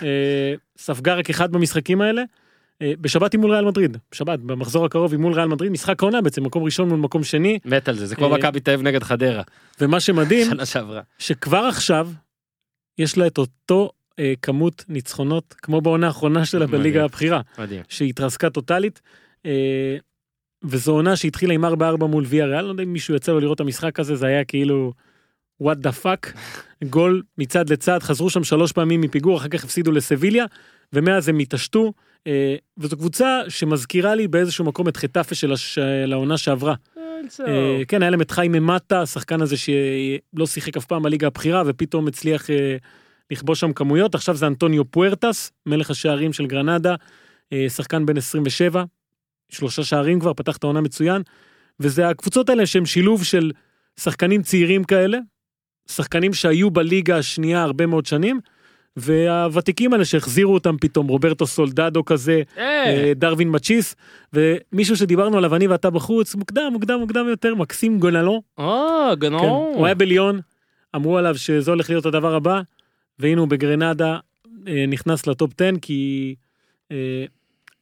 אה, ספגה רק אחד במשחקים האלה. אה, בשבת היא מול ריאל מדריד, בשבת, במחזור הקרוב היא מול ריאל מדריד, משחק העונה בעצם, מקום ראשון מול מקום שני,
מת על זה, זה כמו
אה,
מכבי תל אביב נגד חדרה,
ומה שמדהים,
שנה שעברה.
שכבר עכשיו, יש לה את אותו אה, כמות ניצחונות, כמו בעונה האחרונה שלה
מדהים.
בליגה הבכירה.
מדהים.
שהתרסקה טוטאלית. אה, וזו עונה שהתחילה עם 4-4 מול ויה ריאל, לא יודע אם מישהו יצא לו לראות את המשחק הזה, זה היה כאילו what the fuck, גול מצד לצד, חזרו שם שלוש פעמים מפיגור, אחר כך הפסידו לסביליה, ומאז הם התעשתו, אה, וזו קבוצה שמזכירה לי באיזשהו מקום את חטאפה של הש- העונה שעברה. אה, כן, היה להם את חיים ממטה, השחקן הזה שלא שיחק אף פעם בליגה הבכירה, ופתאום הצליח אה, לכבוש שם כמויות, עכשיו זה אנטוניו פוארטס, מלך השערים של גרנדה, אה, שחקן בן 27, שלושה שערים כבר, פתח את העונה מצוין, וזה הקבוצות האלה שהם שילוב של שחקנים צעירים כאלה, שחקנים שהיו בליגה השנייה הרבה מאוד שנים, והוותיקים האלה שהחזירו אותם פתאום, רוברטו סולדדו כזה,
אה,
אה, דרווין מצ'יס, ומישהו שדיברנו עליו אני ואתה בחוץ, מוקדם, מוקדם, מוקדם יותר, מקסים גונלו,
או,
כן,
גנו.
הוא היה בליון, אמרו עליו שזה הולך להיות הדבר הבא, והנה הוא בגרנדה אה, נכנס לטופ 10, כי אה,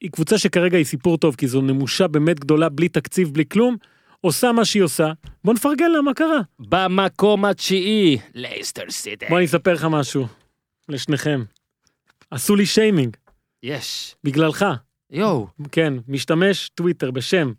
היא קבוצה שכרגע היא סיפור טוב, כי זו נמושה באמת גדולה, בלי תקציב, בלי כלום, עושה מה שהיא עושה, בוא נפרגן לה מה קרה.
במקום התשיעי, לייסטר סיטי.
בוא אני אספר לך משהו, לשניכם. עשו לי שיימינג,
יש.
בגללך.
יואו.
כן, משתמש טוויטר בשם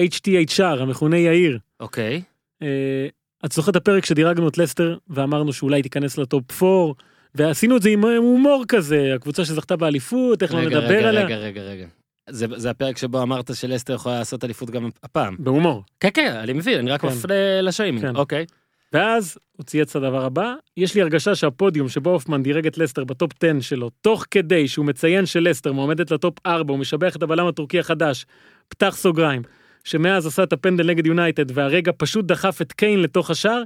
HTHR, המכונה יאיר.
אוקיי.
אה, את זוכרת את הפרק שדירגנו את לסטר ואמרנו שאולי תיכנס לטופ 4 ועשינו את זה עם הומור כזה הקבוצה שזכתה באליפות איך לא
רגע,
נדבר
רגע,
עליה.
רגע, רגע, רגע. זה זה הפרק שבו אמרת שלסטר יכולה לעשות אליפות גם הפעם.
בהומור.
כן, כן, אני מבין, אני רק
כן.
מפנה לשיימינג.
כן.
אוקיי.
ואז הוא צייץ את הדבר הבא יש לי הרגשה שהפודיום שבו הופמן דירג את לסטר בטופ 10 שלו תוך כדי שהוא מציין שלסטר מועמדת לטופ 4 הוא משבח את הבלם הטורקי החדש פתח סוגריים שמאז עשה את הפנדל נגד יונייטד והרגע פשוט דחף את קיין לתוך השער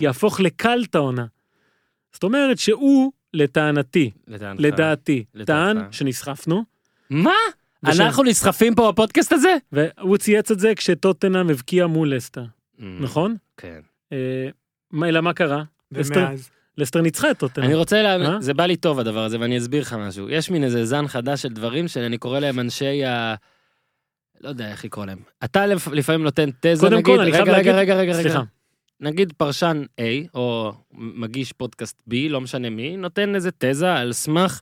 יהפוך לקלט העונה. זאת אומרת שהוא לטענתי. לדעתי,
לדעתך.
טען שנסחפנו,
מה? אנחנו נסחפים פה בפודקאסט הזה?
והוא צייץ את זה כשטוטנאם הבקיע מול לסטר, נכון?
כן.
אה, מה, אלא מה קרה? לסטר-
ומאז.
לסטר ניצחה את טוטנאם.
אני רוצה להאמין,
אה?
זה בא לי טוב הדבר הזה ואני אסביר לך משהו. יש מין איזה זן חדש של דברים שאני קורא להם אנשי ה... לא יודע איך לקרוא להם. אתה לפ- לפעמים נותן תזה
קודם
נגיד,
כל, אני חייב
רגע,
להגיד,
רגע, רגע, רגע, רגע.
סליחה,
נגיד פרשן A או מגיש פודקאסט B, לא משנה מי, נותן איזה תזה על סמך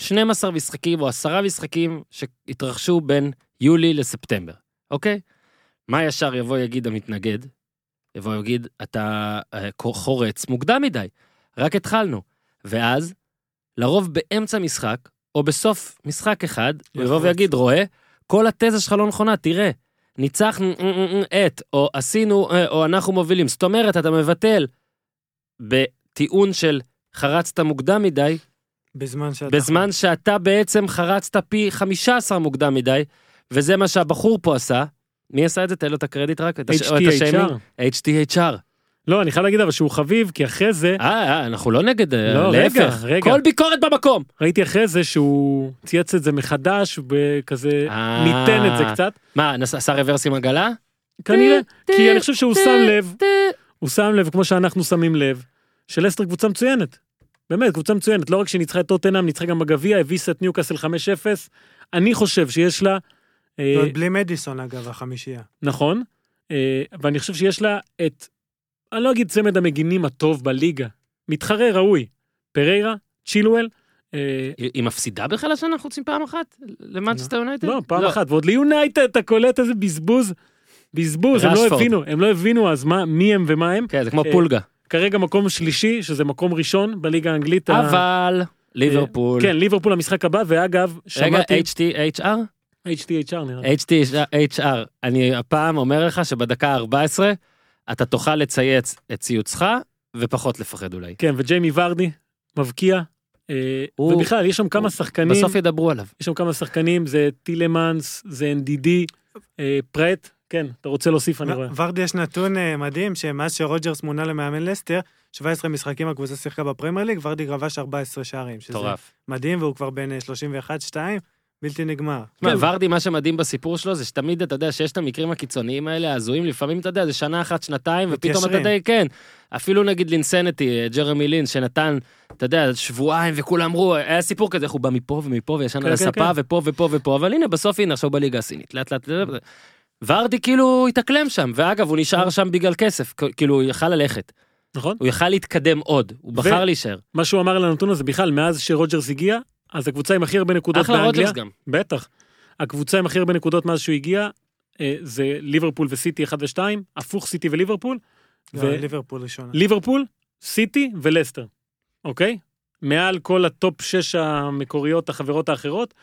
12 משחקים או 10 משחקים שהתרחשו בין יולי לספטמבר, אוקיי? מה ישר יבוא יגיד המתנגד? יבוא יגיד, אתה אה, חורץ מוקדם מדי, רק התחלנו. ואז, לרוב באמצע משחק, או בסוף משחק אחד, הוא יבוא. ויגיד, רואה, כל התזה שלך לא נכונה, תראה, ניצחנו אה, אה, את, או עשינו, או אנחנו מובילים. זאת אומרת, אתה מבטל בטיעון של חרצת מוקדם מדי,
בזמן שאתה...
בזמן שאתה בעצם חרצת פי 15 מוקדם מדי, וזה מה שהבחור פה עשה. מי עשה את זה? תן לו את הקרדיט רק. את הש- או את השיימינג.
HTHR.
HTHR.
לא, אני חייב להגיד אבל שהוא חביב, כי אחרי זה,
אה, אה, אנחנו לא נגד, אה,
לא, רגע,
להפך.
רגע.
כל ביקורת במקום.
ראיתי אחרי זה שהוא צייץ את זה מחדש, וכזה
אה.
ניתן את זה קצת.
מה, נס- עשה רוורס עם עגלה?
כנראה, כי אני חושב שהוא שם לב. הוא שם לב, כמו שאנחנו שמים לב, שלסטר קבוצה מצוינת. באמת, קבוצה מצוינת. לא רק שהיא ניצחה את טוטנאם, ניצחה גם בגביע, הביסה את ניוקאסל 5-0. אני חושב שיש לה... אה,
ועוד בלי מדיסון אגב, החמישייה.
נכון, אה, ואני חושב שיש לה את, אני לא אגיד צמד המגינים הטוב בליגה, מתחרה ראוי, פריירה, צ'ילואל, אה,
היא מפסידה בכלל השנה חוץ מפעם אחת? למנצ'סטר יונייטד?
לא, פעם אחת, ועוד ליונייטד אתה קולט איזה בזבוז, בזבוז, הם לא. הבינו, הם לא הבינו אז מה, מי הם ומה הם.
כן, זה כמו פולגה.
כרגע מקום שלישי, שזה מקום ראשון בליגה האנגלית.
אבל, ליברפול.
כן, ליברפול המשחק הבא, ואגב,
רגע,
שמעתי...
HTHR?
HTHR נראה. לי.
HTHR. אני הפעם אומר לך שבדקה ה-14 אתה תוכל לצייץ את ציוצך ופחות לפחד אולי.
כן, וג'יימי ורדי, מבקיע. אה,
הוא-
ובכלל, יש שם כמה שחקנים.
בסוף ידברו עליו.
יש שם כמה שחקנים, זה טילמנס, זה NDD, אה, פרט, כן, אתה רוצה להוסיף, אני רואה.
ורדי יש נתון אה, מדהים, שמאז שרוג'רס מונה למאמן לסטר, 17 משחקים הקבוצה שיחקה בפרמייר ליג, ורדי כבש 14 שערים. שזה
מטורף.
מדהים, והוא כבר בן 31-2, בלתי נגמר.
תשמע,
כן.
ורדי, מה שמדהים בסיפור שלו זה שתמיד, אתה יודע, שיש את המקרים הקיצוניים האלה, ההזויים, לפעמים, אתה יודע, זה שנה אחת, שנתיים, ופתאום אתה. די, כן. אפילו נגיד לינסנטי, ג'רמי לינס, שנתן, אתה יודע, שבועיים, וכולם אמרו, היה סיפור כזה, איך הוא בא מפה ומפה, וישן
כן,
על
כן,
הספה,
כן.
ופה ופה ופה, אבל הנה, בסוף, הנה, עכשיו בליגה הסינית, לאט, לאט, לאט. ורדי כאילו התאקלם שם, ואגב, הוא נשאר שם בגלל כסף, כאילו, הוא יכל ללכת,
נכון?
הוא יכל להתקדם עוד, הוא בחר להישאר.
מה שהוא אמר על הנתון הזה, בכלל, מאז שרוג'רס הגיע, אז הקבוצה עם הכי הרבה נקודות
אחלה
באנגליה.
רוג'רס גם.
בטח. הקבוצה עם הכי הרבה נקודות מאז שהוא הגיע, אה, זה ליברפול וסיטי 1 ו-2, הפוך סיטי וליברפול,
לא,
ו-
ליברפול ראשונה.
ליברפול, סיטי ולסטר, אוקיי? מעל כל הטופ 6 המקוריות, החברות האחרות.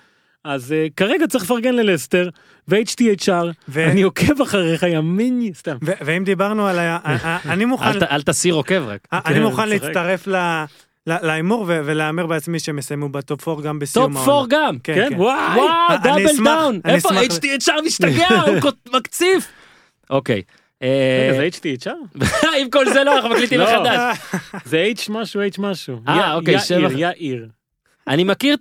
אז אה, כרגע צריך לפרגן ללסטר, ו-HTHR,
ו-
אני עוקב אחריך, ימיני, סתם.
ו- ואם דיברנו על ה... אני מוכן...
אל ת- אל תסיר עוקב רק.
אני
כן,
מוכן. להצטרף ל- להימור ולהמר בעצמי שהם יסיימו בטופ 4 גם בסיום
טופ 4 גם.
כן,
כן,
כן.
וואי!
וואו, double
אשמח- down.
איפה
אשמח-
HTHR משתגע, הוא מקציף. אוקיי. אה,
רגע, זה HTHR?
עם כל זה לא, אנחנו מקליטים
לא.
מחדש.
זה H משהו, H משהו.
אה, אוקיי,
יאיר,
שבע.
יאיר.
אני מכיר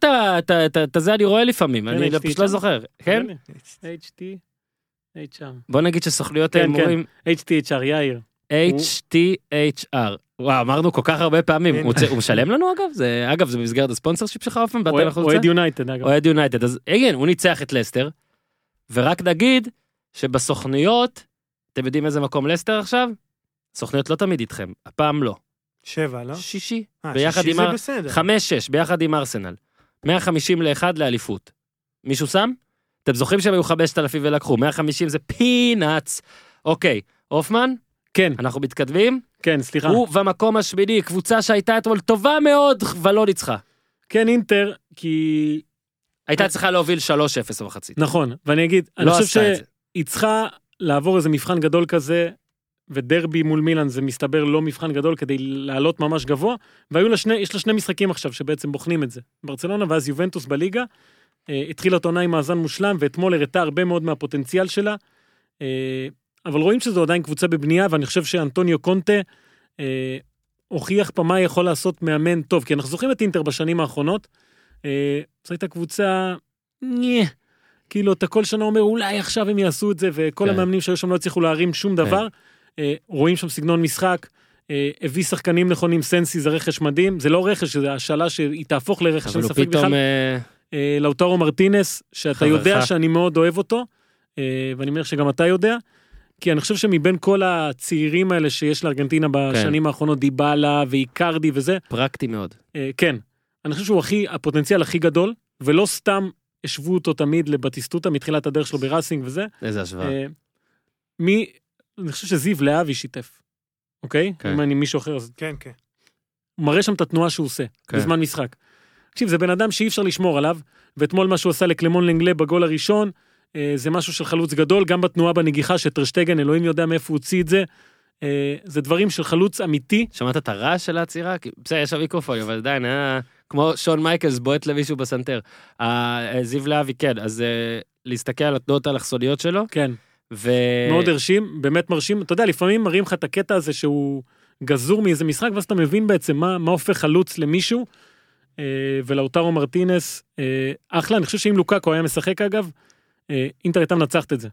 את זה, אני רואה לפעמים,
כן,
אני? פשוט לא זוכר. כן?
HT, HR.
בוא נגיד שסוכנויות
כן,
ההימורים,
HTHR, יאיר.
HTHR. וואו, אמרנו כל כך הרבה פעמים. הוא משלם לנו אגב? זה- אגב, זה במסגרת הספונסר שיפ שלך אופן?
אוהד- יונייטד, אגב.
אוהד יונייטד. אז כן, הוא ניצח את לסטר, ורק נגיד שבסוכנויות, אתם יודעים איזה מקום לסטר עכשיו? סוכנויות לא תמיד איתכם, הפעם לא.
שבע, לא?
שישי.
אה,
ביחד
שישי
עם
זה
ה-
בסדר.
חמש, שש, ביחד עם ארסנל. 150 לאחד לאליפות. מישהו שם? אתם זוכרים שהם היו 5,000 ולקחו, 150 זה פינאץ. אוקיי, הופמן,
כן,
אנחנו מתקדמים.
כן, סליחה.
הוא במקום השמיני, קבוצה שהייתה אתמול טובה מאוד, ולא ניצחה.
כן, אינטר, כי...
הייתה צריכה להוביל 3-0 במחצית.
נכון, ואני אגיד, אני
לא
חושב
את זה.
שהיא צריכה לעבור איזה מבחן גדול כזה, ודרבי מול מילאן זה מסתבר לא מבחן גדול כדי לעלות ממש גבוה, והיו לה שני, יש לה שני משחקים עכשיו שבעצם בוחנים את זה. ברצלונה ואז יובנטוס בליגה, אה, התחילה את העונה עם מאזן מושלם, ואתמול הראתה הרבה מאוד מהפוטנציאל שלה, אה, אבל רואים שזו עדיין קבוצה בבנייה, ואני חושב שאנטוניו קונטה אה, הוכיח פה מה יכול לעשות מאמן טוב, כי אנחנו זוכרים את אינטר בשנים האחרונות, אה, זו הייתה קבוצה, נה, כאילו אתה כל שנה אומר אולי עכשיו הם יעשו את זה, וכל
כן.
המאמנים שהיו שם לא הצליחו להרים שום דבר. אה, רואים שם סגנון משחק, אה, הביא שחקנים נכונים, סנסי זה רכש מדהים, זה לא רכש, זה השאלה שהיא תהפוך לרכש, אין ספק בכלל.
אה,
לאוטרו מרטינס, שאתה. יודע שאני מאוד אוהב אותו, ואני מניח שגם אתה יודע, כי אני חושב שמבין כל הצעירים האלה שיש לארגנטינה בשנים האחרונות, דיבלה ואיקרדי וזה,
פרקטי מאוד.
אה, כן, אני חושב שהוא הכי, הפוטנציאל הכי גדול, ולא סתם השוו אותו תמיד לבטיסטוטה מתחילת הדרך שלו בראסינג וזה.
איזה השוואה.
אה, מי, אני חושב שזיו להבי שיתף, אוקיי?
כן.
אם אני מישהו אחר, אז
כן, כן.
הוא מראה שם את התנועה שהוא עושה,
כן.
בזמן משחק. תקשיב, זה בן אדם שאי אפשר לשמור עליו, ואתמול מה שהוא עשה לקלמון לנגלה בגול הראשון, אה, זה משהו של חלוץ גדול, גם בתנועה בנגיחה שטרשטגן, אלוהים יודע מאיפה הוא הוציא את זה. אה, זה דברים של חלוץ אמיתי.
שמעת את הרעש של העצירה? כי- בסדר, יש שם מיקרופון, אבל עדיין היה כמו שון מייקלס בועט למישהו בסנטר. אה, זיו להבי, כן, אז אה, להסתכל על התנועות האלכסוניות שלו,
כן,
ו...
מאוד הרשים, באמת מרשים. אתה יודע, לפעמים מראים לך את הקטע הזה שהוא גזור מאיזה משחק, ואז אתה מבין בעצם מה, מה הופך חלוץ למישהו. אה, ולאוטרו מרטינס, אה, אחלה, אני חושב שאם לוקאקו היה משחק אגב, אה, אינטר הייתה מנצחת את זה.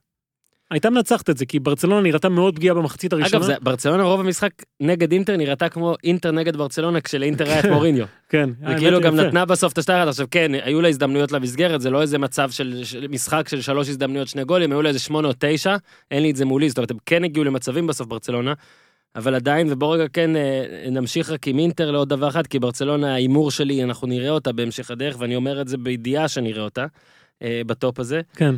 הייתה מנצחת את זה, כי ברצלונה נראתה מאוד פגיעה במחצית הראשונה.
אגב, זה, ברצלונה רוב המשחק נגד אינטר נראתה כמו אינטר נגד ברצלונה כשלאינטר היה את מוריניו.
כן.
וכאילו גם
יפה.
נתנה בסוף את השטר אחד. עכשיו כן, היו לה הזדמנויות למסגרת, זה לא איזה מצב של, של משחק של שלוש הזדמנויות, שני גולים, היו לה איזה שמונה או תשע, אין לי את זה מולי, זאת אומרת, הם כן הגיעו למצבים בסוף ברצלונה, אבל עדיין, ובואו רגע כן אה, נמשיך רק עם אינטר לעוד דבר אחד, כי ברצלונה, ההימור שלי, אנחנו נראה אותה בהמשך הדרך, ואני אומר את זה בידיעה שנראה אותה, אה, בטופ הזה.
כן.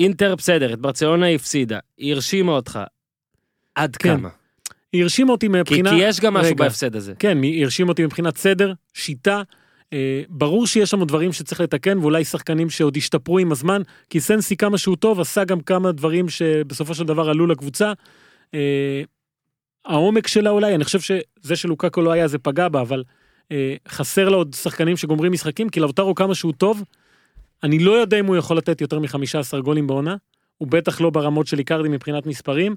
אינטר בסדר, את ברצלונה הפסידה, היא הרשימה אותך. עד
כן.
כמה?
היא הרשימה אותי
כי,
מבחינה...
כי יש גם משהו
רגע.
בהפסד הזה.
כן, היא הרשימה אותי מבחינת סדר, שיטה. אה, ברור שיש שם דברים שצריך לתקן, ואולי שחקנים שעוד השתפרו עם הזמן, כי סנסי כמה שהוא טוב, עשה גם כמה דברים שבסופו של דבר עלו לקבוצה. אה, העומק שלה אולי, אני חושב שזה שלוקקו לא היה זה פגע בה, אבל אה, חסר לה עוד שחקנים שגומרים משחקים, כי לאוטרו כמה שהוא טוב, אני לא יודע אם הוא יכול לתת יותר מ-15 גולים בעונה, הוא בטח לא ברמות של איקרדי מבחינת מספרים,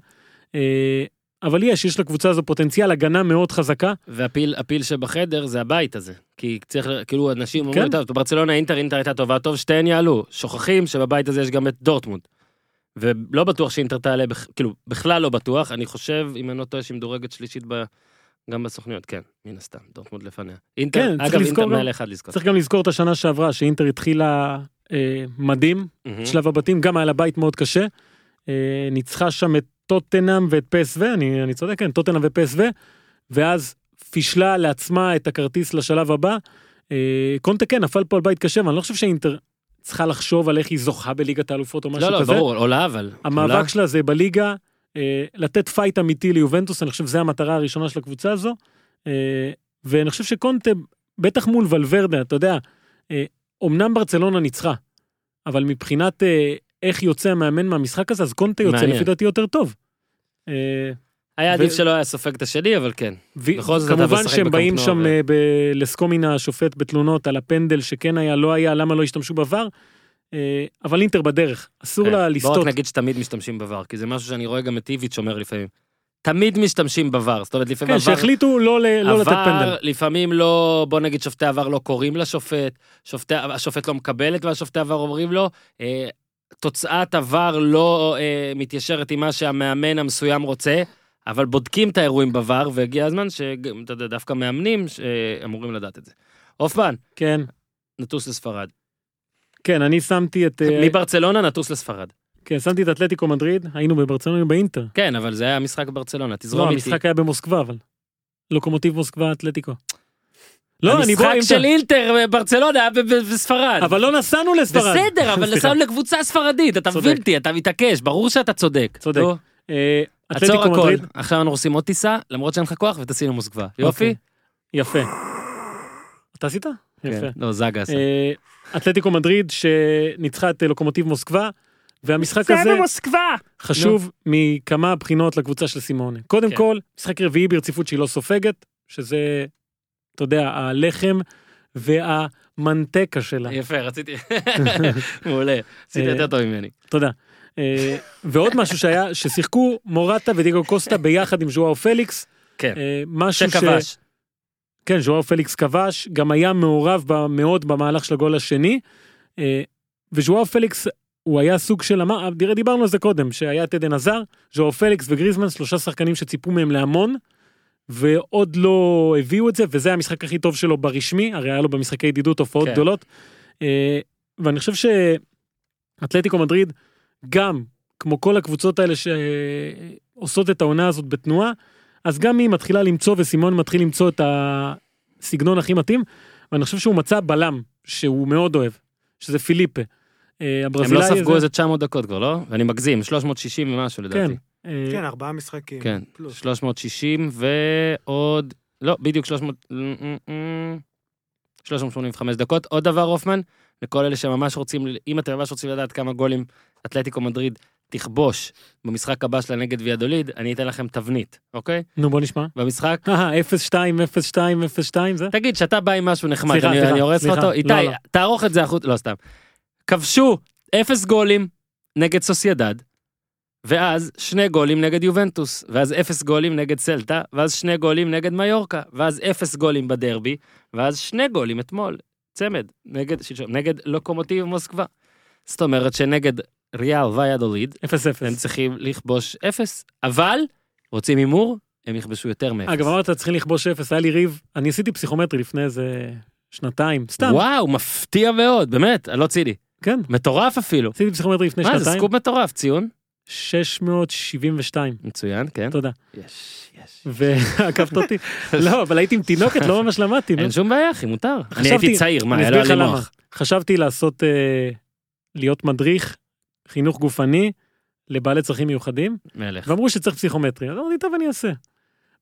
אה, אבל יש, יש לקבוצה הזו פוטנציאל הגנה מאוד חזקה.
והפיל הפיל שבחדר זה הבית הזה. כי צריך, כאילו אנשים אומרים,
כן.
טוב, ברצלונה אינטר, אינטר הייתה טובה, טוב, שתיהן יעלו. שוכחים שבבית הזה יש גם את דורטמונד. ולא בטוח שאינטר תעלה, כאילו, בכלל לא בטוח. אני חושב, אם אני לא טועה, שהיא מדורגת שלישית ב... גם בסוכניות, כן, מן הסתם, דורטמונד לפניה. אינטר,
כן, צריך
אגב, אינטר
גם-
מעל אחד לזכור.
צריך גם לזכור את השנה שעברה שאינטר התחילה אה, מדהים,
מהמם.
שלב הבתים גם היה לה בית מאוד קשה. אה, ניצחה שם את טוטנאם ואת פסו, אני, אני צודק, כן, טוטנאם ופסו, ואז פישלה לעצמה את הכרטיס לשלב הבא. אה, קונטה כן, נפל פה על בית קשה, ואני לא חושב שאינטר צריכה לחשוב על איך היא זוכה בליגת האלופות או משהו
לא, לא,
כזה.
ברור, עולה אבל. עולה.
המאבק שלה זה בליגה, לתת פייט אמיתי ליובנטוס, אני חושב שזו המטרה הראשונה של הקבוצה הזו. אה, ואני חושב שקונטה, בטח מול ולוורדה, אתה יודע, אה, אמנם ברצלונה ניצחה, אבל מבחינת אה, איך יוצא המאמן מהמשחק הזה, אז קונטה יוצא
מעניין.
לפי דעתי יותר טוב. אה,
היה עדיף
ו-
שלא היה סופג את השני, אבל כן.
ו-
בכל זאת
כמובן שהם באים שם
ו-
אה, ב- לסקומינה השופט בתלונות על הפנדל שכן היה, לא היה, למה לא השתמשו ב VAR, אה, אבל אינטר בדרך, אסור
כן.
לה
בוא
לסטות.
רק נגיד שתמיד משתמשים בVAR, כי זה משהו שאני רואה גם את איביץ' אומר לפעמים. תמיד משתמשים בVAR, זאת אומרת לפעמים
כן, שהחליטו לא ל- לא לתת פנדל.
לפעמים לא, בוא נגיד שופטי עבר לא קוראים לשופט, שופטי, השופט לא מקבל את מה שופטי עבר אומרים לו, אה, תוצאת עבר לא אה, מתיישרת עם מה שהמאמן המסוים רוצה, אבל בודקים את האירועים בVAR, והגיע הזמן שאתה יודע, דווקא מאמנים שאמורים לדעת את זה. הופמן,
כן,
נטוס לספרד.
כן, אני שמתי את... אה,
מברצלונה נטוס לספרד.
כן, שמתי את אתלטיקו מדריד, היינו בברצלונה באינטר.
כן, אבל זה היה משחק ברצלונה,
לא,
תזרום איתי.
המשחק היה במוסקבה, אבל. לוקומוטיב מוסקבה אתלטיקו. לא, אני בוא...
המשחק של אינטר ברצלונה היה בספרד.
אבל לא נסענו לספרד.
בסדר, אבל. נסענו לקבוצה ספרדית, אתה. מבין אותי, אתה מתעקש, ברור שאתה צודק.
צודק. אה,
עצור
אתלטיקו
הכל,
מדריד,
עכשיו אנחנו עושים עוד טיסה, למרות שאין לך כוח, וטסים למוסקבה. יופי?
אוקיי. יפה. אתה עשית? יפה.
כן, לא, זאגה עשה.
אה, אתלטיקו מדריד שניצחה את אה, לוקומוטיב מוסקבה, והמשחק הזה
במוסקבה!
חשוב מכמה בחינות לקבוצה של סימונה. קודם
כן.
כל, משחק רביעי ברציפות שהיא לא סופגת, שזה, אתה יודע, הלחם והמנטקה שלה.
יפה, רציתי... מעולה, עשית
אה,
יותר טוב ממני.
תודה. אה, ועוד משהו שהיה, ששיחקו מורטה ודיגו קוסטה ביחד עם ז'ואר פליקס.
כן,
אה, משהו ש...
שכבש.
כן, ז'ואאו פליקס כבש, גם היה מעורב מאוד במהלך של הגול השני. אה, וז'ואאו פליקס, הוא היה סוג של, אמר, תראה, דיברנו על זה קודם, שהיה את עדן הזאר, ז'ואאו פליקס וגריזמן, שלושה שחקנים שציפו מהם להמון, ועוד לא הביאו את זה, וזה המשחק הכי טוב שלו ברשמי, הרי היה לו במשחקי ידידות הופעות
כן.
גדולות. אה, ואני חושב שאתלטיקו מדריד, גם, כמו כל הקבוצות האלה שעושות את העונה הזאת בתנועה, אז גם היא מתחילה למצוא, וסימון מתחיל למצוא את הסגנון הכי מתאים, ואני חושב שהוא מצא בלם, שהוא מאוד אוהב, שזה פיליפה. אה,
הם לא ספגו איזה 900 דקות כבר, לא? ואני מגזים, 360 ומשהו
כן.
לדעתי.
אה,
כן, ארבעה משחקים.
כן,
פלוס.
360 ועוד, לא, בדיוק 300, 385 דקות. עוד דבר, הופמן, לכל אלה שממש רוצים, אם אתם ממש רוצים לדעת כמה גולים אתלטיקו מדריד תכבוש במשחק הבא שלה נגד ויאדוליד, אני אתן לכם תבנית, אוקיי?
נו בוא נשמע.
במשחק,
אה, 02, 02, 02 זה?
תגיד, שאתה בא עם משהו נחמד,
סליחה,
אני
סליחה,
אני הורס לך אותו,
לא,
איתי,
לא.
תערוך את זה החוץ, לא סתם. כבשו אפס גולים נגד סוסיידד, ואז שני גולים נגד יובנטוס, ואז אפס גולים נגד סלטה, ואז שני גולים נגד מיורקה, ואז אפס גולים בדרבי, ואז שני גולים אתמול, צמד, נגד, נגד לוקומוטיב מוסקבה. זאת אומרת שנגד ריאל ויאדוליד,
0-0.
הם צריכים לכבוש אפס, אבל רוצים הימור, הם יכבשו יותר מאפס.
אגב אמרת צריכים לכבוש 0, היה לי ריב, אני עשיתי פסיכומטרי לפני איזה שנתיים, סתם,
וואו, מפתיע מאוד, באמת, אני לא ציני.
כן,
מטורף אפילו.
עשיתי פסיכומטרי לפני
מה, זה
שנתיים,
סקופ מטורף, ציון?
672,
מצוין, כן.
תודה.
יש, יש.
ועקבת אותי, לא, אבל הייתי עם תינוקת, לא ממש למדתי.
אין שום בעיה, אחי, מותר. אני הייתי צעיר, מה, היה לו.
חשבתי לעשות, אה, להיות מדריך, חינוך גופני, לבעלי צרכים מיוחדים,
מלך.
ואמרו שצריך פסיכומטרי, אז אמרתי, טוב, אני אעשה.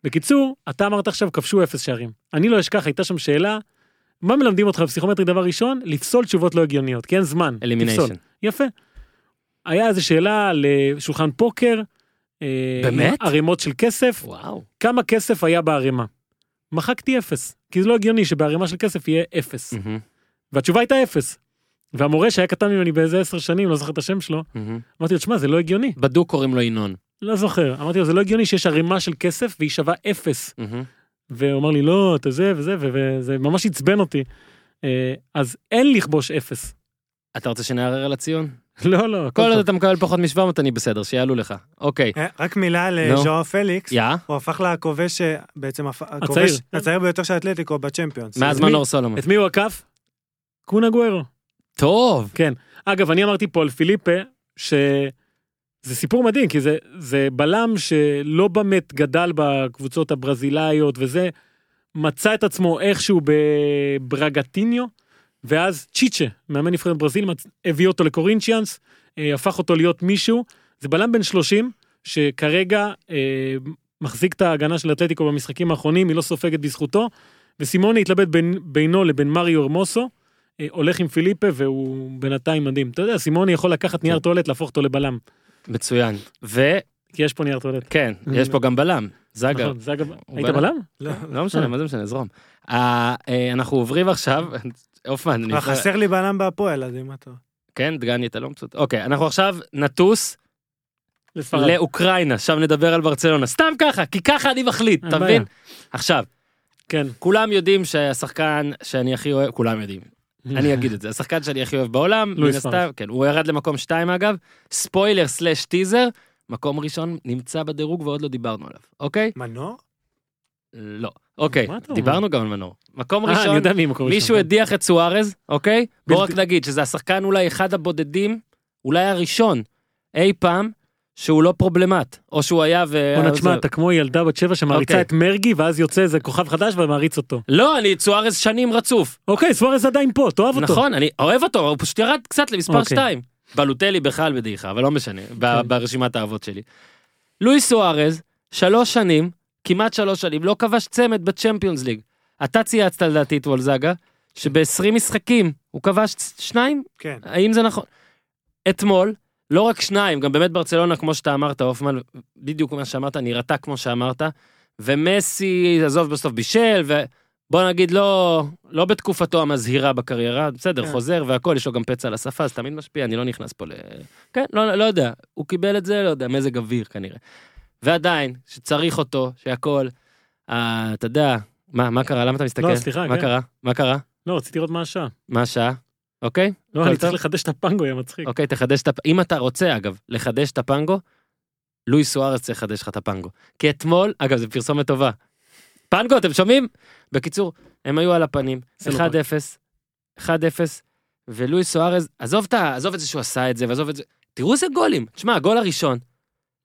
בקיצור, אתה אמרת עכשיו, כבשו אפס שערים. אני לא אשכח, הייתה שם שאלה, מה מלמדים אותך בפסיכומטרי דבר ראשון? לפסול תשובות לא הגיוניות, כי אין זמן.
אלימיניישן.
יפה. היה איזו שאלה לשולחן פוקר, אה,
באמת?
ערימות של כסף,
וואו.
כמה כסף היה בערימה? מחקתי אפס, כי זה לא הגיוני שבערימה של כסף יהיה אפס.
מהמם,
והתשובה הייתה אפס. והמורה שהיה קטן ממני באיזה עשר שנים, לא זוכר את השם שלו. אמרתי לו, תשמע, זה לא הגיוני.
בדוק קוראים לו ינון.
לא זוכר. אמרתי לו, זה לא הגיוני שיש ערימה של כסף והיא שווה אפס. והוא אמר לי, לא, אתה זה וזה, וזה ממש עצבן אותי. אה, אז אין לכבוש אפס.
אתה רוצה שנערער על הציון?
לא, לא,
כל עוד. אתה מקבל פחות מ-700 אני בסדר, שיעלו לך. אוקיי.
אה, רק מילה על
נו.
ז'ואר פליקס,
יא,
הוא הפך לכובש, אה, בעצם הכובש
הצעיר.
הצעיר ביותר של אתלטיקו בצ'מפיונס.
מאז מנור סולומון.
את מי הוא עקף? קונה גוארו.
טוב.
כן. אגב, אני אמרתי פה על פיליפה, שזה סיפור מדהים, כי זה, זה בלם שלא באמת גדל בקבוצות הברזילאיות וזה, מצא את עצמו איכשהו בברגטיניו, ואז צ'יצ'ה, מאמן נבחרת ברזיל, הביא אותו לקורינצ'יאנס, אה, הפך אותו להיות מישהו. זה בלם בן 30, שכרגע אה, מחזיק את ההגנה של אתלטיקו במשחקים האחרונים, היא לא סופגת בזכותו, וסימוני התלבט בין, בינו לבין מריו ארמוסו, הולך עם פיליפה והוא בינתיים מדהים. אתה יודע, סימוני יכול לקחת נייר
כן.
טואלט, להפוך אותו לבלם,
מצוין. וכן,
כי יש פה נייר טואלט.
יש פה גם בלם. זאגה.
נכון,
הוא
היית
בלם?
לא.
לא משנה, מה זה משנה, זרום. אה, אה, אנחנו עוברים עכשיו, הופמן, אני-
אה, חסר לי בלם בהפועל, אז אם אתה...
כן, דגני, אתה לא מצוט... אוקיי, אנחנו עכשיו נטוס
לספרד.
לאוקראינה, עכשיו נדבר על ברצלונה. סתם ככה, כי ככה אני מחליט, אתה. מבין? עכשיו,
כן.
כולם יודעים שהשחקן שאני הכי אוהב, כולם יודעים, אני אגיד את זה, השחקן שאני הכי אוהב בעולם, מן
לואיס
הסתם. כן, הוא ירד למקום שתיים אגב, ספוילר סלאש טיזר, מקום ראשון נמצא בדירוג ועוד לא דיברנו עליו, אוקיי?
מנור?
לא. אוקיי? דיברנו גם על מנור. מקום
אה,
ראשון,
יודע מי מקום ראשון.
מישהו הדיח את סוארז, אוקיי? בוא רק נגיד שזה השחקן אולי אחד הבודדים, אולי הראשון, אי פעם, שהוא לא פרובלמט, או שהוא היה ו...
בואנה, תשמע, אתה כמו ילדה בת שבע שמעריצה
אוקיי.
את מרגי, ואז יוצא איזה כוכב חדש ומעריץ אותו.
לא, אני סוארז שנים רצוף.
אוקיי, סוארז עדיין פה, תאהב אותו.
נכון, אני אוהב אותו, הוא פשוט ירד קצת למספר
אוקיי.
שתיים. בלוטלי בכלל בדעיכה, אבל לא משנה, ב- ברשימת האהבות שלי. לואיס סוארז, שלוש שנים, כמעט שלוש שנים, לא כבש צמד בצ'מפיונס ליג. אתה צייצת לדעתי את וולזאגה, שב-20 משחקים הוא כבש שניים?
כן.
האם זה נכון? אתמול, לא רק שניים, גם באמת ברצלונה, כמו שאתה אמרת, הופמן, בדיוק מה שאמרת, נראתה כמו שאמרת, ומסי, עזוב בסוף בישל, ובוא נגיד לא, לא בתקופתו המזהירה בקריירה, בסדר,
כן.
חוזר והכל, יש לו גם פצע על השפה, זה תמיד משפיע, אני לא נכנס פה ל... כן, לא, לא יודע, הוא קיבל את זה, לא יודע, מזג אוויר כנראה. ועדיין, שצריך אותו, שהכל, אה, אתה יודע, מה, מה קרה? למה אתה מסתכל?
לא, סליחה,
מה
כן.
קרה? מה קרה?
לא, רציתי לראות מה השעה.
מה השעה? אוקיי?
לא, אני צריך? לחדש את הפנגו, יהיה מצחיק.
אוקיי, תחדש את הפ... אם אתה רוצה, אגב, לחדש את הפנגו, לואי סוארץ צריך לחדש לך את הפנגו. כי אתמול, אגב, זו פרסומת טובה. פנגו, אתם שומעים? בקיצור, הם היו על הפנים,
זה לא
1-0, 1-0, ולואי סוארז. עזוב את זה שהוא עשה את זה, ועזוב את זה, תראו איזה גולים. תשמע, הגול הראשון,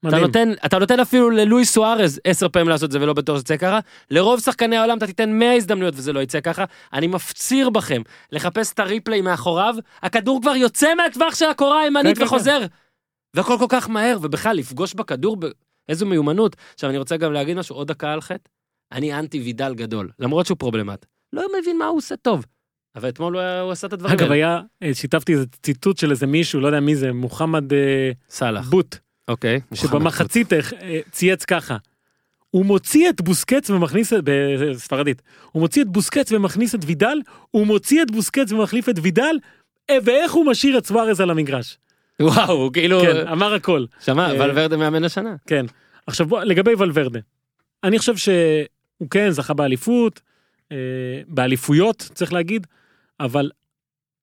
אתה. נותן, אתה נותן אפילו ללואי סוארז עשר פעמים לעשות את זה ולא בטוח שזה יצא ככה. לרוב שחקני העולם אתה תיתן 100 הזדמנויות וזה לא יצא ככה. אני מפציר בכם לחפש את הריפליי מאחוריו, הכדור כבר יוצא מהטווח של הקורה הימנית
כן, כן,
וחוזר. והכל כל כך מהר, ובכלל לפגוש בכדור באיזו מיומנות. עכשיו אני רוצה גם להגיד משהו, עוד דקה על חטא. אני אנטי וידל גדול, למרות שהוא פרובלמט. לא מבין מה הוא עושה טוב. אבל אתמול הוא, הוא עשה את הדברים
אגב,
האלה.
היה, אה, שיתפתי איזה ציטוט של איזה מישהו, לא יודע מי זה, מוחמד אה,
סאלח.
בוט,
אוקיי.
שבמחצית אה, צייץ ככה. הוא מוציא את בוסקץ ומכניס את, בספרדית, הוא מוציא את בוסקץ ומכניס את וידל, הוא מוציא את בוסקץ ומחליף את וידל, אה, ואיך הוא משאיר את סוארז על המגרש.
וואו, כאילו...
כן, אמר הכל.
שמע,
אה,
ולוורדה מאמן השנה.
כן. עכשיו בוא, לגבי ולוורדה. אני חושב שהוא כן זכה באליפות, באליפויות צריך להגיד, אבל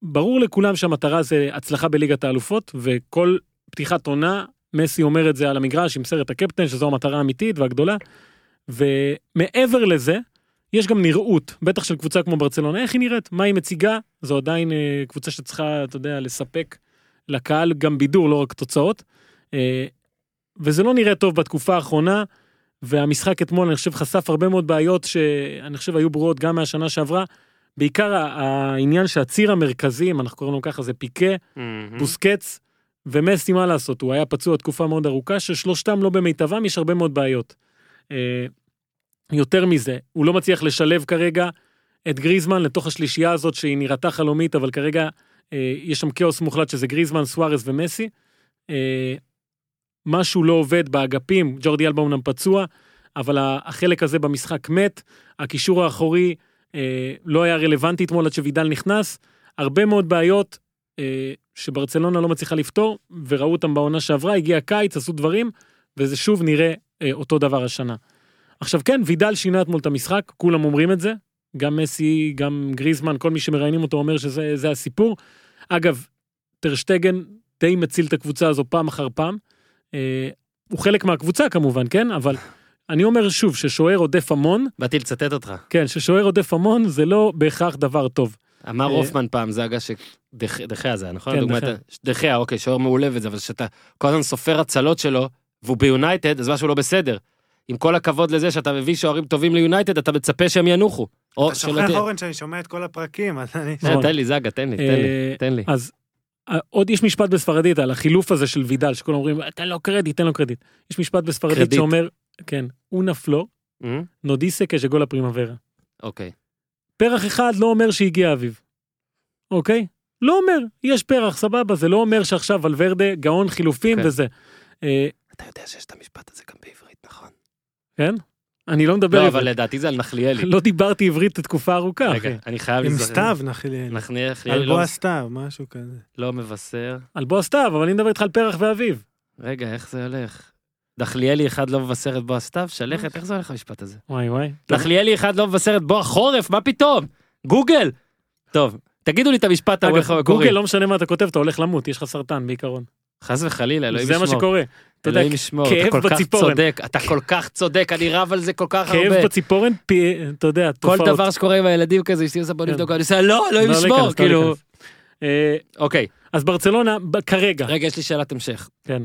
ברור לכולם שהמטרה זה הצלחה בליגת האלופות, וכל פתיחת עונה, מסי אומר את זה על המגרש עם סרט הקפטן, שזו המטרה האמיתית והגדולה. ומעבר לזה, יש גם נראות, בטח של קבוצה כמו ברצלונה, איך היא נראית, מה היא מציגה, זו עדיין אה, קבוצה שצריכה, אתה יודע, לספק לקהל גם בידור, לא רק תוצאות. אה, וזה לא נראה טוב בתקופה האחרונה, והמשחק אתמול, אני חושב, חשף הרבה מאוד בעיות שאני חושב היו ברורות גם מהשנה שעברה. בעיקר העניין שהציר המרכזי, אם אנחנו קוראים לו ככה, זה פיקה, בוסקץ ומסי, מה לעשות, הוא היה פצוע תקופה מאוד ארוכה, ששלושתם לא במיטבם, יש הרבה מאוד בעיות. אה, יותר מזה, הוא לא מצליח לשלב כרגע את גריזמן לתוך השלישייה הזאת שהיא נראתה חלומית, אבל כרגע אה, יש שם כאוס מוחלט שזה גריזמן, סוארז ומסי. אה, משהו לא עובד באגפים, ג'ורדי אלבה אומנם פצוע, אבל החלק הזה במשחק מת, הקישור האחורי אה, לא היה רלוונטי אתמול עד שווידל נכנס, הרבה מאוד בעיות אה, שברצלונה לא מצליחה לפתור, וראו אותם בעונה שעברה, הגיע קיץ, עשו דברים, וזה שוב נראה אה, אותו דבר השנה. עכשיו כן, וידל שינה אתמול את המשחק, כולם אומרים את זה, גם מסי, גם גריזמן, כל מי שמראיינים אותו אומר שזה זה הסיפור. אגב, טרשטגן די מציל את הקבוצה הזו פעם אחר פעם. אה, הוא חלק מהקבוצה כמובן, כן? אבל אני אומר שוב, ששוער עודף המון,
באתי לצטט אותך.
כן, ששוער עודף המון זה לא בהכרח דבר טוב.
אמר
אה,
הופמן פעם, זה הגה שדחיה זה היה, נכון?
כן, דחיה.
דחיה, אוקיי, שוער מעולה וזה, אבל שאתה כל הזמן סופר הצלות שלו, והוא ביונייטד, אז משהו לא בסדר. עם כל הכבוד לזה שאתה מביא שוערים טובים ליונייטד, אתה מצפה שהם ינוחו. או
אתה שוכח. אורן שאני שומע את כל הפרקים, אז אני...
אה, תן לי, זגה, תן לי, תן לי,
אה,
תן לי.
אז עוד יש משפט בספרדית על החילוף הזה של וידל, שכולם אומרים, תן לו קרדיט, תן לו קרדיט. יש משפט בספרדית. שאומר, כן, הוא נפלו,
אה?
נודיסה כשגול הפרימוורה.
אוקיי.
פרח אחד לא אומר שהגיע אביב, אוקיי? לא אומר, יש פרח, סבבה, זה לא אומר שעכשיו ולוורדה גאון חילופים
כן.
וזה. אה,
אתה יודע שיש את המשפט הזה גם בעברית, נכון?
כן? אני לא מדבר
לא,
עברית.
אבל לדעתי זה על נחליאלי.
לא דיברתי עברית תקופה ארוכה, אחי.
רגע, אני חייב
עם. סתיו נחליאלי.
נחליאלי
על
לא-
בוא סתיו, משהו כזה.
לא מבשר.
על בוא סתיו, אבל אני מדבר איתך על פרח ואביב.
רגע, איך זה הולך? דחליאלי אחד לא מבשר את בוא הסתיו? שלכת, איך זה הולך המשפט הזה?
וואי וואי.
דחליאלי אחד לא מבשר את בוא החורף, מה פתאום? גוגל! טוב, תגידו לי את המשפט
אגב. גוגל לא משנה מה אתה כותב, אתה הולך למות, יש לך סרטן בעיקרון.
חס וחלילה, אלוהים
זה
ישמור.
מה שקורה. אתה יודע,
אלוהים ישמור, אתה כל כך
בציפורן.
צודק, אתה כל כך צודק, אני רב על זה כל כך הרבה.
כאב בציפורן, פי- אתה יודע,
כל
תופעות.
דבר שקורה עם הילדים כזה, אשתי עושה בוא
כן.
נבדוק, אני עושה לא, אלוהים
לא
ישמור,
להיכנס, לא
כאילו.
אה,
אוקיי,
אז ברצלונה, כרגע,
רגע, יש לי שאלת המשך.
כן.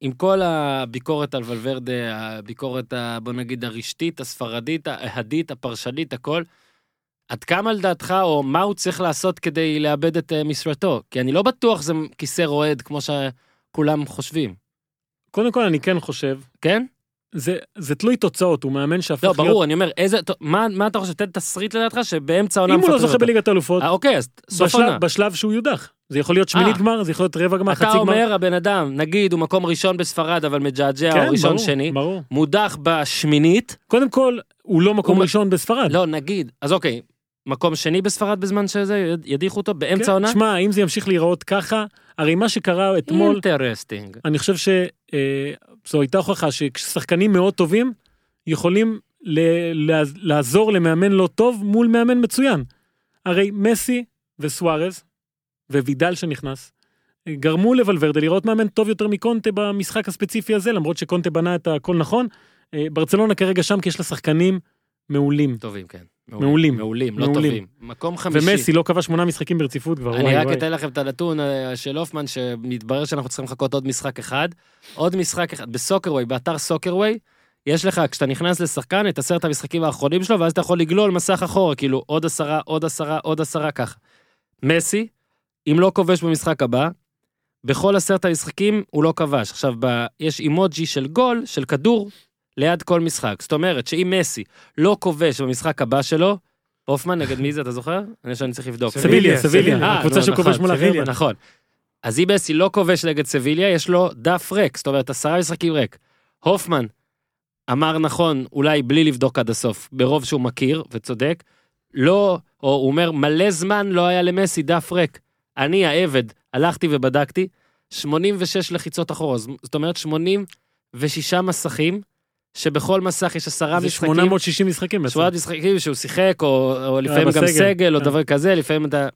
עם כל הביקורת על ולוורדה, הביקורת, ה- בוא נגיד, הרשתית, הספרדית, האהדית, הפרשנית, הכל, עד כמה לדעתך, או מה הוא צריך לעשות כדי לאבד את אה, משרתו? כי אני לא בטוח זה כיסא רועד כמו שכולם חושבים.
קודם כל אני כן חושב,
כן?
זה זה תלוי תוצאות, הוא מאמן שהפך
לא,
להיות...
ברור, אני אומר, איזה, מה, מה אתה חושב? תן תסריט לדעתך שבאמצע העונה
אם הוא לא זוכה. בליגת האלופות,
אה, אוקיי, אז סוף עונה.
בשלב שהוא יודח. זה יכול להיות שמינית
אה.
גמר, זה יכול להיות רבע גמר, חצי
אתה
גמר.
אומר, הבן אדם, נגיד הוא מקום ראשון בספרד, אבל מג'עג'ע,
כן,
או ראשון
ברור,
שני,
ברור.
מודח בשמינית,
קודם כל, הוא לא מקום
הוא-
ראשון בספרד.
לא, נגיד, אז אוקיי, מקום שני בספרד בזמן שזה, ידיחו אותו באמצע
כן,
העונה?
שמע, אם זה ימשיך להיראות ככה, הרי מה שקרה אתמול,
interesting.
אני חושב שזו הייתה הוכחה ששחקנים מאוד טובים יכולים ל- לעז- לעזור למאמן לא טוב מול מאמן מצוין. הרי מסי וסוארז, ווידל שנכנס, גרמו לוולוורדה לראות מאמן טוב יותר מקונטה במשחק הספציפי הזה, למרות שקונטה בנה את הכל נכון. אה, ברצלונה כרגע שם כי יש לה שחקנים מעולים.
טובים, כן.
מעולים.
מעולים, לא
מעולים.
טובים. מקום חמישי.
ומסי לא קבע שמונה משחקים ברציפות כבר,
אני
וואי
רק
וואי.
אתן לכם את הנתון אה, של הופמן, שמתברר שאנחנו צריכים לחכות עוד משחק אחד. עוד משחק אחד, בסוקרווי, באתר סוקרווי, יש לך, כשאתה נכנס לשחקן, את עשרת המשחקים האחרונים שלו, ואז אתה יכול לגלול מסך אחורה, כאילו עוד עשרה, עוד עשרה, עוד עשרה, ככה. מסי, אם לא כובש במשחק הבא, בכל עשרת המשחקים הוא לא כבש. עכשיו, ב... יש אימוג'י של גול, של כדור, ליד כל משחק. זאת אומרת שאם מסי לא כובש במשחק הבא שלו, הופמן נגד מי זה, אתה זוכר? אני שאני צריך לבדוק.
סביליה, סביליה,
אה,
הקבוצה
נו,
שהוא כובש
נכון,
מול
סביליה,
החבר'ה.
נכון. אז אם מסי לא כובש נגד סביליה, יש לו דף ריק, זאת אומרת עשרה משחקים ריק. הופמן אמר נכון, אולי בלי לבדוק עד הסוף, ברוב שהוא מכיר וצודק, לא, או הוא אומר, מלא זמן לא היה למסי דף ריק. אני העבד, הלכתי ובדקתי, 86 לחיצות אחורה, זאת אומרת 86 מסכים, שבכל מסך יש עשרה
זה
משחקים.
860 משחקים בעצם.
שבועת משחקים שהוא שיחק, או, או לפעמים גם. סגל, או
כן.
דבר כזה, לפעמים אתה...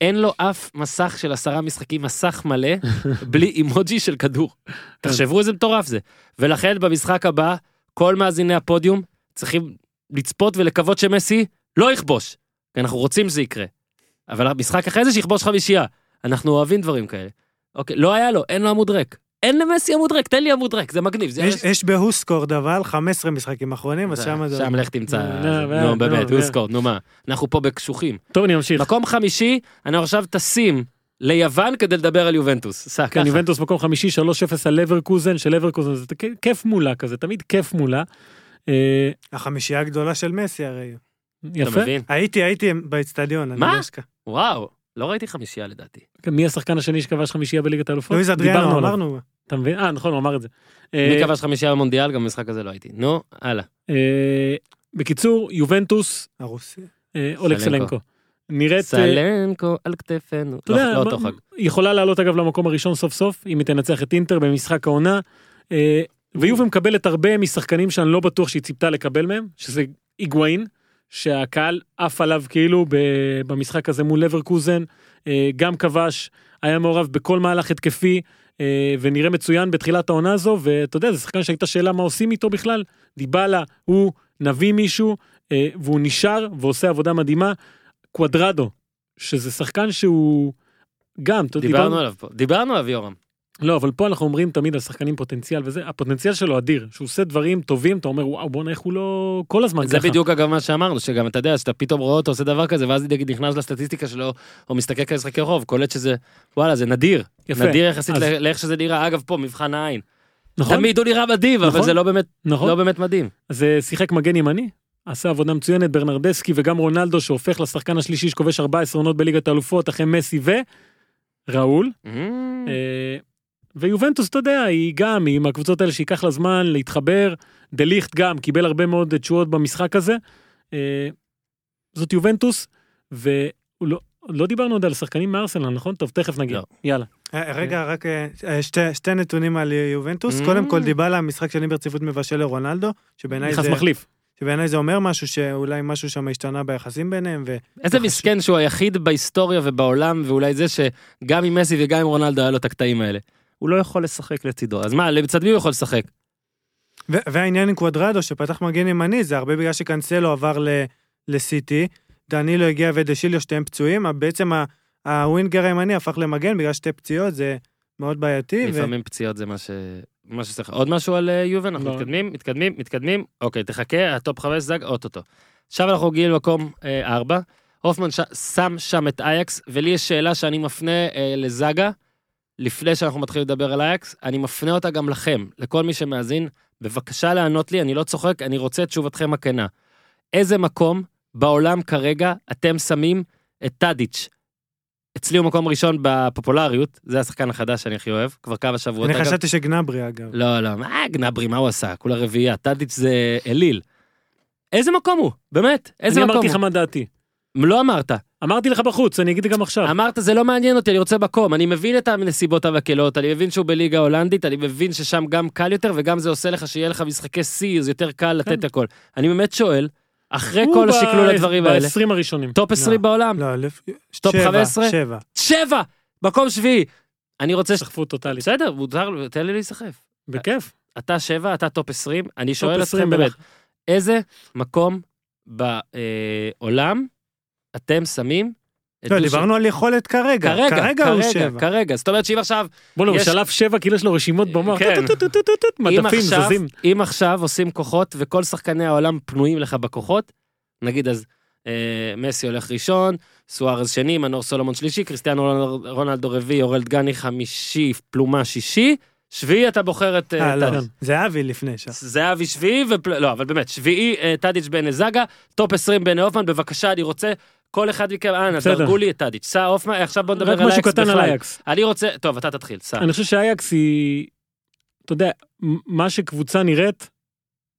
אין לו אף מסך של עשרה משחקים, מסך מלא, בלי אימוג'י של כדור. תחשבו איזה מטורף זה. ולכן במשחק הבא, כל מאזיני הפודיום צריכים לצפות ולקוות שמסי לא יכבוש. כי אנחנו רוצים שזה יקרה. אבל המשחק אחרי זה שיכבוש חמישייה. אנחנו אוהבים דברים כאלה. אוקיי, לא היה לו, אין לו עמוד ריק. אין למסי עמוד ריק, תן לי עמוד ריק, זה מגניב. זה
יש- יש בהוסקורד אבל 15 משחקים אחרונים, אז שם זה...
שם לך תמצא,
נו, נו,
נו באמת,
נו,
הוא
נו.
מה, אנחנו פה בקשוחים.
טוב, אני ממשיך.
מקום חמישי, אנחנו עכשיו טסים ליוון כדי לדבר על יובנטוס. סע,
כן,
ככה.
יובנטוס מקום חמישי, 3-0 על לברקוזן, של לברקוזן זה כיף מולה כזה, תמיד כיף מולה. אה,
החמישייה הגדולה של מסי הרי.
אתה
יפה.
מבין?
הייתי, הייתי באצטדיון,
מה?
לא.
וואו, לא ראיתי חמישייה לדעתי.
מי השחקן השני שכבש חמישייה בליגת האלופות?
לואיז אדריאנו. אמרנו.
אתה מבין? אה, נכון, הוא אמר את זה.
מי
אה,
כבש חמישייה במונדיאל? גם במשחק הזה לא הייתי. נו, הלאה.
אה, בקיצור, יובנטוס,
הרוסי.
אה, אולג
סלנקו.
נראית,
סלנקו על כתפינו.
אתה
לא
יודע,
לא
מה-
אותו חג.
יכולה לעלות אגב למקום הראשון סוף סוף, אם היא תנצח את אינטר במשחק העונה. ויובה מקבלת הרבה משחקנים שאני לא בטוח שהיא ציפתה לקבל מהם, שזה היגואין, שהקהל עף עליו כאילו במשחק הזה מול לברקוזן, אה, גם כבש, היה מעורב בכל מהלך התקפי, אה, ונראה מצוין בתחילת העונה הזו, ואתה יודע, זה שחקן שהייתה שאלה מה עושים איתו בכלל, דיבלה, הוא נביא מישהו, אה, והוא נשאר ועושה עבודה מדהימה. קוודרדו, שזה שחקן שהוא גם,
דיברנו עליו פה. דיברנו עליו יורם.
לא, אבל פה אנחנו אומרים תמיד על שחקנים פוטנציאל וזה, הפוטנציאל שלו אדיר, שהוא עושה דברים טובים, אתה אומר וואו בואנה איך הוא לא כל הזמן
זה
ככה.
בדיוק אגב מה שאמרנו, שגם אתה יודע, שאתה פתאום רואה אותו עושה דבר כזה, ואז נגיד נכנס לסטטיסטיקה שלו, או מסתכל כמשחקי רחוב, קולט שזה, וואלה, זה נדיר.
יפה.
נדיר יחסית
אז-
לאיך שזה נראה. אגב, פה, מבחן העין.
נכון?
תמיד הוא נראה מדהים, אבל
נכון.
זה לא באמת
נכון?
לא באמת מדהים.
אז אה, שיחק מגן ימני, עשה עבודה מצוינת, ברנרדסקי וגם רונלדו שהופך לשחקן השלישי שכובש 14 עונות בליגת האלופות אחרי מסי וראול.
Mm.
ויובנטוס אתה יודע היא גם היא מהקבוצות האלה שייקח לה זמן להתחבר דליכט גם קיבל הרבה מאוד תשואות במשחק הזה. אה, זאת יובנטוס ולא לא דיברנו עוד על שחקנים מארסנל נכון טוב תכף נגיע
לא.
יאללה
אה, רגע, רק אה, שתי- שתי נתונים על יובנטוס.
Mm.
קודם כל, דיבלה, משחק שני ברציפות מבשל לרונלדו, שבעיניי
נכנס
זה-
מחליף
שבעיניי זה אומר משהו, שאולי משהו שם השתנה ביחסים ביניהם, ו...
איזה
ככה
מסכן שהוא היחיד בהיסטוריה ובעולם, ואולי זה שגם עם מסי וגם עם רונלדו היה לו את הקטעים האלה. הוא לא יכול לשחק לצידו, אז מה, לצד מי הוא יכול לשחק?
ו- והעניין עם קואדרדו שפתח מגן ימני זה הרבה בגלל שקנסלו עבר ל- לסיטי, דנילו הגיע ודשיליו שתיהם פצועים, בעצם ה- הווינגר הימני הפך למגן בגלל שתי פציעות, זה מאוד בעייתי. ו-
לפעמים פציעות זה מה ש... מה שצריך. עוד משהו על אה, יובל? אנחנו
לא.
מתקדמים, מתקדמים, מתקדמים. אוקיי, תחכה, הטופ חמש זג, אוטוטו. עכשיו אנחנו מגיעים למקום אה, ארבע. הופמן ש... שם שם את אייקס, ולי יש שאלה שאני מפנה אה, לזאגה, לפני שאנחנו מתחילים לדבר על אייקס, אני מפנה אותה גם לכם, לכל מי שמאזין, בבקשה לענות לי, אני לא צוחק, אני רוצה את תשובתכם הכנה. איזה מקום בעולם כרגע אתם שמים את טאדיץ'? אצלי הוא מקום ראשון בפופולריות, זה השחקן החדש שאני הכי אוהב, כבר כמה שבועות.
אני. חשבתי שגנברי אגב.
לא, לא, מה גנברי, מה הוא עשה? כולה רביעייה, טאדיץ' זה אליל. איזה מקום הוא? באמת, איזה
אני
מקום
אמרתי לך
הוא?
מה דעתי
לא אמרת.
אמרתי לך בחוץ אני אגיד גם עכשיו
אמרת, זה לא מעניין אותי, אני רוצה מקום. אני מבין את הנסיבות המקלות, אני מבין שהוא בליגה הולנדית, אני מבין ששם גם קל יותר, וגם זה עושה לך שיהיה לך משחקי שיא, זה יותר קל לתת
כן.
הכל. אני באמת שואל, אחרי כל השקלול הדברים האלה.
ב-20 הראשונים.
טופ 20 בעולם,
לא, לפ...
טופ
שבע,
15?
שבע.
שבע! מקום שביעי. אני רוצה...
סחפו טוטאלית.
בסדר, מותר, תן לי להיסחף.
בכיף.
אתה שבע, אתה טופ 20, אני שואל
20
אתכם באמת. איזה מקום בעולם אתם שמים?
לא, דיברנו על יכולת כרגע.
כרגע,
כרגע הוא
כרגע,
שבע.
כרגע. זאת אומרת שאם עכשיו,
בוא'נה, הוא
יש-
בשלב 7 כאילו יש לו רשימות במוח.
כן.
מדפים
עכשיו,
זזים.
אם עכשיו עושים כוחות וכל שחקני העולם פנויים לך בכוחות, נגיד אז אה, מסי הולך ראשון, סוארז שני, מנור סולומון שלישי, קריסטיאנו רונלדו רביעי, אורל דגני חמישי, פלומה שישי, שביעי אתה בוחר את אה,
אה, לא. זהבי לפני שם.
זהבי שביעי, ופל... לא, אבל באמת, שביעי אה, טאדיץ' בן זגה, טופ 20 בן הופמן, בבקשה, אני רוצה, כל אחד מכם, אנא,
בסדר.
דרגו לי את טאדיץ'. סע הופמן, עכשיו בוא נדבר
רק
על
משהו
אייקס
קטן על. אייקס.
אני רוצה, טוב, אתה תתחיל, סע.
אני חושב שאייקס היא, אתה יודע, מה שקבוצה נראית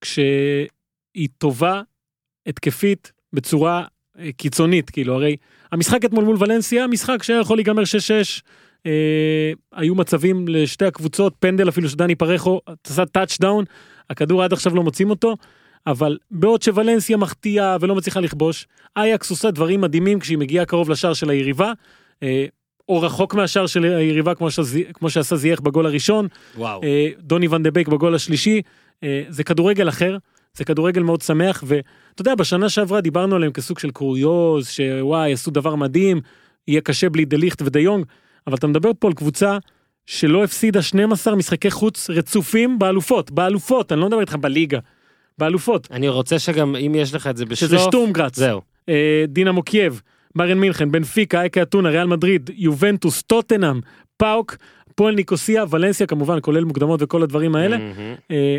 כשהיא טובה התקפית בצורה אה, קיצונית, כאילו, הרי המשחק אתמול מול ולנסיה, משחק שהיה יכול להיגמר 6-6, אה, היו מצבים לשתי הקבוצות, פנדל אפילו שדני פרחו עשה טאצ'דאון, הכדור עד עכשיו לא מוצאים אותו, אבל בעוד שוולנסיה מחטיאה ולא מצליחה לכבוש, אייקס עושה דברים מדהימים כשהיא מגיעה קרוב לשער של היריבה. אה, או רחוק מהשער של היריבה כמו, שזי, כמו שעשה זייח בגול הראשון,
וואו.
אה, דוני ון דה בייק בגול השלישי, אה, זה כדורגל אחר, זה כדורגל מאוד שמח, ואתה יודע, בשנה שעברה דיברנו עליהם כסוג של קוריוז, שוואי, עשו דבר מדהים, יהיה קשה בלי דה ליכט ודה יונג, אבל אתה מדבר פה על קבוצה שלא הפסידה 12 משחקי חוץ רצופים באלופות, באלופות, אני לא מדבר איתך בליגה, באלופות,
אני רוצה שגם, אם יש לך את זה בשלוף,
שזה שטורם גראץ,
זהו.
אה, דינמו קייב, ביירן מינכן, בנפיקה, אייקה אתונה, ריאל מדריד, יובנטוס, טוטנאם, פאוק, אפואל ניקוסיה, ולנסיה כמובן, כולל מוקדמות וכל הדברים האלה.
מהמם.
אה,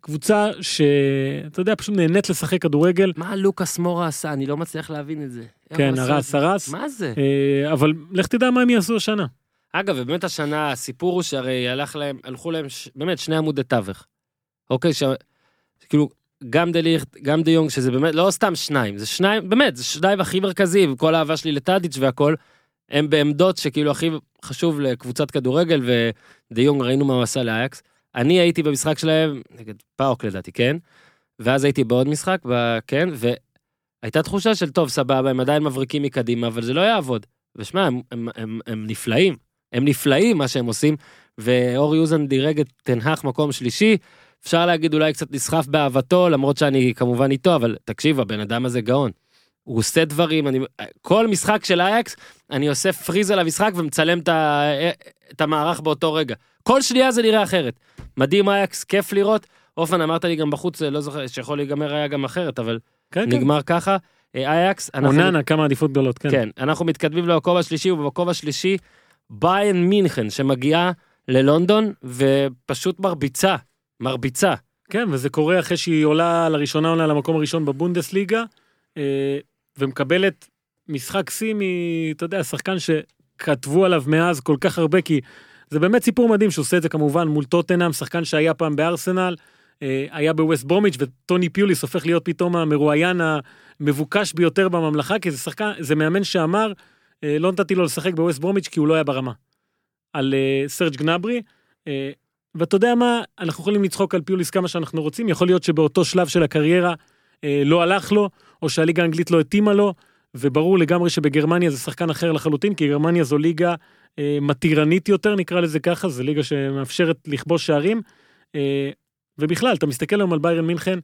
קבוצה שאתה יודע, פשוט נהנית לשחק כדורגל.
מה לוקאס מורה עשה? אני לא מצליח להבין את זה.
כן, הרס? הרס.
מה זה?
אה, אבל לך תדע מה הם יעשו השנה.
אגב, ובאמת השנה, הסיפור הוא שהרי הלך להם, הלכו להם, ש... באמת, שני עמודי תווך. אוקיי, ש... כאילו, גם דה ליכט, גם דה יונג, שזה באמת, לא סתם שניים, זה שניים, באמת, זה שניים הכי מרכזיים, כל האהבה שלי לטאדיץ' והכל, הם בעמדות שכאילו הכי חשוב לקבוצת כדורגל, ודה יונג ראינו מה הוא עשה לאייקס. אני הייתי במשחק שלהם, נגד פאוק לדעתי, כן? ואז הייתי בעוד משחק, ב... כן? והייתה תחושה של טוב, סבבה, הם עדיין מבריקים מקדימה, אבל זה לא יעבוד. ושמע, הם, הם, הם, הם נפלאים. הם נפלאים מה שהם עושים, ואורי אוזן דירג את תנהך מקום שלישי. אפשר להגיד אולי קצת נסחף באהבתו, למרות שאני כמובן איתו, אבל תקשיב, הבן אדם הזה גאון. הוא עושה דברים, אני, כל משחק של אייקס, אני עושה פריז על המשחק ומצלם את, ה, את המערך באותו רגע. כל שנייה זה נראה אחרת. מדהים אייקס, כיף לראות. אופן, אמרת לי גם בחוץ, לא זוכר, שיכול להיגמר היה גם אחרת, אבל
כן, כן.
נגמר ככה. אה, אייקס, אנחנו...
אוננה, כמה עדיפות גדולות, כן.
כן, אנחנו מתקדמים למקום השלישי, ובמקום השלישי, ביין מינכן, שמגיעה ללונדון, ופשוט מרביצה, מרביצה.
כן, וזה קורה אחרי שהיא עולה לראשונה עולה למקום הראשון בבונדסליגה, אה, ומקבלת משחק שיא מ... אתה יודע, שחקן שכתבו עליו מאז כל כך הרבה, כי זה באמת סיפור מדהים שהוא עושה את זה כמובן מול טוטנאם, שחקן שהיה פעם בארסנל, אה, היה בווסט ברומיץ' וטוני פיוליס הופך להיות פתאום המרואיין המבוקש ביותר בממלכה, כי זה שחקן, זה מאמן שאמר, אה, לא נתתי לו לשחק בווסט ברומיץ' כי הוא לא היה ברמה. על אה, סרג' גנברי, ואתה יודע מה, אנחנו יכולים לצחוק על פיוליס כמה שאנחנו רוצים, יכול להיות שבאותו שלב של הקריירה אה, לא הלך לו, או שהליגה האנגלית לא התאימה לו, וברור לגמרי שבגרמניה זה שחקן אחר לחלוטין, כי גרמניה זו ליגה אה, מתירנית יותר, נקרא לזה ככה, זו ליגה שמאפשרת לכבוש שערים. אה, ובכלל, אתה מסתכל היום על ביירן מינכן,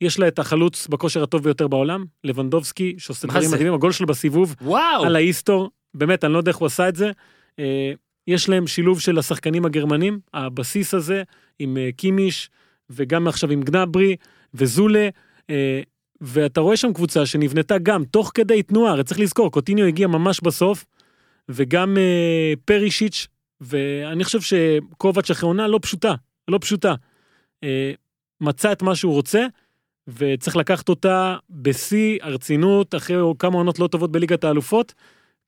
יש לה את החלוץ בכושר הטוב ביותר בעולם, לבנדובסקי, שעושה דברים? מדהימים, הגול שלו בסיבוב,
וואו!
על ההיסטור, באמת, אני לא יודע איך הוא עשה את זה. אה, יש להם שילוב של השחקנים הגרמנים, הבסיס הזה, עם אה, קימיש, וגם עכשיו עם גנברי וזולה, אה, ואתה רואה שם קבוצה שנבנתה גם תוך כדי תנועה, הרי צריך לזכור, קוטיניו הגיע ממש בסוף, וגם אה, פרישיץ', ואני חושב שקובץ' אחרי עונה לא פשוטה, לא פשוטה. מצא את מה שהוא רוצה, וצריך לקחת אותה בשיא הרצינות, אחרי כמה עונות לא טובות בליגת האלופות,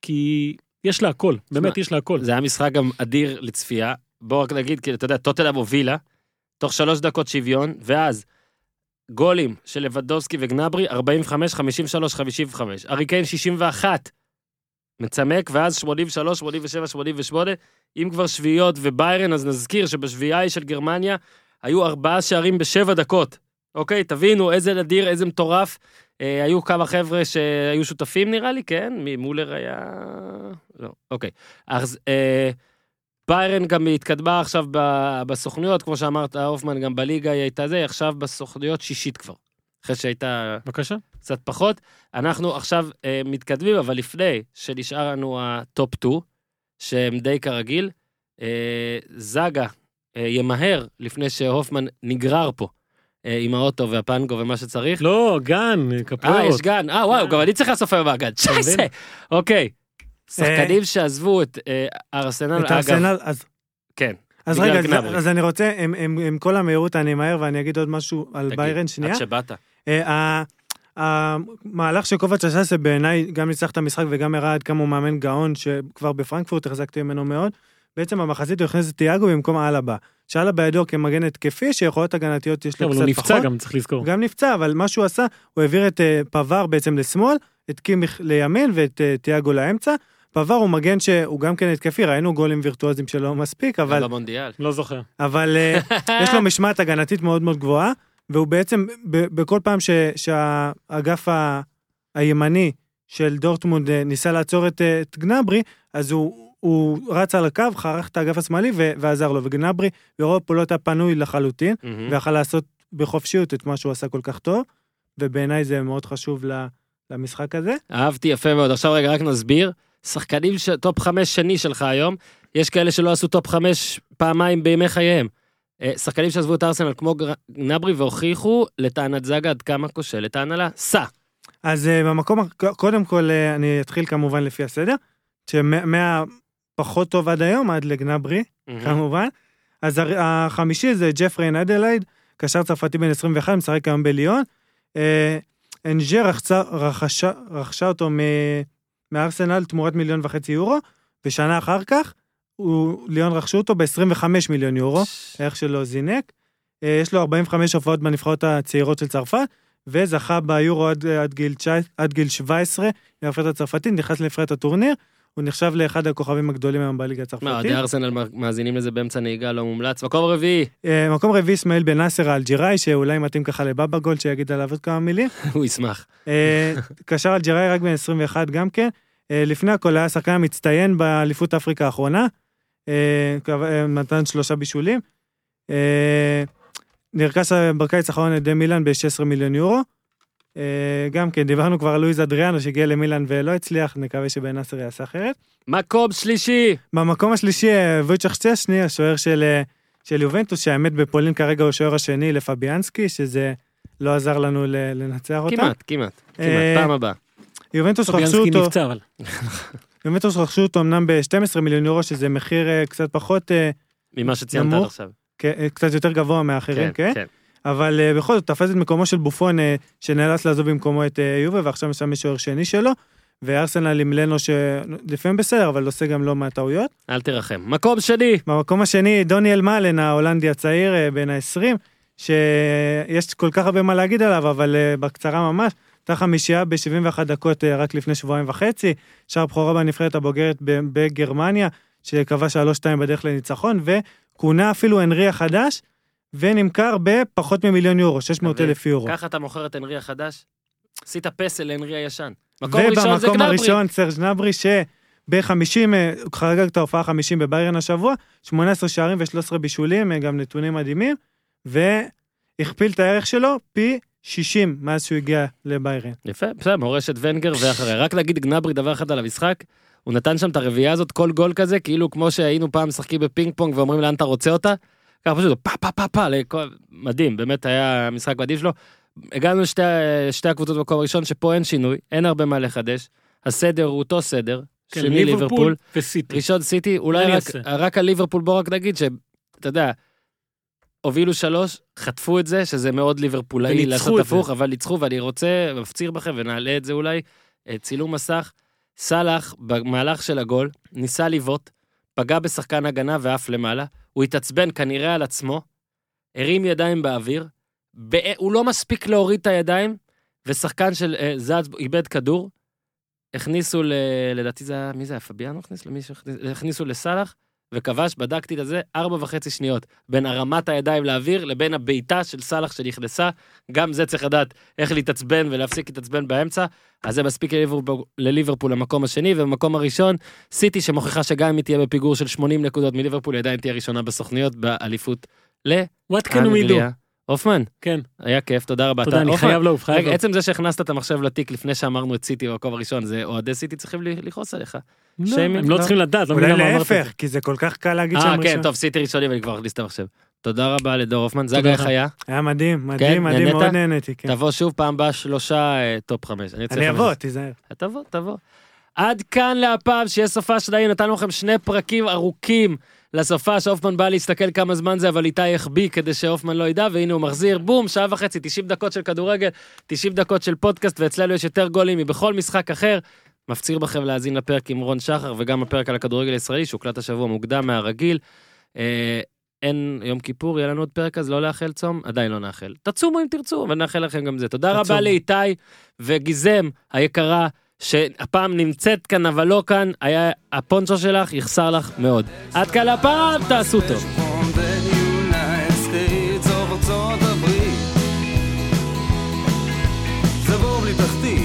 כי יש לה הכל, באמת יש לה הכל.
זה היה משחק גם אדיר לצפייה. בוא רק נגיד, כאילו, אתה יודע, טוטלם הובילה, תוך שלוש דקות שוויון, ואז גולים של לבדובסקי וגנברי, 45, 53, 55. ארי קיין 61. מצמק, ואז 83, 87, 88. אם כבר שביעיות וביירן, אז נזכיר שבשביעייה של גרמניה היו ארבעה שערים בשבע דקות. אוקיי, תבינו איזה נדיר, איזה מטורף. אה, היו כמה חבר'ה שהיו שותפים נראה לי, כן? מולר היה... לא, אוקיי. אז אה, ביירן גם התקדמה עכשיו ב- בסוכנויות, כמו שאמרת, הופמן גם בליגה היא הייתה זה, היא עכשיו בסוכנויות שישית כבר. אחרי שהייתה
בבקשה.
קצת פחות. אנחנו עכשיו אה, מתקדמים, אבל לפני שנשאר לנו הטופ 2, שהם די כרגיל, אה, זאגה אה, ימהר לפני שהופמן נגרר פה עם האוטו והפנגו ומה שצריך.
לא, גן,
אה,
כפרות.
יש גן, אה, וואו, גם אני צריך לאסוף היום מהגן, שייסה. אוקיי. שחקנים שעזבו את אה, ארסנל,
את
אגב,
הארסנל, אז
כן.
אז רגע, אז- אני רוצה, עם- כל המהירות אני אמהר ואני אגיד עוד משהו על ביירן, שנייה.
עד שבאת.
אה, המהלך של קובץ' עשה זה בעיניי גם ניצח את המשחק וגם הראה עד כמה הוא מאמן גאון שכבר בפרנקפורט החזקתי ממנו מאוד. בעצם במחצית הוא הכניס את תיאגו במקום אלבה. שאלבה ידוע כמגן התקפי שיכולות הגנתיות יש לו
אבל
קצת
הוא
פחות.
נפצע גם, צריך לזכור.
גם נפצע אבל מה שהוא עשה הוא העביר את אה, פבר בעצם לשמאל את קימיך לימין ואת אה, תיאגו לאמצע. פבר הוא מגן שהוא גם כן התקפי ראינו גולים וירטואוזיים שלו מספיק אבל
במונדיאל.
לא זוכר.
אבל אה, יש לו משמעת הגנתית מאוד מאוד גבוהה, והוא בעצם, ב- בכל פעם ש, שהאגף ה, הימני של דורטמונד ניסה לעצור את, את גנברי, אז הוא, הוא רץ על הקו, חרך את האגף השמאלי ו, ועזר לו, וגנברי ברוב הפעולות היה פנוי לחלוטין,
מהמם.
ויכל לעשות בחופשיות את מה שהוא עשה כל כך טוב, ובעיניי זה מאוד חשוב למשחק הזה.
אהבתי יפה מאוד. עכשיו רגע, רק נסביר. שחקנים של טופ חמש שני שלך היום, יש כאלה שלא עשו טופ חמש פעמיים בימי חייהם. אה, שחקנים שעזבו את ארסנל כמו גנברי והוכיחו לטענת זאגה עד כמה כושלת ההנהלה. סע.
אז אה, במקום, קודם כל אה, אני אתחיל כמובן לפי הסדר, שמהפחות טוב עד היום, עד לגנברי, כמובן. אז החמישי זה ג'פרי נדלייד, קשר צרפתי בן 21, משחק היום בליון. אה, אנג'ה רכשה, רכשה, רכשה אותו מ- מארסנל תמורת מיליון וחצי יורו, ושנה אחר כך, הוא, ליון רכשו אותו ב-25 מיליון יורו, הערך שלו זינק. אה, יש לו 45 הופעות בנבחרות הצעירות של צרפת, וזכה ביורו עד, עד, גיל, 19 עד גיל 17, לנבחרת הצרפתית, נכנס לנבחרת הטורניר, הוא נחשב לאחד הכוכבים הגדולים היום בליגה
מה,
הצרפתית.
אוהדי ארסנל מאזינים לזה באמצע נהיגה לא מומלץ. מקום רביעי,
אה, מקום רביעי אסמאעיל בן נאסר האלג'יראי, שאולי מתאים ככה לבבא גולד, שיגיד עליו עוד כמה מילים.
הוא ישמח.
אה, קשר אלג'יראי רק בן 21 גם כן. אה, לפני הכל היה שחקן מצטיין באליפות אפריקה האחרונה. נתן שלושה בישולים. נרכש בקיץ האחרון על ידי מילאן ב-16 מיליון יורו. אה, גם כן, דיברנו כבר על לואיז אדריאנו שהגיע למילאן ולא הצליח, נקווה שבן נאסר יעשה אחרת.
מקום שלישי,
במקום השלישי, אה, וויצ'ך צ'שני, השוער של, אה, של יובנטוס, שהאמת בפולין כרגע הוא השוער השני לפביאנסקי, שזה לא עזר לנו לנצח אותה.
כמעט, כמעט, כמעט,
אה,
פעם הבאה.
יובנטוס רכשו
פביאנסקי
אותו,
נפצע אבל.
יובנטוס רכשו אותו אמנם ב-12 מיליון יורו, שזה מחיר אה, קצת פחות, אה,
ממה שציינת עד. עכשיו.
כ- אה, קצת יותר גבוה מאחרים, כן?
כן.
אבל אה, בכל זאת, תפס את מקומו של בופון, אה, שנאלץ לעזוב במקומו את אה, יובה, ועכשיו שם יש שוער שני שלו, וארסנל עם לנו שלפעמים בסדר, אבל עושה גם לא מעט טעויות.
אל תרחם. מקום שני,
במקום השני, דוניאל מאלן, ההולנדי הצעיר, אה, בן ה-20, שיש כל כך הרבה מה להגיד עליו, אבל אה, בקצרה ממש, הייתה חמישייה ב-71 דקות רק לפני שבועיים וחצי, שער בכורה בנבחרת הבוגרת בגרמניה, שכבש 3-2 בדרך לניצחון, וכונה אפילו הנרי החדש, ונמכר בפחות ממיליון יורו, 600 אלף יורו.
ככה אתה מוכר את הנרי החדש? עשית פסל להנרי הישן. מקום ראשון זה
ובמקום
גנברי.
הראשון, סרג' נברי, שב-50, הוא חגג את ההופעה ה-50 בביירן השבוע, 18 שערים ו-13 בישולים, אה, גם נתונים מדהימים, והכפיל את הערך שלו פי 60 מאז שהוא הגיע לביירן.
יפה, בסדר, מורשת ונגר ואחריה. רק להגיד גנברי דבר אחד על המשחק, הוא נתן שם את הרביעייה הזאת, כל גול כזה, כאילו כמו שהיינו פעם משחקים בפינג פונג ואומרים לאן אתה רוצה אותה, ככה פשוט פה פה פה פה, לכל- מדהים, באמת היה משחק מדהים שלו. הגענו לשתי שתי הקבוצות במקום הראשון, שפה אין שינוי, אין הרבה מה לחדש. הסדר הוא אותו סדר,
כן,
שני ליברפול,
וסיטי.
ראשון סיטי, אולי רק? רק על ליברפול בוא רק נגיד שאתה יודע, הובילו שלוש, חטפו את זה, שזה מאוד ליברפולאי לעשות. הפוך, אבל ניצחו, ואני רוצה, מפציר בכם, ונעלה את זה אולי, אה, צילום מסך, סאלח, במהלך של הגול, ניסה לבעוט, פגע בשחקן הגנה ועף למעלה, הוא התעצבן כנראה על עצמו, הרים ידיים באוויר, בא- הוא לא מספיק להוריד את הידיים, ושחקן של אה, זז איבד כדור, הכניסו ל... לדעתי זה היה, מי זה היה? פביאנו הכניס? למי שהכניס? הכניסו לסאלח, וכבש, בדקתי את זה, ארבע וחצי שניות. בין הרמת הידיים לאוויר לבין הבעיטה של סאלח שנכנסה. גם זה צריך לדעת איך להתעצבן ולהפסיק להתעצבן באמצע. אז זה מספיק לליברפול, לליברפול למקום השני, ובמקום הראשון, סיטי שמוכיחה שגם אם היא תהיה בפיגור של 80 נקודות מליברפול, היא עדיין תהיה ראשונה בסוכניות באליפות
What can we do?
הופמן,
כן,
היה כיף, תודה רבה.
תודה,
אתה-
אני
הופמן,
חייב לעוף, חייב לעוף.
עצם זה שהכנסת את המחשב לתיק לפני שאמרנו את סיטי במקום הראשון, זה אוהדי סיטי צריכים ל- לכעוס עליך.
לא,
שיימינג,
הם לא
לא?
צריכים לדעת, לא
אולי
מבינים מה אמרת.
להפך, כי זה כל כך קל להגיד
אה,
שהם
כן,
ראשון.
טוב, סיטי ראשונים, אני כבר אכניס את המחשב. תודה רבה לדור הופמן,
תודה
איך. היה?
היה מדהים,
כן,
מדהים, מדהים,
נהנית?
מאוד נהניתי, כן.
תבוא שוב פעם הבאה שלושה אה, טופ חמש.
אני. אבוא, תיזהר.
תבוא, תבוא. עד כאן להפעם, שיהיה סופה של העיר, נתנו לכם שני פרקים ארוכים לסופה, שהופמן בא להסתכל כמה זמן זה, אבל איתי החביא כדי שהופמן לא ידע, והנה הוא מחזיר, בום, שעה וחצי, 90 דקות של כדורגל, 90 דקות של פודקאסט, ואצלנו יש יותר גולים מבכל משחק אחר. מפציר בכם להאזין לפרק עם רון שחר, וגם הפרק על הכדורגל הישראלי, שהוקלט השבוע מוקדם מהרגיל. אה, אין יום כיפור, יהיה לנו עוד פרק אז לא לאחל צום? עדיין לא נאחל. תצומו אם תרצו, ונאחל לכם גם זה. תודה רבה
תצומו.
לאיתי וגיזם היקרה, שהפעם נמצאת כאן אבל לא כאן, היה הפונצ'ו שלך, יחסר לך מאוד. עד כאן הפעם, תעשו טוב.
תחתית,